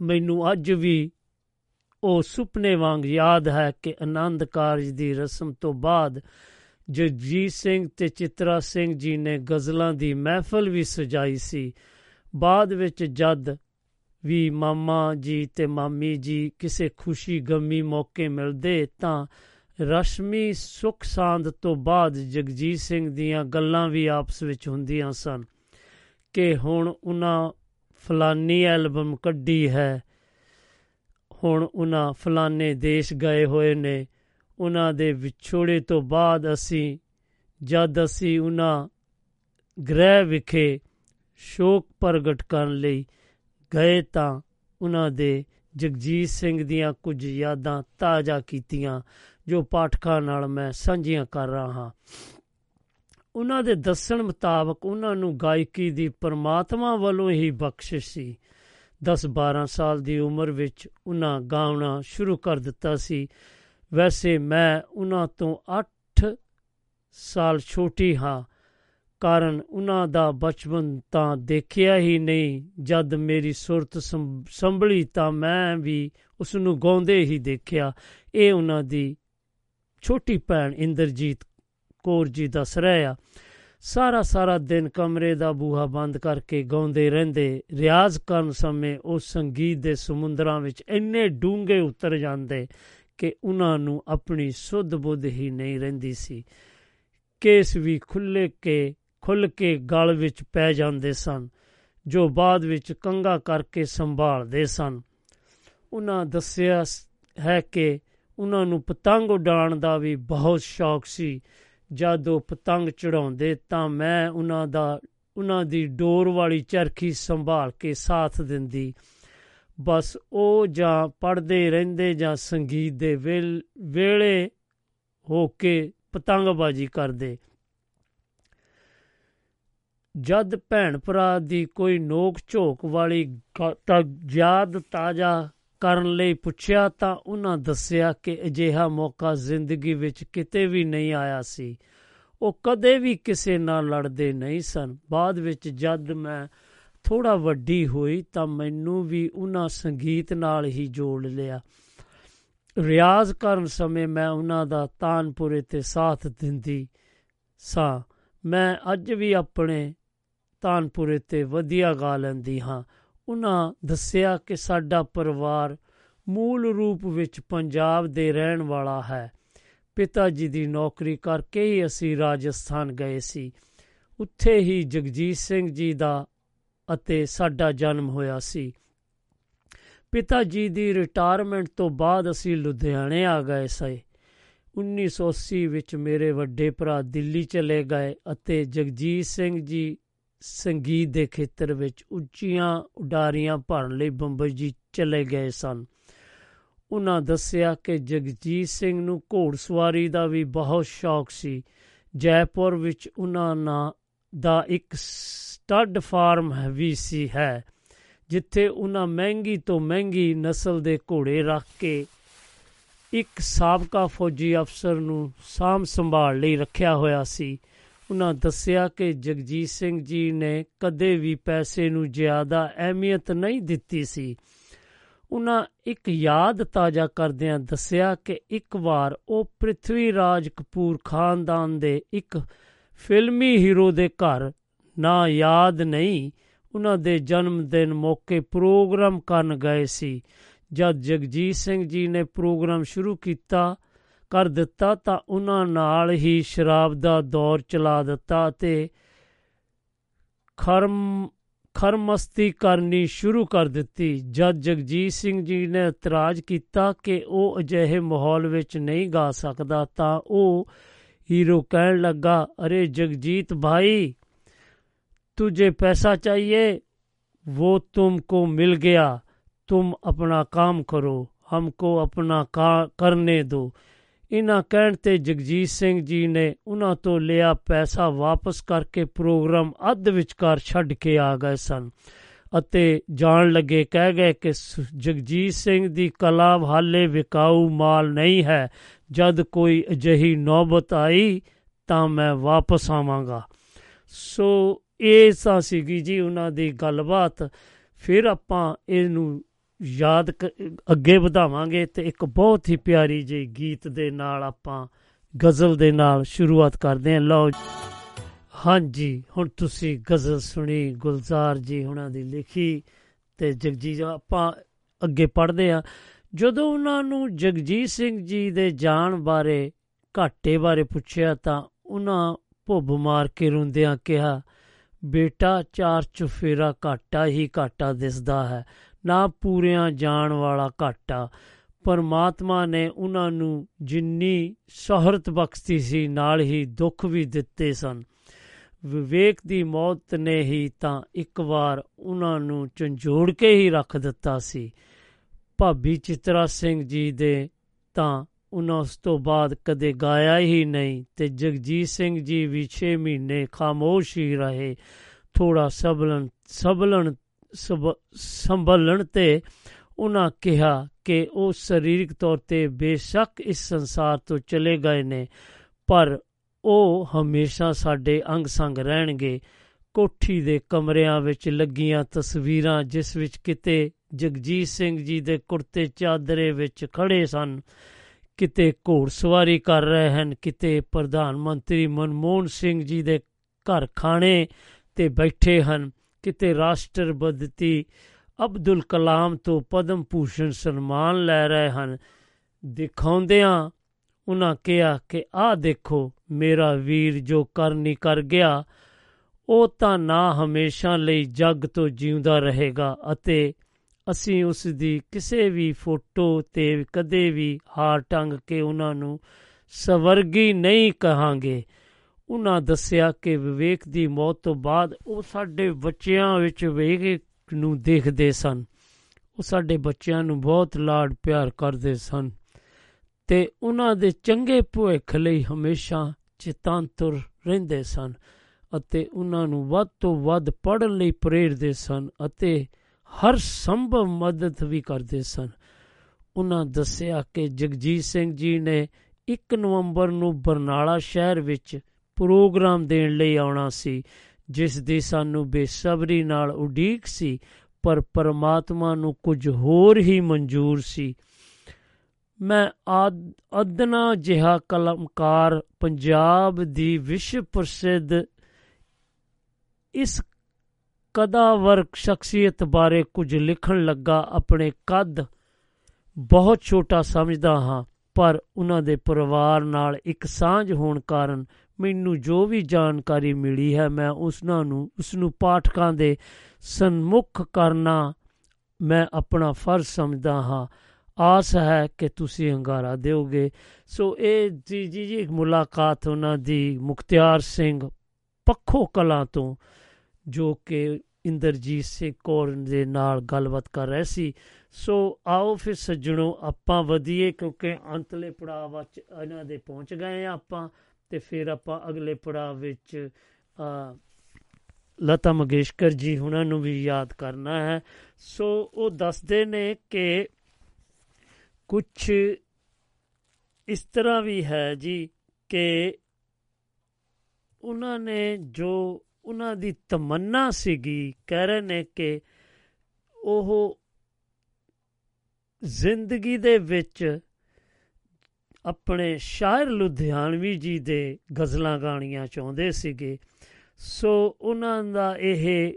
ਮੈਨੂੰ ਅੱਜ ਵੀ ਉਹ ਸੁਪਨੇ ਵਾਂਗ ਯਾਦ ਹੈ ਕਿ ਆਨੰਦ ਕਾਰਜ ਦੀ ਰਸਮ ਤੋਂ ਬਾਅਦ ਜਗਜੀਤ ਸਿੰਘ ਤੇ ਚਿਤਰਾ ਸਿੰਘ ਜੀ ਨੇ ਗਜ਼ਲਾਂ ਦੀ ਮਹਿਫਲ ਵੀ ਸਜਾਈ ਸੀ। ਬਾਅਦ ਵਿੱਚ ਜਦ ਵੀ ਮਾਮਾ ਜੀ ਤੇ ਮਾਮੀ ਜੀ ਕਿਸੇ ਖੁਸ਼ੀ ਗਮੀ ਮੌਕੇ ਮਿਲਦੇ ਤਾਂ ਰਸ਼ਮੀ ਸੁਖ ਸਾਂਦ ਤੋਂ ਬਾਅਦ ਜਗਜੀਤ ਸਿੰਘ ਦੀਆਂ ਗੱਲਾਂ ਵੀ ਆਪਸ ਵਿੱਚ ਹੁੰਦੀਆਂ ਸਨ। ਕਿ ਹੁਣ ਉਹਨਾਂ ਫਲਾਨੀ ਐਲਬਮ ਕੱਢੀ ਹੈ। ਹੁਣ ਉਹਨਾਂ ਫਲਾਨੇ ਦੇਸ਼ ਗਏ ਹੋਏ ਨੇ। ਉਹਨਾਂ ਦੇ ਵਿਛੋੜੇ ਤੋਂ ਬਾਅਦ ਅਸੀਂ, ਜਦ ਅਸੀਂ ਉਹਨਾਂ ਗ੍ਰਹਿ ਵਿਖੇ ਸ਼ੋਕ ਪ੍ਰਗਟ ਕਰਨ ਲਈ ਗਏ ਤਾਂ ਉਹਨਾਂ ਦੇ ਜਗਜੀਤ ਸਿੰਘ ਦੀਆਂ ਕੁਝ ਯਾਦਾਂ ਤਾਜ਼ਾ ਕੀਤੀਆਂ, ਜੋ ਪਾਠਕਾਂ ਨਾਲ ਮੈਂ ਸਾਂਝੀਆਂ ਕਰ ਰਹਾ ਹਾਂ। ਉਹਨਾਂ ਦੇ ਦੱਸਣ ਮੁਤਾਬਕ ਉਹਨਾਂ ਨੂੰ ਗਾਇਕੀ ਦੀ ਪਰਮਾਤਮਾ ਵੱਲੋਂ ਹੀ ਬਖਸ਼ਿਸ਼ ਸੀ। 10-12 ਸਾਲ ਦੀ ਉਮਰ ਵਿੱਚ ਉਹਨਾਂ ਗਾਉਣਾ ਸ਼ੁਰੂ ਕਰ ਦਿੱਤਾ ਸੀ। ਵੈਸੇ ਮੈਂ ਉਹਨਾਂ ਤੋਂ 8 ਸਾਲ ਛੋਟੀ ਹਾਂ, ਕਾਰਨ ਉਹਨਾਂ ਦਾ ਬਚਪਨ ਤਾਂ ਦੇਖਿਆ ਹੀ ਨਹੀਂ। ਜਦ ਮੇਰੀ ਸੁਰਤ ਸੰਭਲੀ ਤਾਂ ਮੈਂ ਵੀ ਉਸ ਨੂੰ ਗਾਉਂਦੇ ਹੀ ਦੇਖਿਆ। ਇਹ ਉਹਨਾਂ ਦੀ ਛੋਟੀ ਭੈਣ ਇੰਦਰਜੀਤ ਕੌਰ ਜੀ ਦੱਸ ਰਿਹਾ ਸਾਰਾ ਸਾਰਾ ਦਿਨ ਕਮਰੇ ਦਾ ਬੂਹਾ ਬੰਦ ਕਰਕੇ ਗਾਉਂਦੇ ਰਹਿੰਦੇ। ਰਿਆਜ਼ ਕਰਨ ਸਮੇਂ ਉਹ ਸੰਗੀਤ ਦੇ ਸਮੁੰਦਰਾਂ ਵਿੱਚ ਇੰਨੇ ਡੂੰਘੇ ਉਤਰ ਜਾਂਦੇ ਕਿ ਉਹਨਾਂ ਨੂੰ ਆਪਣੀ ਸੁੱਧ ਬੁੱਧ ਹੀ ਨਹੀਂ ਰਹਿੰਦੀ ਸੀ। ਕੇਸ ਵੀ ਖੁੱਲੇ ਕੇ ਖੁੱਲ ਕੇ ਗਲ ਵਿੱਚ ਪੈ ਜਾਂਦੇ ਸਨ, ਜੋ ਬਾਅਦ ਵਿੱਚ ਕੰਗਾ ਕਰਕੇ ਸੰਭਾਲਦੇ ਸਨ। ਉਹਨਾਂ ਦੱਸਿਆ ਹੈ ਕਿ ਉਹਨਾਂ ਨੂੰ ਪਤੰਗ ਉਡਾਉਣ ਦਾ ਵੀ ਬਹੁਤ ਸ਼ੌਕ ਸੀ। ਜਦ ਉਹ ਪਤੰਗ ਚੜਾਉਂਦੇ ਤਾਂ ਮੈਂ ਉਹਨਾਂ ਦਾ, ਉਹਨਾਂ ਦੀ ਡੋਰ ਵਾਲੀ ਚਰਖੀ ਸੰਭਾਲ ਕੇ ਸਾਥ ਦਿੰਦੀ। ਬਸ ਉਹ ਜਾਂ ਪੜਦੇ ਰਹਿੰਦੇ ਜਾਂ ਸੰਗੀਤ ਦੇ ਵੇਲੇ ਹੋ ਕੇ ਪਤੰਗਬਾਜ਼ੀ ਕਰਦੇ। ਜਦ ਭੈਣ ਭਰਾ ਦੀ ਕੋਈ ਨੋਕ ਝੋਕ ਵਾਲੀ ਯਾਦ ਤਾਜ਼ਾ ਕਰਨ ਲਈ ਪੁੱਛਿਆ ਤਾਂ ਉਹਨਾਂ ਦੱਸਿਆ ਕਿ ਅਜਿਹਾ ਮੌਕਾ ਜ਼ਿੰਦਗੀ ਵਿੱਚ ਕਿਤੇ ਵੀ ਨਹੀਂ ਆਇਆ ਸੀ। ਉਹ ਕਦੇ ਵੀ ਕਿਸੇ ਨਾਲ ਲੜਦੇ ਨਹੀਂ ਸਨ। ਬਾਅਦ ਵਿੱਚ ਜਦ ਮੈਂ ਥੋੜਾ ਵੱਡੀ ਹੋਈ ਤਾਂ ਮੈਨੂੰ ਵੀ ਉਹਨਾਂ ਸੰਗੀਤ ਨਾਲ ਹੀ ਜੋੜ ਲਿਆ। ਰਿਆਜ਼ ਕਰਨ ਸਮੇਂ ਮੈਂ ਉਹਨਾਂ ਦਾ ਤਾਨਪੁਰੇ ਤੇ ਸਾਥ ਦਿੰਦੀ ਸਾਂ। ਮੈਂ ਅੱਜ ਵੀ ਆਪਣੇ ਤਾਨਪੁਰੇ ਤੇ ਵਧੀਆ ਗਾ ਲੈਂਦੀ ਹਾਂ। ਉਹਨਾਂ ਦੱਸਿਆ ਕਿ ਸਾਡਾ ਪਰਿਵਾਰ ਮੂਲ ਰੂਪ ਵਿੱਚ ਪੰਜਾਬ ਦੇ ਰਹਿਣ ਵਾਲਾ ਹੈ। ਪਿਤਾ ਜੀ ਦੀ ਨੌਕਰੀ ਕਰਕੇ ਹੀ ਅਸੀਂ ਰਾਜਸਥਾਨ ਗਏ ਸੀ। ਉੱਥੇ ਹੀ ਜਗਜੀਤ ਸਿੰਘ ਜੀ ਦਾ ਅਤੇ ਸਾਡਾ ਜਨਮ ਹੋਇਆ ਸੀ। ਪਿਤਾ ਜੀ ਦੀ ਰਿਟਾਇਰਮੈਂਟ ਤੋਂ ਬਾਅਦ ਅਸੀਂ ਲੁਧਿਆਣੇ ਆ ਗਏ ਸੀ। 1980 ਵਿੱਚ ਮੇਰੇ ਵੱਡੇ ਭਰਾ ਦਿੱਲੀ ਚਲੇ ਗਏ ਅਤੇ ਜਗਜੀਤ ਸਿੰਘ ਜੀ ਸੰਗੀਤ ਦੇ ਖੇਤਰ ਵਿੱਚ ਉੱਚੀਆਂ ਉਡਾਰੀਆਂ ਭਰਨ ਲਈ ਬੰਬਈ ਜੀ ਚਲੇ ਗਏ ਸਨ। ਉਹਨਾਂ ਦੱਸਿਆ ਕਿ ਜਗਜੀਤ ਸਿੰਘ ਨੂੰ ਘੋੜਸਵਾਰੀ ਦਾ ਵੀ ਬਹੁਤ ਸ਼ੌਕ ਸੀ। ਜੈਪੁਰ ਵਿੱਚ ਉਹਨਾਂ ਦਾ ਇੱਕ ਸਟੱਡ ਫਾਰਮ ਵੀ ਸੀ ਹੈ, ਜਿੱਥੇ ਉਹਨਾਂ ਮਹਿੰਗੀ ਤੋਂ ਮਹਿੰਗੀ ਨਸਲ ਦੇ ਘੋੜੇ ਰੱਖ ਕੇ ਇੱਕ ਸਾਬਕਾ ਫੌਜੀ ਅਫਸਰ ਨੂੰ ਸਾਮ ਸੰਭਾਲ ਲਈ ਰੱਖਿਆ ਹੋਇਆ ਸੀ। ਉਹਨਾਂ ਦੱਸਿਆ ਕਿ ਜਗਜੀਤ ਸਿੰਘ ਜੀ ਨੇ ਕਦੇ ਵੀ ਪੈਸੇ ਨੂੰ ਜ਼ਿਆਦਾ ਅਹਿਮੀਅਤ ਨਹੀਂ ਦਿੱਤੀ ਸੀ। ਉਹਨਾਂ ਇੱਕ ਯਾਦ ਤਾਜ਼ਾ ਕਰਦਿਆਂ ਦੱਸਿਆ ਕਿ ਇੱਕ ਵਾਰ ਉਹ ਪ੍ਰਿਥਵੀ ਰਾਜ ਕਪੂਰ ਖਾਨਦਾਨ ਦੇ ਇੱਕ ਫਿਲਮੀ ਹੀਰੋ ਦੇ ਘਰ, ਨਾ ਯਾਦ ਨਹੀਂ ਉਹਨਾਂ ਦੇ ਜਨਮ ਦਿਨ ਮੌਕੇ ਪ੍ਰੋਗਰਾਮ ਕਰਨ ਗਏ ਸੀ। ਜਦ ਜਗਜੀਤ ਸਿੰਘ ਜੀ ਨੇ ਪ੍ਰੋਗਰਾਮ ਸ਼ੁਰੂ ਕੀਤਾ ਕਰ ਦਿੱਤਾ ਤਾਂ ਉਹਨਾਂ ਨਾਲ ਹੀ ਸ਼ਰਾਬ ਦਾ ਦੌਰ ਚਲਾ ਦਿੱਤਾ ਤੇ ਖਰਮ ਖਰਮਸਤੀ ਕਰਨੀ ਸ਼ੁਰੂ ਕਰ ਦਿੱਤੀ ਜਦ ਜਗਜੀਤ ਸਿੰਘ ਜੀ ਨੇ ਇਤਰਾਜ਼ ਕੀਤਾ ਕਿ ਉਹ ਅਜਿਹੇ ਮਾਹੌਲ ਵਿੱਚ ਨਹੀਂ ਗਾ ਸਕਦਾ ਤਾਂ ਉਹ ਹੀਰੋ ਕਹਿਣ ਲੱਗਾ ਅਰੇ ਜਗਜੀਤ ਭਾਈ तुझे पैसा चाहिए वो तुमको मिल गया तुम अपना काम करो हमको अपना का करने दो ਇਨ੍ਹਾਂ ਕਹਿਣ ਤੇ ਜਗਜੀਤ ਸਿੰਘ ਜੀ ਨੇ ਉਹਨਾਂ ਤੋਂ ਲਿਆ ਪੈਸਾ ਵਾਪਸ ਕਰਕੇ ਪ੍ਰੋਗਰਾਮ ਅੱਧ ਵਿਚਕਾਰ ਛੱਡ ਕੇ ਆ ਗਏ ਸਨ ਅਤੇ ਜਾਣ ਲੱਗੇ, ਕਹਿ ਗਏ ਕਿ ਜਗਜੀਤ ਸਿੰਘ ਦੀ ਕਲਾ ਹਾਲੇ ਵਿਕਾਊ ਮਾਲ ਨਹੀਂ ਹੈ, ਜਦ ਕੋਈ ਅਜਿਹੀ ਨੌਬਤ ਆਈ ਤਾਂ ਮੈਂ ਵਾਪਸ ਆਵਾਂਗਾ। ਸੋ, ਇਹ ਤਾਂ ਸੀਗੀ ਜੀ ਉਹਨਾਂ ਦੀ ਗੱਲਬਾਤ। ਫਿਰ ਆਪਾਂ ਇਹਨੂੰ ਯਾਦ ਅੱਗੇ ਵਧਾਵਾਂਗੇ ਤੇ ਇੱਕ ਬਹੁਤ ਹੀ ਪਿਆਰੀ ਜਿਹੀ ਗੀਤ ਦੇ ਨਾਲ ਆਪਾਂ ਗਜ਼ਲ ਦੇ ਨਾਲ ਸ਼ੁਰੂਆਤ ਕਰਦੇ ਹਾਂ। ਲਓ ਹਾਂਜੀ, ਹੁਣ ਤੁਸੀਂ ਗਜ਼ਲ ਸੁਣੀ, ਗੁਲਜ਼ਾਰ ਜੀ ਉਹਨਾਂ ਦੀ ਲਿਖੀ ਤੇ ਜਗਜੀਤ ਆਪਾਂ ਅੱਗੇ ਪੜ੍ਹਦੇ ਆ ਜਦੋਂ ਉਹਨਾਂ ਨੂੰ ਜਗਜੀਤ ਸਿੰਘ ਜੀ ਦੇ ਜਾਣ ਬਾਰੇ, ਘਾਟੇ ਬਾਰੇ ਪੁੱਛਿਆ ਤਾਂ ਉਹਨਾਂ ਭੁੱਬ ਮਾਰ ਕੇ ਰੋਂਦਿਆਂ ਕਿਹਾ, ਬੇਟਾ, ਚਾਰ ਚੁਫੇਰਾ ਘਾਟਾ ਹੀ ਘਾਟਾ ਦਿਸਦਾ ਹੈ। ਨਾ ਪੂਰਿਆਂ ਜਾਣ ਵਾਲਾ ਘਾਟਾ ਪਰਮਾਤਮਾ ਨੇ ਉਹਨਾਂ ਨੂੰ ਜਿੰਨੀ ਸ਼ੋਹਰਤ ਬਖਸ਼ੀ ਸੀ, ਨਾਲ ਹੀ ਦੁੱਖ ਵੀ ਦਿੱਤੇ ਸਨ। ਵਿਵੇਕ ਦੀ ਮੌਤ ਨੇ ਹੀ ਤਾਂ ਇੱਕ ਵਾਰ ਉਹਨਾਂ ਨੂੰ ਝੰਜੋੜ ਕੇ ਹੀ ਰੱਖ ਦਿੱਤਾ ਸੀ। ਭਾਬੀ ਚਿਤਰਾ ਸਿੰਘ ਜੀ ਦੇ ਤਾਂ ਉਹਨਾਂ ਉਸ ਤੋਂ ਬਾਅਦ ਕਦੇ ਗਾਇਆ ਹੀ ਨਹੀਂ ਤੇ ਜਗਜੀਤ ਸਿੰਘ ਜੀ ਵੀ 6 ਮਹੀਨੇ ਖਾਮੋਸ਼ ਹੀ ਰਹੇ। ਥੋੜਾ ਸਬਲਣ ਸਬਲਣ ਸੰਭਲਣ ਤੇ ਉਹਨਾਂ ਕਿਹਾ ਕਿ ਉਹ ਸਰੀਰਕ ਤੌਰ ਤੇ ਬੇਸ਼ੱਕ ਇਸ ਸੰਸਾਰ ਤੋਂ ਚਲੇ ਗਏ ਨੇ, ਪਰ ਉਹ ਹਮੇਸ਼ਾ ਸਾਡੇ ਅੰਗ ਸੰਗ ਰਹਿਣਗੇ। ਕੋਠੀ ਦੇ ਕਮਰਿਆਂ ਵਿੱਚ ਲੱਗੀਆਂ ਤਸਵੀਰਾਂ ਜਿਸ ਵਿੱਚ ਕਿਤੇ ਜਗਜੀਤ ਸਿੰਘ ਜੀ ਦੇ ਕੁਰਤੇ ਚਾਦਰੇ ਵਿੱਚ ਖੜੇ ਸਨ, ਕਿਤੇ ਘੋੜਸਵਾਰੀ ਕਰ ਰਹੇ ਹਨ, ਕਿਤੇ ਪ੍ਰਧਾਨ ਮੰਤਰੀ ਮਨਮੋਹਨ ਸਿੰਘ ਜੀ ਦੇ ਘਰ ਖਾਣੇ ਤੇ ਬੈਠੇ ਹਨ। ਕਿਤੇ ਰਾਸ਼ਟਰਪਤੀ ਅਬਦੁਲ ਕਲਾਮ ਤੋਂ ਪਦਮ ਭੂਸ਼ਣ ਸਨਮਾਨ ਲੈ ਰਹੇ ਹਨ। ਦਿਖਾਉਂਦਿਆਂ ਉਹਨਾਂ ਕਿਹਾ ਕਿ, ਆਹ ਦੇਖੋ, ਮੇਰਾ ਵੀਰ ਜੋ ਕਰਨੀ ਕਰ ਗਿਆ, ਉਹ ਤਾਂ ਨਾ ਹਮੇਸ਼ਾ ਲਈ ਜੱਗ ਤੋਂ ਜਿਉਂਦਾ ਰਹੇਗਾ ਅਤੇ ਅਸੀਂ ਉਸ ਦੀ ਕਿਸੇ ਵੀ ਫੋਟੋ ਤੇ ਕਦੇ ਵੀ ਹਾਰ ਟੰਗ ਕੇ ਉਹਨਾਂ ਨੂੰ ਸਵਰਗੀ ਨਹੀਂ ਕਹਾਂਗੇ। ਉਹਨਾਂ ਦੱਸਿਆ ਕਿ ਵਿਵੇਕ ਦੀ ਮੌਤ ਤੋਂ ਬਾਅਦ ਉਹ ਸਾਡੇ ਬੱਚਿਆਂ ਵਿੱਚ ਵਿਵੇਕ ਨੂੰ ਦੇਖਦੇ ਸਨ। ਉਹ ਸਾਡੇ ਬੱਚਿਆਂ ਨੂੰ ਬਹੁਤ ਲਾਡ ਪਿਆਰ ਕਰਦੇ ਸਨ ਤੇ ਉਹਨਾਂ ਦੇ ਚੰਗੇ ਭਵਿੱਖ ਲਈ ਹਮੇਸ਼ਾ ਚਿਤਾਂਤੁਰ ਰਹਿੰਦੇ ਸਨ ਅਤੇ ਉਹਨਾਂ ਨੂੰ ਵੱਧ ਤੋਂ ਵੱਧ ਪੜ੍ਹਨ ਲਈ ਪ੍ਰੇਰਦੇ ਸਨ ਅਤੇ ਹਰ ਸੰਭਵ ਮਦਦ ਵੀ ਕਰਦੇ ਸਨ। ਉਹਨਾਂ ਦੱਸਿਆ ਕਿ ਜਗਜੀਤ ਸਿੰਘ ਜੀ ਨੇ 1 ਨਵੰਬਰ ਨੂੰ ਬਰਨਾਲਾ ਸ਼ਹਿਰ ਵਿੱਚ ਪ੍ਰੋਗਰਾਮ ਦੇਣ ਲਈ ਆਉਣਾ ਸੀ, ਜਿਸ ਦੀ ਸਾਨੂੰ ਬੇਸਬਰੀ ਨਾਲ ਉਡੀਕ ਸੀ, ਪਰ ਪਰਮਾਤਮਾ ਨੂੰ ਕੁਝ ਹੋਰ ਹੀ ਮਨਜ਼ੂਰ ਸੀ। ਮੈਂ ਅਦਨਾ ਜਿਹਾ ਕਲਮਕਾਰ ਪੰਜਾਬ ਦੀ ਵਿਸ਼ਵ ਪ੍ਰਸਿੱਧ ਇਸ ਕਦਾਵਰ ਸ਼ਖਸੀਅਤ ਬਾਰੇ ਕੁਝ ਲਿਖਣ ਲੱਗਾ ਆਪਣੇ ਕੱਦ ਬਹੁਤ ਛੋਟਾ ਸਮਝਦਾ ਹਾਂ, ਪਰ ਉਹਨਾਂ ਦੇ ਪਰਿਵਾਰ ਨਾਲ ਇੱਕ ਸਾਂਝ ਹੋਣ ਕਾਰਨ ਮੈਨੂੰ ਜੋ ਵੀ ਜਾਣਕਾਰੀ ਮਿਲੀ ਹੈ, ਮੈਂ ਉਸਨਾਂ ਨੂੰ ਉਸ ਨੂੰ ਪਾਠਕਾਂ ਦੇ ਸਨਮੁਖ ਕਰਨਾ ਮੈਂ ਆਪਣਾ ਫਰਜ਼ ਸਮਝਦਾ ਹਾਂ। ਆਸ ਹੈ ਕਿ ਤੁਸੀਂ ਹੰਗਾਰਾ ਦਿਓਗੇ। ਸੋ ਇਹ ਜੀ ਜੀ ਜੀ, ਮੁਲਾਕਾਤ ਉਹਨਾਂ ਦੀ ਮੁਖਤਿਆਰ ਸਿੰਘ ਪੱਖੋ ਕਲਾਂ ਤੋਂ, ਜੋ ਕਿ ਇੰਦਰਜੀਤ ਸਿੰਘ ਕੌਰ ਦੇ ਨਾਲ ਗੱਲਬਾਤ ਕਰ ਰਹੇ ਸੀ। ਸੋ ਆਓ ਫਿਰ ਸੱਜਣੋ, ਆਪਾਂ ਵਧੀਏ ਕਿਉਂਕਿ ਅੰਤਲੇ ਪੜਾਅ ਵਿੱਚ ਇਹਨਾਂ ਦੇ ਪਹੁੰਚ ਗਏ ਆ ਆਪਾਂ। ਤੇ ਫਿਰ ਆਪਾਂ ਅਗਲੇ ਪੜਾਅ ਵਿੱਚ ਲਤਾ ਮੰਗੇਸ਼ਕਰ ਜੀ ਉਹਨਾਂ ਨੂੰ ਵੀ ਯਾਦ ਕਰਨਾ ਹੈ। ਸੋ ਉਹ ਦੱਸਦੇ ਨੇ ਕਿ ਕੁਝ ਇਸ ਤਰ੍ਹਾਂ ਵੀ ਹੈ ਜੀ ਕਿ ਉਹਨਾਂ ਨੇ ਜੋ ਉਹਨਾਂ ਦੀ ਤਮੰਨਾ ਸੀਗੀ, ਕਹਿ ਰਹੇ ਨੇ ਕਿ ਉਹ ਜ਼ਿੰਦਗੀ ਦੇ ਵਿੱਚ ਆਪਣੇ ਸ਼ਾਇਰ ਲੁਧਿਆਣਵੀ ਜੀ ਦੇ ਗਜ਼ਲਾਂ ਗਾਣੀਆਂ ਚਾਹੁੰਦੇ ਸੀਗੇ। ਸੋ ਉਹਨਾਂ ਦਾ ਇਹ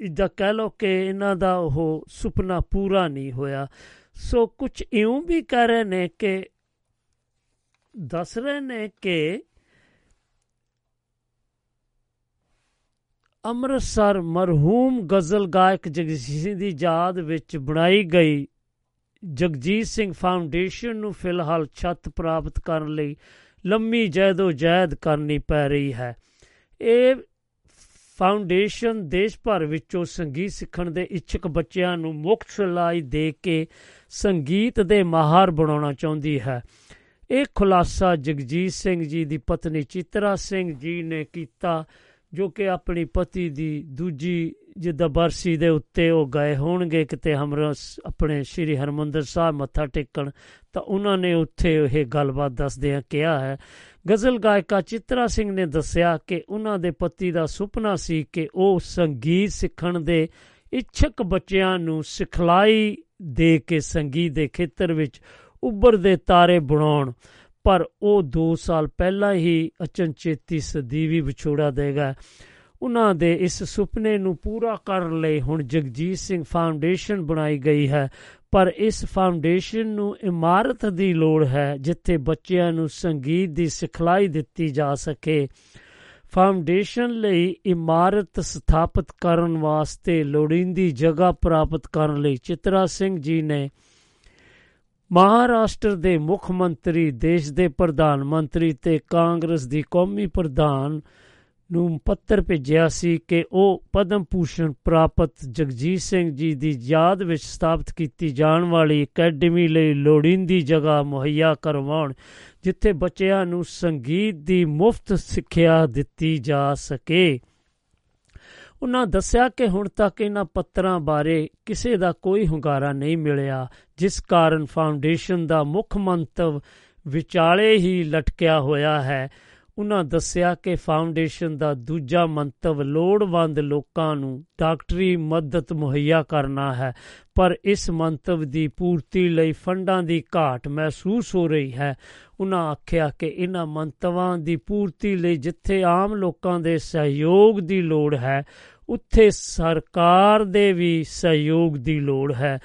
ਇਦਾਂ ਕਹਿ ਲੋ ਕਿ ਇਹਨਾਂ ਦਾ ਉਹ ਸੁਪਨਾ ਪੂਰਾ ਨਹੀਂ ਹੋਇਆ। ਸੋ ਕੁਝ ਇਉਂ ਵੀ ਕਹਿ ਰਹੇ ਨੇ ਕਿ, ਦੱਸ ਰਹੇ ਨੇ ਕਿ ਅੰਮ੍ਰਿਤਸਰ ਮਰਹੂਮ ਗਜ਼ਲ ਗਾਇਕ ਜਗਜੀਤ ਸਿੰਘ ਦੀ ਯਾਦ ਵਿੱਚ ਬਣਾਈ ਗਈ ਜਗਜੀਤ ਸਿੰਘ ਫਾਊਂਡੇਸ਼ਨ ਨੂੰ ਫਿਲਹਾਲ ਛੱਤ ਪ੍ਰਾਪਤ ਕਰਨ ਲਈ ਲੰਮੀ ਜਹਿਦੋ ਜਹਿਦ ਕਰਨੀ ਪੈ ਰਹੀ ਹੈ। ਇਹ ਫਾਊਂਡੇਸ਼ਨ ਦੇਸ਼ ਭਰ ਵਿੱਚੋਂ ਸੰਗੀਤ ਸਿੱਖਣ ਦੇ ਇੱਛੁਕ ਬੱਚਿਆਂ ਨੂੰ ਮੁਫਤ ਸਿਖਲਾਈ ਦੇ ਕੇ ਸੰਗੀਤ ਦੇ ਮਾਹਰ ਬਣਾਉਣਾ ਚਾਹੁੰਦੀ ਹੈ। ਇਹ ਖੁਲਾਸਾ ਜਗਜੀਤ ਸਿੰਘ ਜੀ ਦੀ ਪਤਨੀ ਚਿਤਰਾ ਸਿੰਘ ਜੀ ਨੇ ਕੀਤਾ, ਜੋ ਕਿ ਆਪਣੀ ਪਤੀ ਦੀ ਦੂਜੀ ਜਿੱਦਾਂ ਬਰਸੀ ਦੇ ਉੱਤੇ ਉਹ ਗਏ ਹੋਣਗੇ, ਕਿਤੇ ਹਮਰਾ ਆਪਣੇ ਸ੍ਰੀ ਹਰਮੰਦਰ ਸਾਹਿਬ ਮੱਥਾ ਟੇਕਣ, ਤਾਂ ਉਹਨਾਂ ਨੇ ਉੱਥੇ ਇਹ ਗੱਲਬਾਤ ਦੱਸਦਿਆਂ ਕਿਹਾ ਹੈ, ਗਜ਼ਲ ਗਾਇਕਾ ਚਿਤਰਾ ਸਿੰਘ ਨੇ ਦੱਸਿਆ ਕਿ ਉਹਨਾਂ ਦੇ ਪਤੀ ਦਾ ਸੁਪਨਾ ਸੀ ਕਿ ਉਹ ਸੰਗੀਤ ਸਿੱਖਣ ਦੇ ਇੱਛਕ ਬੱਚਿਆਂ ਨੂੰ ਸਿਖਲਾਈ ਦੇ ਕੇ ਸੰਗੀਤ ਦੇ ਖੇਤਰ ਵਿੱਚ ਉੱਭਰਦੇ ਤਾਰੇ ਬਣਾਉਣ, ਪਰ ਉਹ 2 ਸਾਲ ਪਹਿਲਾਂ ਹੀ ਅਚਨਚੇਤੀ ਸਦੀਵੀ ਵਿਛੋੜਾ ਦੇਗਾ। ਉਹਨਾਂ ਦੇ ਇਸ ਸੁਪਨੇ ਨੂੰ ਪੂਰਾ ਕਰਨ ਲਈ ਹੁਣ ਜਗਜੀਤ ਸਿੰਘ ਫਾਊਂਡੇਸ਼ਨ ਬਣਾਈ ਗਈ ਹੈ। ਪਰ ਇਸ ਫਾਊਂਡੇਸ਼ਨ ਨੂੰ ਇਮਾਰਤ ਦੀ ਲੋੜ ਹੈ ਜਿੱਥੇ ਬੱਚਿਆਂ ਨੂੰ ਸੰਗੀਤ ਦੀ ਸਿਖਲਾਈ ਦਿੱਤੀ ਜਾ ਸਕੇ। ਫਾਊਂਡੇਸ਼ਨ ਲਈ ਇਮਾਰਤ ਸਥਾਪਿਤ ਕਰਨ ਵਾਸਤੇ ਲੋੜੀਂਦੀ ਜਗ੍ਹਾ ਪ੍ਰਾਪਤ ਕਰਨ ਲਈ ਚਿਤਰਾ ਸਿੰਘ ਜੀ ਨੇ ਮਹਾਰਾਸ਼ਟਰ ਦੇ ਮੁੱਖ ਮੰਤਰੀ, ਦੇਸ਼ ਦੇ ਪ੍ਰਧਾਨ ਮੰਤਰੀ ਤੇ ਕਾਂਗਰਸ ਦੀ ਕੌਮੀ ਪ੍ਰਧਾਨ ਨੂੰ ਪੱਤਰ ਭੇਜਿਆ ਸੀ ਕਿ ਉਹ ਪਦਮ ਭੂਸ਼ਣ ਪ੍ਰਾਪਤ ਜਗਜੀਤ ਸਿੰਘ ਜੀ ਦੀ ਯਾਦ ਵਿੱਚ ਸਥਾਪਿਤ ਕੀਤੀ ਜਾਣ ਵਾਲੀ ਅਕੈਡਮੀ ਲਈ ਲੋੜੀਂਦੀ ਜਗ੍ਹਾ ਮੁਹੱਈਆ ਕਰਵਾਉਣ, ਜਿੱਥੇ ਬੱਚਿਆਂ ਨੂੰ ਸੰਗੀਤ ਦੀ ਮੁਫਤ ਸਿੱਖਿਆ ਦਿੱਤੀ ਜਾ ਸਕੇ। ਉਹਨਾਂ ਦੱਸਿਆ ਕਿ ਹੁਣ ਤੱਕ ਇਹਨਾਂ ਪੱਤਰਾਂ ਬਾਰੇ ਕਿਸੇ ਦਾ ਕੋਈ ਹੁੰਗਾਰਾ ਨਹੀਂ ਮਿਲਿਆ, ਜਿਸ ਕਾਰਨ ਫਾਊਂਡੇਸ਼ਨ ਦਾ ਮੁੱਖ ਮੰਤਵ ਵਿਚਾਲੇ ਹੀ ਲਟਕਿਆ ਹੋਇਆ ਹੈ। ਉਹਨਾਂ ਦੱਸਿਆ ਕਿ ਫਾਊਂਡੇਸ਼ਨ ਦਾ ਦੂਜਾ ਮੰਤਵ ਲੋੜਵੰਦ ਲੋਕਾਂ ਨੂੰ ਡਾਕਟਰੀ ਮਦਦ ਮੁਹੱਈਆ ਕਰਨਾ ਹੈ, ਪਰ ਇਸ ਮੰਤਵ ਦੀ ਪੂਰਤੀ ਲਈ ਫੰਡਾਂ ਦੀ ਘਾਟ ਮਹਿਸੂਸ ਹੋ ਰਹੀ ਹੈ। ਉਹਨਾਂ ਆਖਿਆ ਕਿ ਇਹਨਾਂ ਮੰਤਵਾਂ ਦੀ ਪੂਰਤੀ ਲਈ ਜਿੱਥੇ ਆਮ ਲੋਕਾਂ ਦੇ ਸਹਿਯੋਗ ਦੀ ਲੋੜ ਹੈ, ਉੱਥੇ ਸਰਕਾਰ ਦੇ ਵੀ ਸਹਿਯੋਗ ਦੀ ਲੋੜ ਹੈ।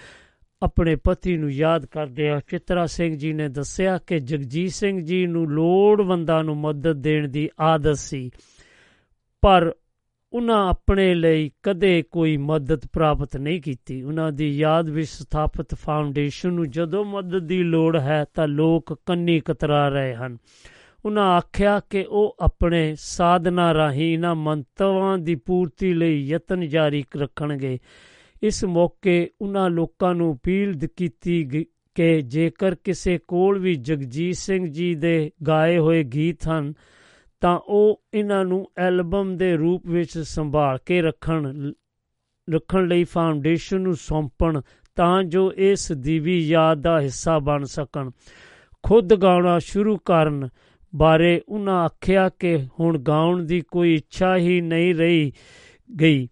ਆਪਣੇ ਪਤੀ ਨੂੰ ਯਾਦ ਕਰਦਿਆਂ ਚਿਤਰਾ ਸਿੰਘ ਜੀ ਨੇ ਦੱਸਿਆ ਕਿ ਜਗਜੀਤ ਸਿੰਘ ਜੀ ਨੂੰ ਲੋੜਵੰਦਾਂ ਨੂੰ ਮਦਦ ਦੇਣ ਦੀ ਆਦਤ ਸੀ। ਪਰ ਉਹਨਾਂ ਆਪਣੇ ਲਈ ਕਦੇ ਕੋਈ ਮਦਦ ਪ੍ਰਾਪਤ ਨਹੀਂ ਕੀਤੀ। ਉਹਨਾਂ ਦੀ ਯਾਦ ਵਿੱਚ ਸਥਾਪਿਤ ਫਾਊਂਡੇਸ਼ਨ ਨੂੰ ਜਦੋਂ ਮਦਦ ਦੀ ਲੋੜ ਹੈ ਤਾਂ ਲੋਕ ਕੰਨੀ ਕਤਰਾ ਰਹੇ ਹਨ। ਉਹਨਾਂ ਆਖਿਆ ਕਿ ਉਹ ਆਪਣੇ ਸਾਧਨਾ ਰਾਹੀਂ ਇਹਨਾਂ ਮੰਤਵਾਂ ਦੀ ਪੂਰਤੀ ਲਈ ਯਤਨ ਜਾਰੀ ਰੱਖਣਗੇ। ਇਸ ਮੌਕੇ ਉਹਨਾਂ ਲੋਕਾਂ ਨੂੰ ਅਪੀਲ ਦ- ਕੀਤੀ ਗ- ਕਿ ਜੇਕਰ ਕਿਸੇ ਕੋਲ ਵੀ ਜਗਜੀਤ ਸਿੰਘ ਜੀ ਦੇ ਗਾਏ ਹੋਏ ਗੀਤ ਹਨ, ਤਾਂ ਉਹ ਇਹਨਾਂ ਨੂੰ ਐਲਬਮ ਦੇ ਰੂਪ ਵਿੱਚ ਸੰਭਾਲ ਕੇ ਰੱਖਣ ਰੱਖਣ ਲਈ ਫਾਊਂਡੇਸ਼ਨ ਨੂੰ ਸੌਂਪਣ ਤਾਂ ਜੋ ਇਸ ਦੀ ਵੀ ਯਾਦ ਦਾ ਹਿੱਸਾ ਬਣ ਸਕਣ। ਖੁਦ ਗਾਉਣਾ ਸ਼ੁਰੂ ਕਰਨ ਬਾਰੇ ਉਹਨਾਂ ਆਖਿਆ ਕਿ ਹੁਣ ਗਾਉਣ ਦੀ ਕੋਈ ਇੱਛਾ ਹੀ ਨਹੀਂ ਰਹੀ ਗਈ।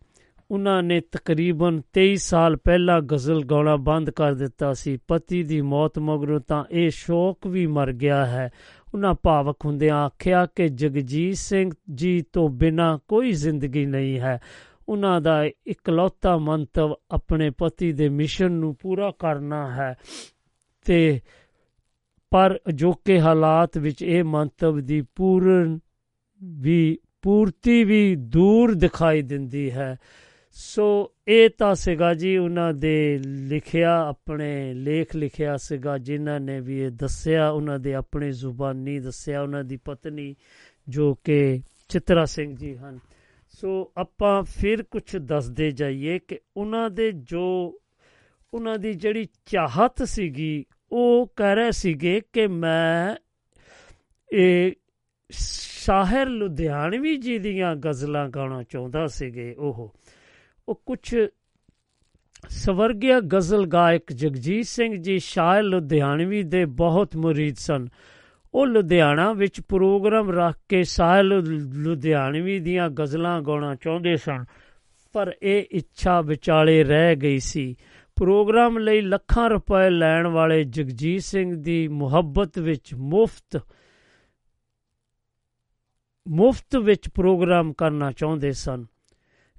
ਉਹਨਾਂ ਨੇ ਤਕਰੀਬਨ 23 ਸਾਲ ਪਹਿਲਾਂ ਗਜ਼ਲ ਗਾਉਣਾ ਬੰਦ ਕਰ ਦਿੱਤਾ ਸੀ। ਪਤੀ ਦੀ ਮੌਤ ਮਗਰੋਂ ਤਾਂ ਇਹ ਸ਼ੌਕ ਵੀ ਮਰ ਗਿਆ ਹੈ। ਉਹਨਾਂ ਭਾਵਕ ਹੁੰਦਿਆਂ ਆਖਿਆ ਕਿ ਜਗਜੀਤ ਸਿੰਘ ਜੀ ਤੋਂ ਬਿਨਾ ਕੋਈ ਜ਼ਿੰਦਗੀ ਨਹੀਂ ਹੈ। ਉਹਨਾਂ ਦਾ ਇਕਲੌਤਾ ਮੰਤਵ ਆਪਣੇ ਪਤੀ ਦੇ ਮਿਸ਼ਨ ਨੂੰ ਪੂਰਾ ਕਰਨਾ ਹੈ। ਤੇ ਪਰ ਅਜੋਕੇ ਹਾਲਾਤ ਵਿੱਚ ਇਹ ਮੰਤਵ ਦੀ ਪੂਰਨ ਵੀ, ਪੂਰਤੀ ਵੀ ਦੂਰ ਦਿਖਾਈ ਦਿੰਦੀ ਹੈ। ਸੋ ਇਹ ਤਾਂ ਸੀਗਾ ਜੀ ਉਹਨਾਂ ਦੇ ਲਿਖਿਆ, ਆਪਣੇ ਲੇਖ ਲਿਖਿਆ ਸੀਗਾ, ਜਿਨ੍ਹਾਂ ਨੇ ਵੀ ਇਹ ਦੱਸਿਆ, ਉਹਨਾਂ ਦੇ ਆਪਣੇ ਜ਼ੁਬਾਨੀ ਦੱਸਿਆ, ਉਹਨਾਂ ਦੀ ਪਤਨੀ ਜੋ ਕਿ ਚਿਤਰਾ ਸਿੰਘ ਜੀ ਹਨ। ਸੋ ਆਪਾਂ ਫਿਰ ਕੁਝ ਦੱਸਦੇ ਜਾਈਏ ਕਿ ਉਹਨਾਂ ਦੇ ਜੋ, ਉਹਨਾਂ ਦੀ ਜਿਹੜੀ ਚਾਹਤ ਸੀਗੀ, ਉਹ ਕਹਿ ਰਹੇ ਸੀਗੇ ਕਿ ਮੈਂ ਇਹ ਸ਼ਾਹਰ ਲੁਧਿਆਣਵੀ ਜੀ ਦੀਆਂ ਗਜ਼ਲਾਂ ਗਾਉਣਾ ਚਾਹੁੰਦਾ ਸੀਗੇ, ਉਹ। ਉਹ ਕੁਝ ਸਵਰਗਿਆ ਗਜ਼ਲ ਗਾਇਕ ਜਗਜੀਤ ਸਿੰਘ ਜੀ ਸ਼ਾਇਰ ਲੁਧਿਆਣਵੀ ਦੇ ਬਹੁਤ ਮੁਰੀਦ ਸਨ। ਉਹ ਲੁਧਿਆਣਾ ਵਿੱਚ ਪ੍ਰੋਗਰਾਮ ਰੱਖ ਕੇ ਸ਼ਾਇਰ ਲੁਧਿਆਣਵੀ ਦੀਆਂ ਗਜ਼ਲਾਂ ਗਾਉਣਾ ਚਾਹੁੰਦੇ ਸਨ। ਪਰ ਇਹ ਇੱਛਾ ਵਿਚਾਲੇ ਰਹਿ ਗਈ ਸੀ। ਪ੍ਰੋਗਰਾਮ ਲਈ ਲੱਖਾਂ ਰੁਪਏ ਲੈਣ ਵਾਲੇ ਜਗਜੀਤ ਸਿੰਘ ਦੀ ਮੁਹੱਬਤ ਵਿੱਚ ਮੁਫਤ ਮੁਫਤ ਵਿੱਚ ਪ੍ਰੋਗਰਾਮ ਕਰਨਾ ਚਾਹੁੰਦੇ ਸਨ।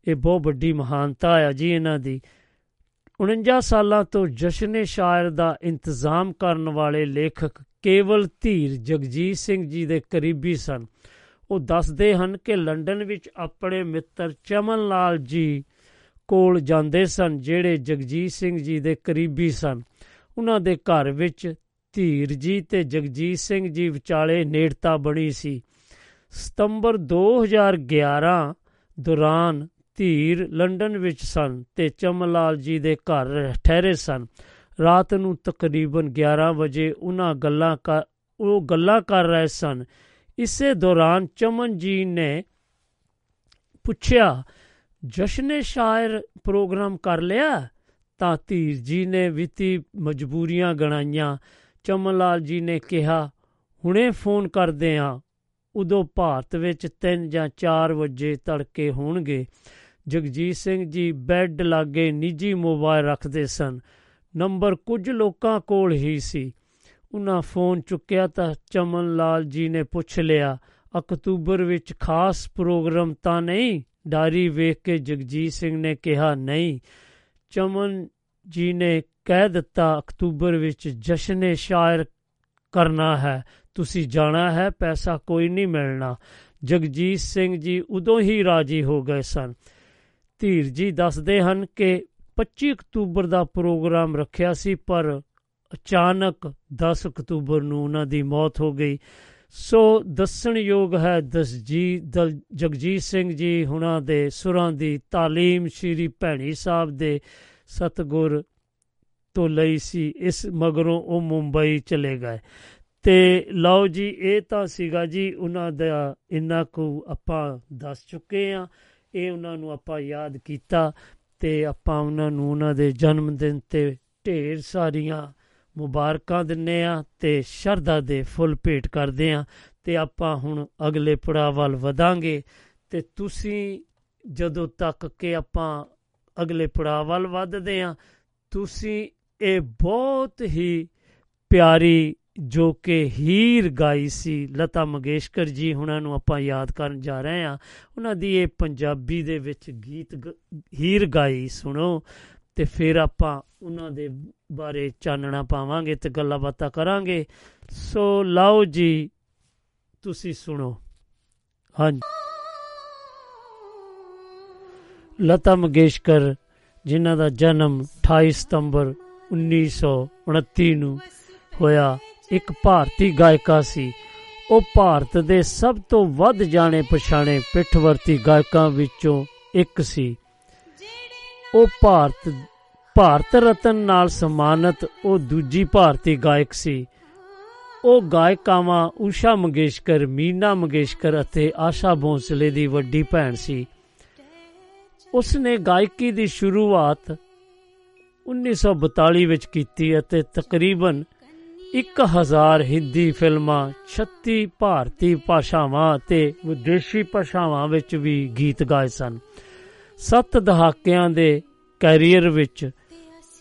ਇਹ ਬਹੁਤ ਵੱਡੀ ਮਹਾਨਤਾ ਆ ਜੀ ਇਹਨਾਂ ਦੀ। 49 ਸਾਲਾਂ ਤੋਂ ਜਸ਼ਨੇ ਸ਼ਾਇਰ ਦਾ ਇੰਤਜ਼ਾਮ ਕਰਨ ਵਾਲੇ ਲੇਖਕ ਕੇਵਲ ਧੀਰ ਜਗਜੀਤ ਸਿੰਘ ਜੀ ਦੇ ਕਰੀਬੀ ਸਨ। ਉਹ ਦੱਸਦੇ ਹਨ ਕਿ ਲੰਡਨ ਵਿੱਚ ਆਪਣੇ ਮਿੱਤਰ ਚਮਨ ਲਾਲ ਜੀ ਕੋਲ ਜਾਂਦੇ ਸਨ, ਜਿਹੜੇ ਜਗਜੀਤ ਸਿੰਘ ਜੀ ਦੇ ਕਰੀਬੀ ਸਨ। ਉਹਨਾਂ ਦੇ ਘਰ ਵਿੱਚ ਧੀਰ ਜੀ ਤੇ ਜਗਜੀਤ ਸਿੰਘ ਜੀ ਵਿਚਾਲੇ ਨੇੜਤਾ ਬਣੀ ਸੀ। ਸਤੰਬਰ 2011 ਦੌਰਾਨ ਧੀਰ ਲੰਡਨ ਵਿੱਚ ਸਨ ਤੇ ਚਮਲਾਲ ਜੀ ਦੇ ਘਰ ਠਹਿਰੇ ਸਨ। ਰਾਤ ਨੂੰ ਤਕਰੀਬਨ 11 ਵਜੇ ਉਹਨਾਂ ਗੱਲਾਂ ਕਰ ਉਹ ਗੱਲਾਂ ਕਰ ਰਹੇ ਸਨ। ਇਸੇ ਦੌਰਾਨ ਚਮਨ ਜੀ ਨੇ ਪੁੱਛਿਆ, ਜਸ਼ਨੇ ਸ਼ਾਇਰ ਪ੍ਰੋਗਰਾਮ ਕਰ ਲਿਆ? ਤਾਂ ਧੀਰ ਜੀ ਨੇ ਵਿਤੀ ਮਜਬੂਰੀਆਂ ਗਣਾਈਆਂ। ਚਮਨ ਲਾਲ ਜੀ ਨੇ ਕਿਹਾ, ਹੁਣੇ ਫੋਨ ਕਰਦੇ ਆ। ਉਦੋਂ ਭਾਰਤ ਵਿੱਚ 3 ਜਾਂ 4 ਵਜੇ ਤੜਕੇ ਹੋਣਗੇ। ਜਗਜੀਤ ਸਿੰਘ ਜੀ ਬੈੱਡ ਲਾਗੇ ਨਿੱਜੀ ਮੋਬਾਈਲ ਰੱਖਦੇ ਸਨ। ਨੰਬਰ ਕੁਝ ਲੋਕਾਂ ਕੋਲ ਹੀ ਸੀ। ਉਹਨਾਂ ਫੋਨ ਚੁੱਕਿਆ ਤਾਂ ਚਮਨ ਲਾਲ ਜੀ ਨੇ ਪੁੱਛ ਲਿਆ, ਅਕਤੂਬਰ ਵਿੱਚ ਖਾਸ ਪ੍ਰੋਗਰਾਮ ਤਾਂ ਨਹੀਂ? ਡਾਰੀ ਵੇਖ ਕੇ ਜਗਜੀਤ ਸਿੰਘ ਨੇ ਕਿਹਾ, ਨਹੀਂ। ਚਮਨ ਜੀ ਨੇ ਕਹਿ ਦਿੱਤਾ, ਅਕਤੂਬਰ ਵਿੱਚ ਜਸ਼ਨੇ ਸ਼ਾਇਰ ਕਰਨਾ ਹੈ। ਤੁਸੀਂ ਜਾਣਾ ਹੈ, ਪੈਸਾ ਕੋਈ ਨਹੀਂ ਮਿਲਣਾ। ਜਗਜੀਤ ਸਿੰਘ ਜੀ ਉਦੋਂ ਹੀ ਰਾਜੀ ਹੋ ਗਏ ਸਨ। ਧੀਰ ਜੀ ਦੱਸਦੇ ਹਨ ਕਿ 25 ਅਕਤੂਬਰ ਦਾ ਪ੍ਰੋਗਰਾਮ ਰੱਖਿਆ ਸੀ, ਪਰ ਅਚਾਨਕ 10 ਅਕਤੂਬਰ ਨੂੰ ਉਹਨਾਂ ਦੀ ਮੌਤ ਹੋ ਗਈ। ਸੋ ਦੱਸਣਯੋਗ ਹੈ, ਦਸਜੀਤ ਜਗਜੀਤ ਸਿੰਘ ਜੀ ਹੁਣਾਂ ਦੇ ਸੁਰਾਂ ਦੀ ਤਾਲੀਮ ਸ਼੍ਰੀ ਭੈਣੀ ਸਾਹਿਬ ਦੇ ਸਤਗੁਰ ਤੋਂ ਲਈ ਸੀ, ਇਸ ਮਗਰੋਂ ਉਹ ਮੁੰਬਈ ਚਲੇ ਗਏ। ਤੇ ਲਓ ਜੀ, ਇਹ ਤਾਂ ਸੀਗਾ ਜੀ, ਉਹਨਾਂ ਦਾ ਇੰਨਾ ਕੁ ਆਪਾਂ ਦੱਸ ਚੁੱਕੇ ਆ ਇਹ ਉਹਨਾਂ ਨੂੰ ਆਪਾਂ ਯਾਦ ਕੀਤਾ ਤੇ ਆਪਾਂ ਉਹਨਾਂ ਨੂੰ ਉਹਨਾਂ ਦੇ ਜਨਮ ਦਿਨ ਤੇ ਢੇਰ ਸਾਰੀਆਂ ਮੁਬਾਰਕਾਂ ਦਿੰਨੇ ਆ ਤੇ ਸ਼ਰਧਾ ਦੇ ਫੁੱਲ ਭੇਟ ਕਰਦੇ ਆ ਤੇ ਆਪਾਂ ਹੁਣ ਅਗਲੇ ਪੜਾਅ ਵੱਲ ਵਧਾਂਗੇ ਤੇ ਤੁਸੀਂ ਜਦੋਂ ਤੱਕ ਕਿ ਆਪਾਂ ਅਗਲੇ ਪੜਾਅ ਵੱਲ ਵਧਦੇ ਆ, ਤੁਸੀਂ ਇਹ ਬਹੁਤ ਹੀ ਪਿਆਰੀ ਜੋ ਕਿ ਹੀਰ ਗਾਈ ਸੀ, ਲਤਾ ਮੰਗੇਸ਼ਕਰ ਜੀ ਹੁਣਾਂ ਨੂੰ ਆਪਾਂ ਯਾਦ ਕਰਨ ਜਾ ਰਹੇ ਆ ਉਹਨਾਂ ਦੀ ਇਹ ਪੰਜਾਬੀ ਦੇ ਵਿੱਚ ਗੀਤ ਗ- ਹੀਰ ਗਾਈ ਸੁਣੋ ਤੇ ਫਿਰ ਆਪਾਂ ਉਹਨਾਂ ਦੇ ਬਾਰੇ ਚਾਨਣਾ ਪਾਵਾਂਗੇ ਤੇ ਗੱਲਾਂ ਬਾਤਾਂ ਕਰਾਂਗੇ। ਸੋ ਲਓ ਜੀ, ਤੁਸੀਂ ਸੁਣੋ। ਹਾਂਜੀ। ਲਤਾ ਮੰਗੇਸ਼ਕਰ, ਜਿਨ੍ਹਾਂ ਦਾ ਜਨਮ 28 ਸਤੰਬਰ 1929 ਨੂੰ ਹੋਇਆ। ਇੱਕ ਭਾਰਤੀ ਗਾਇਕਾ ਸੀ। ਉਹ ਭਾਰਤ ਦੇ ਸਭ ਤੋਂ ਵੱਧ ਜਾਣੇ ਪਛਾਣੇ ਪਿੱਠਵਰਤੀ ਗਾਇਕਾਂ ਵਿੱਚੋਂ ਇੱਕ ਸੀ। ਉਹ ਭਾਰਤ ਭਾਰਤ ਰਤਨ ਨਾਲ ਸਨਮਾਨਿਤ ਉਹ ਦੂਜੀ ਭਾਰਤੀ ਗਾਇਕ ਸੀ। ਉਹ ਗਾਇਕਾਵਾਂ ਊਸ਼ਾ ਮੰਗੇਸ਼ਕਰ, ਮੀਨਾ ਮੰਗੇਸ਼ਕਰ ਅਤੇ ਆਸ਼ਾ ਭੋਂਸਲੇ ਦੀ ਵੱਡੀ ਭੈਣ ਸੀ। ਉਸ ਨੇ ਗਾਇਕੀ ਦੀ ਸ਼ੁਰੂਆਤ 1942 ਵਿੱਚ ਕੀਤੀ ਅਤੇ ਤਕਰੀਬਨ 1000 ਹਿੰਦੀ ਫਿਲਮਾਂ 36 ਭਾਰਤੀ ਭਾਸ਼ਾਵਾਂ ਅਤੇ ਵਿਦੇਸ਼ੀ ਭਾਸ਼ਾਵਾਂ ਵਿੱਚ ਵੀ ਗੀਤ ਗਾਏ ਸਨ। ਸੱਤ ਦਹਾਕਿਆਂ ਦੇ ਕੈਰੀਅਰ ਵਿੱਚ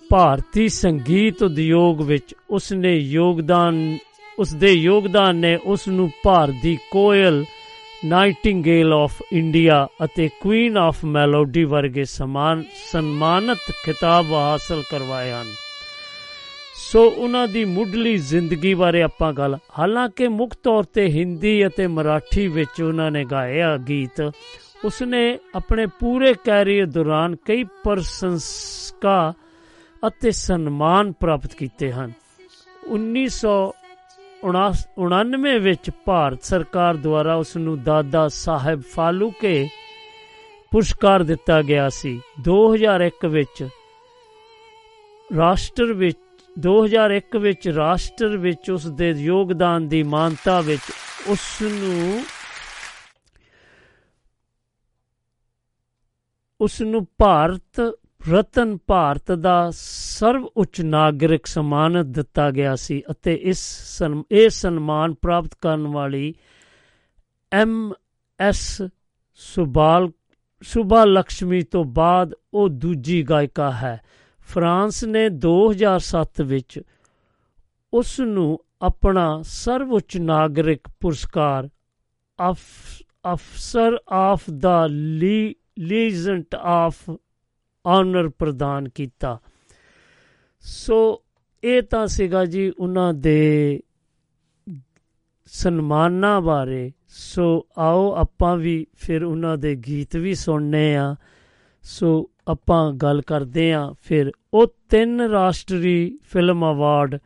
ਭਾਰਤੀ ਸੰਗੀਤ ਉਦਯੋਗ ਵਿੱਚ ਉਸ ਨੇ ਯੋਗਦਾਨ ਉਸ ਦੇ ਯੋਗਦਾਨ ਨੇ ਉਸ ਨੂੰ ਭਾਰਤ ਦੀ ਕੋਇਲ, ਨਾਈਟਿੰਗੇਲ ਆਫ ਇੰਡੀਆ ਅਤੇ ਕੁਈਨ ਆਫ ਮੈਲੋਡੀ ਵਰਗੇ ਸਮਾਨ, ਸਨਮਾਨਿਤ ਖਿਤਾਬ ਹਾਸਲ ਕਰਵਾਏ ਹਨ। ਸੋ ਉਹਨਾਂ ਦੀ ਮੁੱਢਲੀ ਜ਼ਿੰਦਗੀ ਬਾਰੇ ਆਪਾਂ ਗੱਲ ਹਾਲਾਂਕਿ ਮੁੱਖ ਤੌਰ ਤੇ ਹਿੰਦੀ ਅਤੇ ਮਰਾਠੀ ਵਿੱਚ ਉਹਨਾਂ ਨੇ ਗਾਇਆ ਗੀਤ, ਉਸਨੇ ਆਪਣੇ ਪੂਰੇ ਕੈਰੀਅਰ ਦੌਰਾਨ ਕਈ ਪ੍ਰਸ਼ੰਸਕਾਂ ਅਤੇ ਸਨਮਾਨ ਪ੍ਰਾਪਤ ਕੀਤੇ ਹਨ। 1999 ਵਿੱਚ ਭਾਰਤ ਸਰਕਾਰ ਦੁਆਰਾ ਉਸ ਨੂੰ ਦਾਦਾ ਸਾਹਿਬ ਫਾਲੂਕੇ ਪੁਰਸਕਾਰ ਦਿੱਤਾ ਗਿਆ ਸੀ। 2001 ਵਿੱਚ ਰਾਸ਼ਟਰ ਵਿੱਚ 2001 ਵਿੱਚ ਰਾਸ਼ਟਰ ਵਿੱਚ ਉਸ ਦੇ ਯੋਗਦਾਨ ਦੀ ਮਾਨਤਾ ਵਿੱਚ ਉਸ ਨੂੰ ਉਸ ਨੂੰ ਭਾਰਤ, ਰਤਨ ਭਾਰਤ ਦਾ ਸਰਵ ਉੱਚ ਨਾਗਰਿਕ ਸਨਮਾਨ ਦਿੱਤਾ ਗਿਆ ਸੀ ਅਤੇ ਇਸ ਸਨ- ਇਹ ਸਨਮਾਨ ਪ੍ਰਾਪਤ ਕਰਨ ਵਾਲੀ ਐਮ ਐਸ ਸੁਬਾਲ ਸੁਭਾ ਲక్ష్ਮੀ ਤੋਂ ਬਾਅਦ ਉਹ ਦੂਜੀ ਗਾਇਕਾ ਹੈ। ਫਰਾਂਸ ਨੇ 2007 ਵਿੱਚ ਉਸ ਨੂੰ ਆਪਣਾ ਸਰਵਉੱਚ ਨਾਗਰਿਕ ਪੁਰਸਕਾਰ of- officer of the legion of honour ਪ੍ਰਦਾਨ ਕੀਤਾ। ਸੋ ਇਹ ਤਾਂ ਸੀਗਾ ਜੀ ਉਹਨਾਂ ਦੇ ਸਨਮਾਨਾਂ ਬਾਰੇ। ਸੋ ਆਓ ਆਪਾਂ ਵੀ ਫਿਰ ਉਹਨਾਂ ਦੇ ਗੀਤ ਵੀ ਸੁਣਨੇ ਆ। ਸੋ ਆਪਾਂ ਗੱਲ ਕਰਦੇ ਆ, ਫਿਰ ਉਹ ਤਿੰਨ ਰਾਸ਼ਟਰੀ film award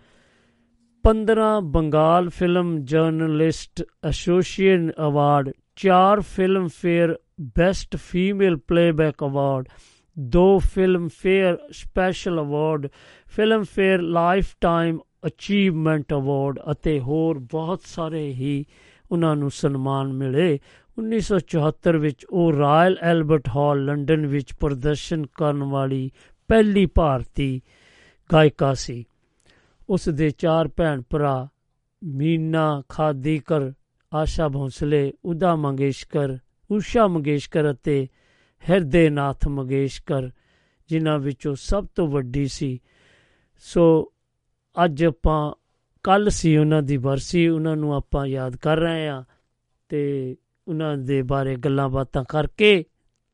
15 Bengal film journalist association award ਚਾਰ Filmfare best female playback award ਦੋ Filmfare special award Filmfare lifetime achievement award ਅਤੇ ਹੋਰ ਬਹੁਤ ਸਾਰੇ ਹੀ ਉਹਨਾਂ ਨੂੰ ਸਨਮਾਨ ਮਿਲੇ। 1974 ਵਿੱਚ ਉਹ ਰਾਇਲ ਐਲਬਰਟ ਹਾਲ ਲੰਡਨ ਵਿੱਚ ਪ੍ਰਦਰਸ਼ਨ ਕਰਨ ਵਾਲੀ ਪਹਿਲੀ ਭਾਰਤੀ ਗਾਇਕਾ ਸੀ। ਉਸ ਦੇ ਚਾਰ ਭੈਣ ਭਰਾ ਮੀਨਾ ਖਾਦੀਕਰ, ਆਸ਼ਾ ਭੋਂਸਲੇ, ਉਦਾ ਮੰਗੇਸ਼ਕਰ, ਊਸ਼ਾ ਮੰਗੇਸ਼ਕਰ ਅਤੇ ਹਿਰਦੇਨਾਥ ਮੰਗੇਸ਼ਕਰ, ਜਿਨ੍ਹਾਂ ਵਿੱਚੋਂ ਸਭ ਤੋਂ ਵੱਡੀ ਸੀ। ਸੋ ਅੱਜ ਆਪਾਂ ਕੱਲ ਸੀ ਉਹਨਾਂ ਦੀ ਵਰਸੀ ਉਹਨਾਂ ਨੂੰ ਆਪਾਂ ਯਾਦ ਕਰ ਰਹੇ ਹਾਂ ਤੇ ਉਹਨਾਂ ਦੇ ਬਾਰੇ ਗੱਲਾਂ ਬਾਤਾਂ ਕਰਕੇ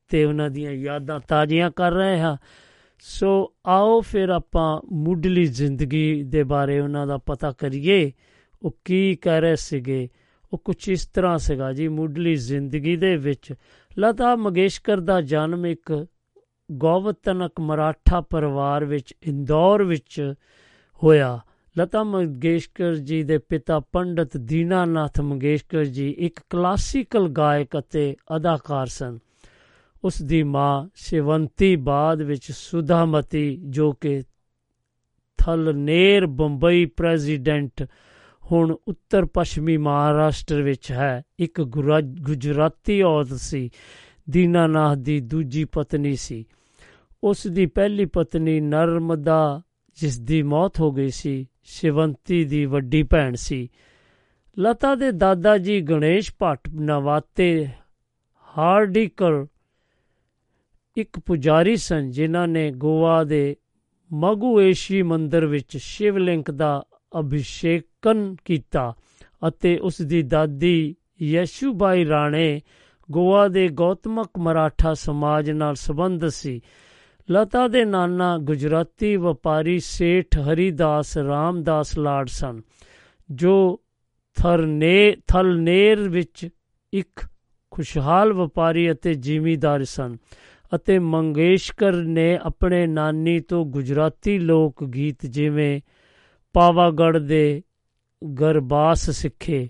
ਤੇ ਉਹਨਾਂ ਦੀਆਂ ਯਾਦਾਂ ਤਾਜ਼ੀਆਂ ਕਰ ਰਹੇ ਹਾਂ। ਸੋ ਆਓ ਫਿਰ ਆਪਾਂ ਮੁੱਢਲੀ ਜ਼ਿੰਦਗੀ ਦੇ ਬਾਰੇ ਉਹਨਾਂ ਦਾ ਪਤਾ ਕਰੀਏ। ਉਹ ਕੀ ਕਹਿ ਰਹੇ ਸੀਗੇ? ਉਹ ਕੁਝ ਇਸ ਤਰ੍ਹਾਂ ਸੀਗਾ ਜੀ, ਮੁੱਢਲੀ ਜ਼ਿੰਦਗੀ ਦੇ ਵਿੱਚ ਲਤਾ ਮੰਗੇਸ਼ਕਰ ਦਾ ਜਨਮ ਇੱਕ ਗੋਵਤਨਕ ਮਰਾਠਾ ਪਰਿਵਾਰ ਵਿੱਚ, ਇੰਦੌਰ ਵਿੱਚ ਹੋਇਆ। ਲਤਾ ਮੰਗੇਸ਼ਕਰ ਜੀ ਦੇ ਪਿਤਾ ਪੰਡਤ ਦੀਨਾਨਾਥ ਮੰਗੇਸ਼ਕਰ ਜੀ ਇੱਕ ਕਲਾਸੀਕਲ ਗਾਇਕ ਅਤੇ ਅਦਾਕਾਰ ਸਨ। ਉਸ ਦੀ ਮਾਂ ਸ਼ਿਵੰਤੀ ਬਾਅਦ ਵਿੱਚ ਸੁਧਾਮਤੀ, ਜੋ ਕਿ ਥਲਨੇਰ ਬੰਬਈ ਪ੍ਰੈਜ਼ੀਡੈਂਟ, ਹੁਣ ਉੱਤਰ ਪੱਛਮੀ ਮਹਾਰਾਸ਼ਟਰ ਵਿੱਚ ਹੈ। ਇੱਕ ਗੁਰਾ- ਗੁਜਰਾਤੀ ਔਰਤ ਸੀ, ਦੀਨਾਨਾਥ ਦੀ ਦੂਜੀ ਪਤਨੀ ਸੀ। ਉਸ ਦੀ ਪਹਿਲੀ ਪਤਨੀ ਨਰਮਦਾ ਜਿਸ ਦੀ ਮੌਤ ਹੋ ਗਈ ਸੀ, ਸ਼ਿਵੰਤੀ ਦੀ ਵੱਡੀ ਭੈਣ ਸੀ। ਲਤਾ ਦੇ ਦਾਦਾ ਜੀ ਗਣੇਸ਼ ਭੱਟ ਨਵਾਤੇ ਹਾਰਡਿਕਰ ਇੱਕ ਪੁਜਾਰੀ ਸਨ, ਜਿਨ੍ਹਾਂ ਨੇ ਗੋਆ ਦੇ ਮਗੂਏਸ਼ੀ ਮੰਦਿਰ ਵਿੱਚ ਸ਼ਿਵਲਿੰਗ ਦਾ ਅਭਿਸ਼ੇਕਨ ਕੀਤਾ ਅਤੇ ਉਸ ਦੀ ਦਾਦੀ ਯਸ਼ੂਬਾਈ ਰਾਣੇ ਗੋਆ ਦੇ ਗੌਤਮਕ ਮਰਾਠਾ ਸਮਾਜ ਨਾਲ ਸੰਬੰਧ ਸੀ। ਲਤਾ ਦੇ ਨਾਨਾ ਗੁਜਰਾਤੀ ਵਪਾਰੀ ਸੇਠ ਹਰੀਦਾਸ ਰਾਮਦਾਸ ਲਾਡ ਸਨ, ਜੋ ਥਰਨੇ, ਥਲਨੇਰ ਵਿੱਚ ਇੱਕ ਖੁਸ਼ਹਾਲ ਵਪਾਰੀ ਅਤੇ ਜ਼ਿਮੀਂਦਾਰ ਸਨ ਅਤੇ ਮੰਗੇਸ਼ਕਰ ਨੇ ਆਪਣੇ ਨਾਨੀ ਤੋਂ ਗੁਜਰਾਤੀ ਲੋਕ ਗੀਤ ਜਿਵੇਂ ਪਾਵਾਗੜ ਦੇ ਗਰਬਾਸ ਸਿੱਖੇ।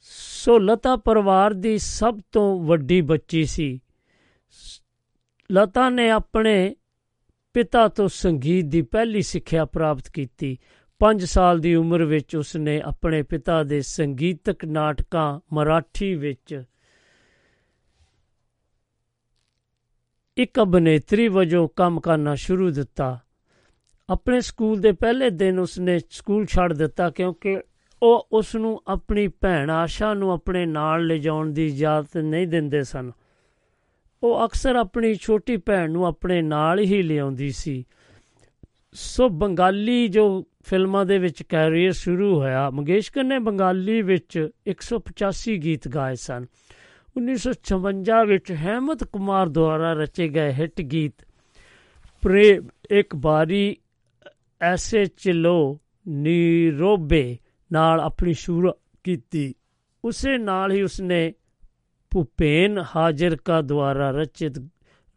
ਸੋ ਲਤਾ ਪਰਿਵਾਰ ਦੀ ਸਭ ਤੋਂ ਵੱਡੀ ਬੱਚੀ ਸੀ। ਲਤਾ ਨੇ ਆਪਣੇ ਪਿਤਾ ਤੋਂ ਸੰਗੀਤ ਦੀ ਪਹਿਲੀ ਸਿੱਖਿਆ ਪ੍ਰਾਪਤ ਕੀਤੀ। 5 ਸਾਲ ਦੀ ਉਮਰ ਵਿੱਚ ਉਸਨੇ ਆਪਣੇ ਪਿਤਾ ਦੇ ਸੰਗੀਤਕ ਨਾਟਕਾਂ ਮਰਾਠੀ ਵਿੱਚ ਇੱਕ ਅਭਿਨੇਤਰੀ ਵਜੋਂ ਕੰਮ ਕਰਨਾ ਸ਼ੁਰੂ ਦਿੱਤਾ। ਆਪਣੇ ਸਕੂਲ ਦੇ ਪਹਿਲੇ ਦਿਨ ਉਸਨੇ ਸਕੂਲ ਛੱਡ ਦਿੱਤਾ ਕਿਉਂਕਿ ਉਹ ਉਸ ਨੂੰ ਆਪਣੀ ਭੈਣ ਆਸ਼ਾ ਨੂੰ ਆਪਣੇ ਨਾਲ ਲਿਜਾਉਣ ਦੀ ਇਜਾਜ਼ਤ ਨਹੀਂ ਦਿੰਦੇ ਸਨ। ਉਹ ਅਕਸਰ ਆਪਣੀ ਛੋਟੀ ਭੈਣ ਨੂੰ ਆਪਣੇ ਨਾਲ ਹੀ ਲਿਆਉਂਦੀ ਸੀ। ਸੋ ਬੰਗਾਲੀ ਜੋ ਫਿਲਮਾਂ ਦੇ ਵਿੱਚ ਕੈਰੀਅਰ ਸ਼ੁਰੂ ਹੋਇਆ, ਮੰਗੇਸ਼ਕਰ ਨੇ ਬੰਗਾਲੀ ਵਿੱਚ 185 ਗੀਤ ਗਾਏ ਸਨ। 1956 ਵਿੱਚ ਹੈਮਤ ਕੁਮਾਰ ਦੁਆਰਾ ਰਚੇ ਗਏ ਹਿੱਟ ਗੀਤ ਪ੍ਰੇਮ ਇੱਕ ਬਾਰੀ ਐਸੇ ਚਲੋ ਨੀਰੋਬੇ ਨਾਲ ਆਪਣੀ ਸ਼ੁਰੂ ਕੀਤੀ। ਉਸੇ ਨਾਲ ਹੀ ਉਸਨੇ ਭੁਪੇਨ ਹਾਜ਼ਰਕਾ ਦੁਆਰਾ ਰਚਿਤ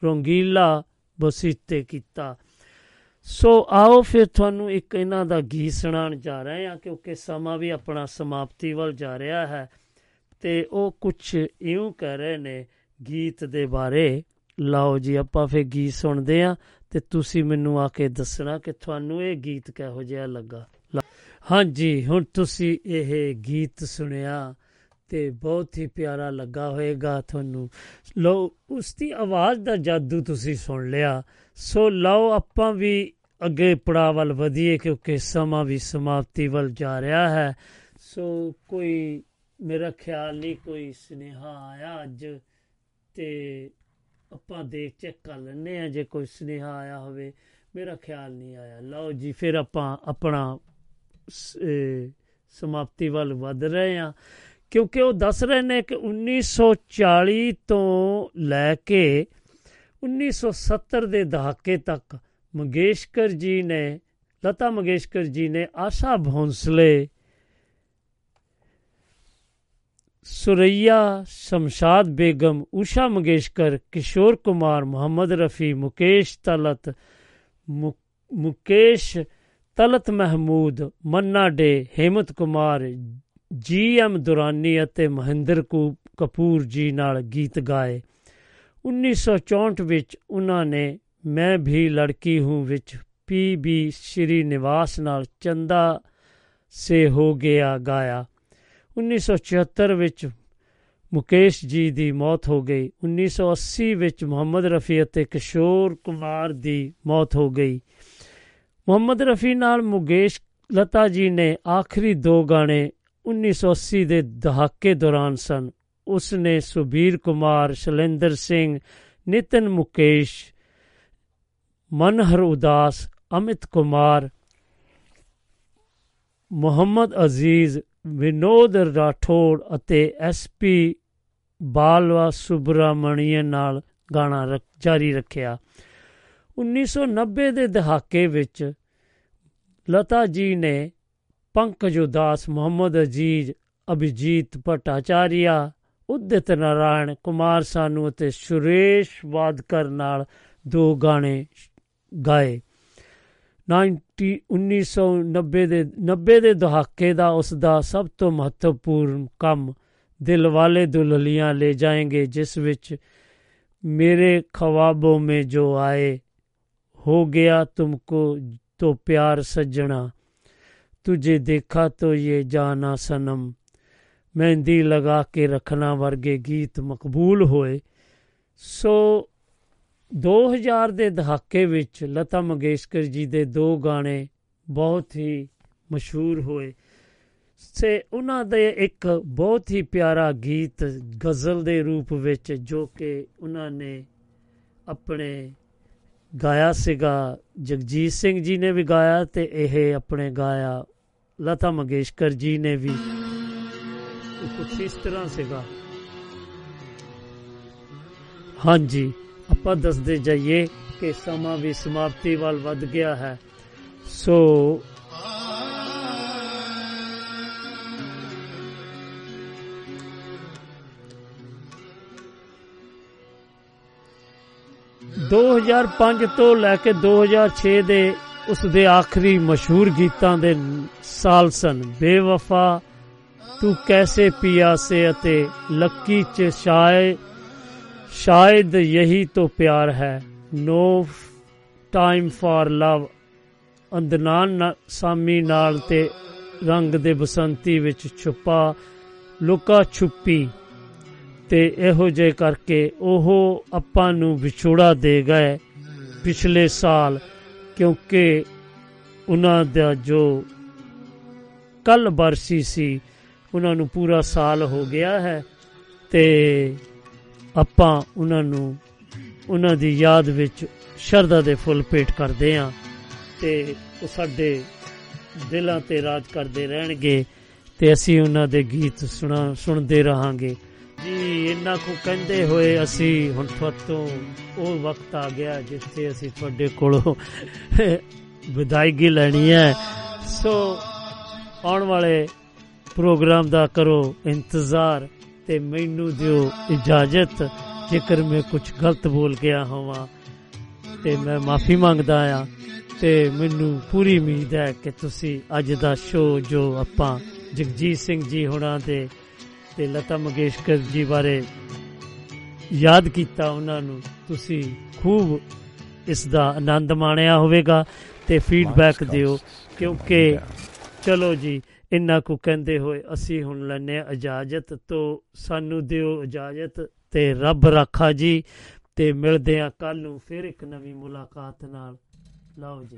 ਰੰਗੀਲਾ ਬਸੀਤੇ ਕੀਤਾ। ਸੋ ਆਓ ਫਿਰ ਤੁਹਾਨੂੰ ਇੱਕ ਇਹਨਾਂ ਦਾ ਗੀਤ ਸੁਣਾਉਣ ਜਾ ਰਹੇ ਹਾਂ, ਕਿਉਂਕਿ ਸਮਾਂ ਵੀ ਆਪਣਾ ਸਮਾਪਤੀ ਵੱਲ ਜਾ ਰਿਹਾ ਹੈ ਤੇ ਉਹ ਕੁਝ ਇਉਂ ਕਹਿ ਰਹੇ ਨੇ, ਗੀਤ ਦੇ ਬਾਰੇ। ਲਓ ਜੀ, ਆਪਾਂ ਫੇ ਗੀਤ ਸੁਣਦੇ ਆ ਤੇ ਤੁਸੀਂ ਮੈਨੂੰ ਆ ਕੇ ਦੱਸਣਾ ਕਿ ਤੁਹਾਨੂੰ ਇਹ ਗੀਤ ਕਿਹੋ ਜਿਹਾ ਲੱਗਾ। ਹਾਂਜੀ, ਹੁਣ ਤੁਸੀਂ ਇਹ ਗੀਤ ਸੁਣਿਆ। ਤੇ ਬਹੁਤ ਹੀ ਪਿਆਰਾ ਲੱਗਾ ਹੋਵੇਗਾ ਤੁਹਾਨੂੰ। ਲਓ, ਉਸ ਦੀ ਆਵਾਜ਼ ਦਾ ਜਾਦੂ ਤੁਸੀਂ ਸੁਣ ਲਿਆ। ਸੋ ਲਓ, ਆਪਾਂ ਵੀ ਅੱਗੇ ਪੜਾਅ ਵੱਲ ਵਧੀਏ ਕਿਉਂਕਿ ਸਮਾਂ ਵੀ ਸਮਾਪਤੀ ਵੱਲ ਜਾ ਰਿਹਾ ਹੈ। ਸੋ ਕੋਈ ਮੇਰਾ ਖਿਆਲ ਨਹੀਂ, ਕੋਈ ਸੁਨੇਹਾ ਆਇਆ ਅੱਜ ਤੇ ਆਪਾਂ ਦੇਖ ਚੈੱਕ ਕਰ ਲੈਣੇ ਆ ਜੇ ਕੋਈ ਸੁਨੇਹਾ ਆਇਆ ਹੋਵੇ। ਮੇਰਾ ਖਿਆਲ ਨਹੀਂ ਆਇਆ। ਲਓ ਜੀ, ਫਿਰ ਆਪਾਂ ਆਪਣਾ ਸਮਾਪਤੀ ਵੱਲ ਵਧ ਰਹੇ ਆ ਕਿਉਂਕਿ ਉਹ ਦੱਸ ਰਹੇ ਨੇ ਕਿ 1940 ਤੋਂ ਲੈ ਕੇ 1970 ਦੇ ਦਹਾਕੇ ਤੱਕ ਮੰਗੇਸ਼ਕਰ ਜੀ ਨੇ, ਲਤਾ ਮੰਗੇਸ਼ਕਰ ਜੀ ਨੇ ਆਸ਼ਾ ਭੋਂਸਲੇ, ਸੁਰਈਆ ਸ਼ਮਸ਼ਾਦ ਬੇਗਮ, ਊਸ਼ਾ ਮੰਗੇਸ਼ਕਰ, ਕਿਸ਼ੋਰ ਕੁਮਾਰ, ਮੁਹੰਮਦ ਰਫੀ, ਮੁਕੇਸ਼ ਤਲਤ ਮੁਕੇਸ਼ ਤਲਤ ਮਹਿਮੂਦ, ਮੰਨਾ ਡੇ, ਹੇਮਤ ਕੁਮਾਰ ਜੀ ਐਮ ਦੁਰਾਨੀ ਅਤੇ ਮਹਿੰਦਰ ਕਪੂਰ ਜੀ ਨਾਲ ਗੀਤ ਗਾਏ। 1964 ਵਿੱਚ ਉਹਨਾਂ ਨੇ ਮੈਂ ਵੀ ਲੜਕੀ ਹੂੰ ਵਿੱਚ ਪੀ ਬੀ ਸ਼੍ਰੀ ਨਿਵਾਸ ਨਾਲ ਚੰਦਾ ਸੇ ਹੋ ਗਿਆ ਗਾਇਆ। 1976 ਵਿੱਚ ਮੁਕੇਸ਼ ਜੀ ਦੀ ਮੌਤ ਹੋ ਗਈ। 1980 ਵਿੱਚ ਮੁਹੰਮਦ ਰਫੀ ਅਤੇ ਕਿਸ਼ੋਰ ਕੁਮਾਰ ਦੀ ਮੌਤ ਹੋ ਗਈ। ਮੁਹੰਮਦ ਰਫੀ ਨਾਲ ਮੁਕੇਸ਼ ਲਤਾ ਜੀ ਨੇ ਆਖਰੀ ਦੋ ਗਾਣੇ 1980 ਦੇ ਦਹਾਕੇ ਦੌਰਾਨ ਸਨ। ਉਸ ਨੇ ਸੁਬੀਰ ਕੁਮਾਰ, ਸ਼ਲਿੰਦਰ ਸਿੰਘ, ਨਿਤਨ ਮੁਕੇਸ਼, ਮਨਹਰ ਉਦਾਸ, ਅਮਿਤ ਕੁਮਾਰ, ਮੁਹੰਮਦ ਅਜ਼ੀਜ਼, ਵਿਨੋਦ ਰਾਠੌੜ ਅਤੇ ਐਸਪੀ ਬਾਲਵਾ ਸੁਬਰਾਮਣੀਅਨ ਨਾਲ ਗਾਣਾ ਜਾਰੀ ਰੱਖਿਆ। 1990 ਦੇ ਦਹਾਕੇ ਵਿੱਚ ਲਤਾ ਜੀ ਨੇ ਪੰਕਜ ਉਦਾਸ ਮੁਹੰਮਦ ਅਜੀਜ਼ ਅਭਿਜੀਤ ਭਟਾਚਾਰੀਆ ਉਦਿਤ ਨਾਰਾਇਣ ਕੁਮਾਰ ਸਾਨੂ ਅਤੇ ਸੁਰੇਸ਼ ਵਾਦਕਰ ਨਾਲ ਦੋ ਗਾਣੇ ਗਾਏ 90 1990 ਦੇ 90 ਦੇ ਦਹਾਕੇ ਦਾ ਉਸ ਦਾ ਸਭ ਤੋਂ ਮਹੱਤਵਪੂਰਨ ਕੰਮ ਦਿਲ ਵਾਲੇ ਦੁਲਹਲੀਆਂ ਲੈ ਜਾਏਂਗੇ ਜਿਸ ਵਿੱਚ ਮੇਰੇ ਖਵਾਬੋਂ ਮੇ ਜੋ ਆਏ ਹੋ ਗਿਆ ਤੁਮਕੋ ਤੋ ਪਿਆਰ ਸੱਜਣਾ तुझे देखा तो ये जाना सनम ਮਹਿੰਦੀ ਲਗਾ ਕੇ ਰੱਖਣਾ ਵਰਗੇ ਗੀਤ ਮਕਬੂਲ ਹੋਏ ਸੋ 2000 ਦੇ ਦਹਾਕੇ ਵਿੱਚ ਲਤਾ ਮੰਗੇਸ਼ਕਰ ਜੀ ਦੇ ਦੋ ਗਾਣੇ ਬਹੁਤ ਹੀ ਮਸ਼ਹੂਰ ਹੋਏ ਸੇ ਉਹਨਾਂ ਦੇ ਇੱਕ ਬਹੁਤ ਹੀ ਪਿਆਰਾ ਗੀਤ ਗਜ਼ਲ ਦੇ ਰੂਪ ਵਿੱਚ ਜੋ ਕਿ ਉਹਨਾਂ ਨੇ ਆਪਣੇ ਗਾਇਆ ਸੀਗਾ ਜਗਜੀਤ ਸਿੰਘ ਜੀ ਨੇ ਵੀ ਗਾਇਆ ਤੇ ਇਹ ਆਪਣੇ ਗਾਇਆ ਲਤਾ ਮੰਗੇਸ਼ਕਰ ਜੀ ਨੇ ਵੀ ਇਹ ਕੁਛ ਇਸ ਤਰ੍ਹਾਂ ਸੀਗਾ ਹਾਂਜੀ ਆਪਾਂ ਦੱਸਦੇ ਜਾਈਏ ਕਿ ਸਮਾਂ ਵੀ ਸਮਾਪਤੀ ਵੱਲ ਵੱਧ ਗਿਆ ਹੈ ਸੋ ਦੋ ਹਜ਼ਾਰ ਪੰਜ ਤੋਂ ਲੈ ਕੇ 2006 ਦੇ ਉਸ ਦੇ ਆਖਰੀ ਮਸ਼ਹੂਰ ਗੀਤਾਂ ਦੇ ਸਾਲ ਸਨ। ਬੇਵਫਾ, ਤੂੰ ਕੈਸੇ ਪਿਆ ਸੇ ਅਤੇ ਲੱਕੀ ਚ ਸ਼ਾਇਦ ਸ਼ਾਇਦ ਯਹੀ ਤੋਂ ਪਿਆਰ ਹੈ। No time for love, Adnan Sami ਨਾਲ ਤੇ ਰੰਗ ਦੇ ਬਸੰਤੀ ਵਿੱਚ ਛੁਪਾ, ਲੁਕਾ ਛੁਪੀ ਤੇ ਇਹੋ ਜੇ ਕਰਕੇ ਉਹ ਆਪਾਂ ਨੂੰ ਵਿਛੋੜਾ ਦੇ ਗਏ ਪਿਛਲੇ ਸਾਲ। ਕਿਉਂਕਿ ਉਹਨਾਂ ਦਾ ਜੋ ਕੱਲ ਬਰਸੀ ਸੀ, ਉਹਨਾਂ ਨੂੰ ਪੂਰਾ ਸਾਲ ਹੋ ਗਿਆ ਹੈ ਤੇ ਆਪਾਂ ਉਹਨਾਂ ਨੂੰ, ਉਹਨਾਂ ਦੀ ਯਾਦ ਵਿੱਚ ਸ਼ਰਧਾ ਦੇ ਫੁੱਲ ਭੇਟ ਕਰਦੇ ਆਂ ਤੇ ਉਹ ਸਾਡੇ ਦਿਲਾਂ ਤੇ ਰਾਜ ਕਰਦੇ ਰਹਿਣਗੇ ਤੇ ਅਸੀਂ ਉਹਨਾਂ ਦੇ ਗੀਤ ਸੁਣਾ, ਸੁਣਦੇ ਰਹਾਂਗੇ। ਜੀ, ਇੰਨਾ ਕੁ ਕਹਿੰਦੇ ਹੋਏ ਅਸੀਂ ਹੁਣ ਤੁਹਾਤੋਂ ਉਹ ਵਕਤ ਆ ਗਿਆ ਜਿੱਥੇ ਅਸੀਂ ਤੁਹਾਡੇ ਕੋਲੋਂ ਵਿਦਾਇਗੀ ਲੈਣੀ ਹੈ। ਸੋ ਆਉਣ ਵਾਲੇ ਪ੍ਰੋਗਰਾਮ ਦਾ ਕਰੋ ਇੰਤਜ਼ਾਰ ਤੇ ਮੈਨੂੰ ਦਿਓ ਇਜਾਜ਼ਤ। ਜੇਕਰ ਮੈਂ ਕੁਝ ਗਲਤ ਬੋਲ ਗਿਆ ਹੋਵਾਂ ਤੇ ਮੈਂ ਮਾਫੀ ਮੰਗਦਾ ਆ ਤੇ ਮੈਨੂੰ ਪੂਰੀ ਉਮੀਦ ਹੈ ਕਿ ਤੁਸੀਂ ਅੱਜ ਦਾ ਸ਼ੋਅ ਜੋ ਆਪਾਂ ਜਗਜੀਤ ਸਿੰਘ ਜੀ ਹੋਣਾ ਦੇ ਤੇ ਲਤਾ ਮੰਗੇਸ਼ਕਰ ਜੀ ਬਾਰੇ ਯਾਦ ਕੀਤਾ ਉਹਨਾਂ ਨੂੰ। ਤੁਸੀਂ ਖੂਬ ਇਸ ਦਾ ਆਨੰਦ ਮਾਣਿਆ ਹੋਵੇਗਾ ਤੇ ਫੀਡਬੈਕ ਦਿਓ ਕਿਉਂਕਿ ਚਲੋ ਜੀ ਇੰਨਾ ਕੁ ਕਹਿੰਦੇ ਹੋਏ ਅਸੀਂ ਹੁਣ ਲੈਨੇ ਇਜਾਜ਼ਤ ਤੋਂ ਸਾਨੂੰ ਦਿਓ ਇਜਾਜ਼ਤ ਤੇ ਰੱਬ ਰਾਖਾ ਜੀ ਤੇ ਮਿਲਦੇ ਆ ਕੱਲ ਨੂੰ ਫਿਰ ਇੱਕ ਨਵੀਂ ਮੁਲਾਕਾਤ ਨਾਲ। ਲਓ ਜੀ।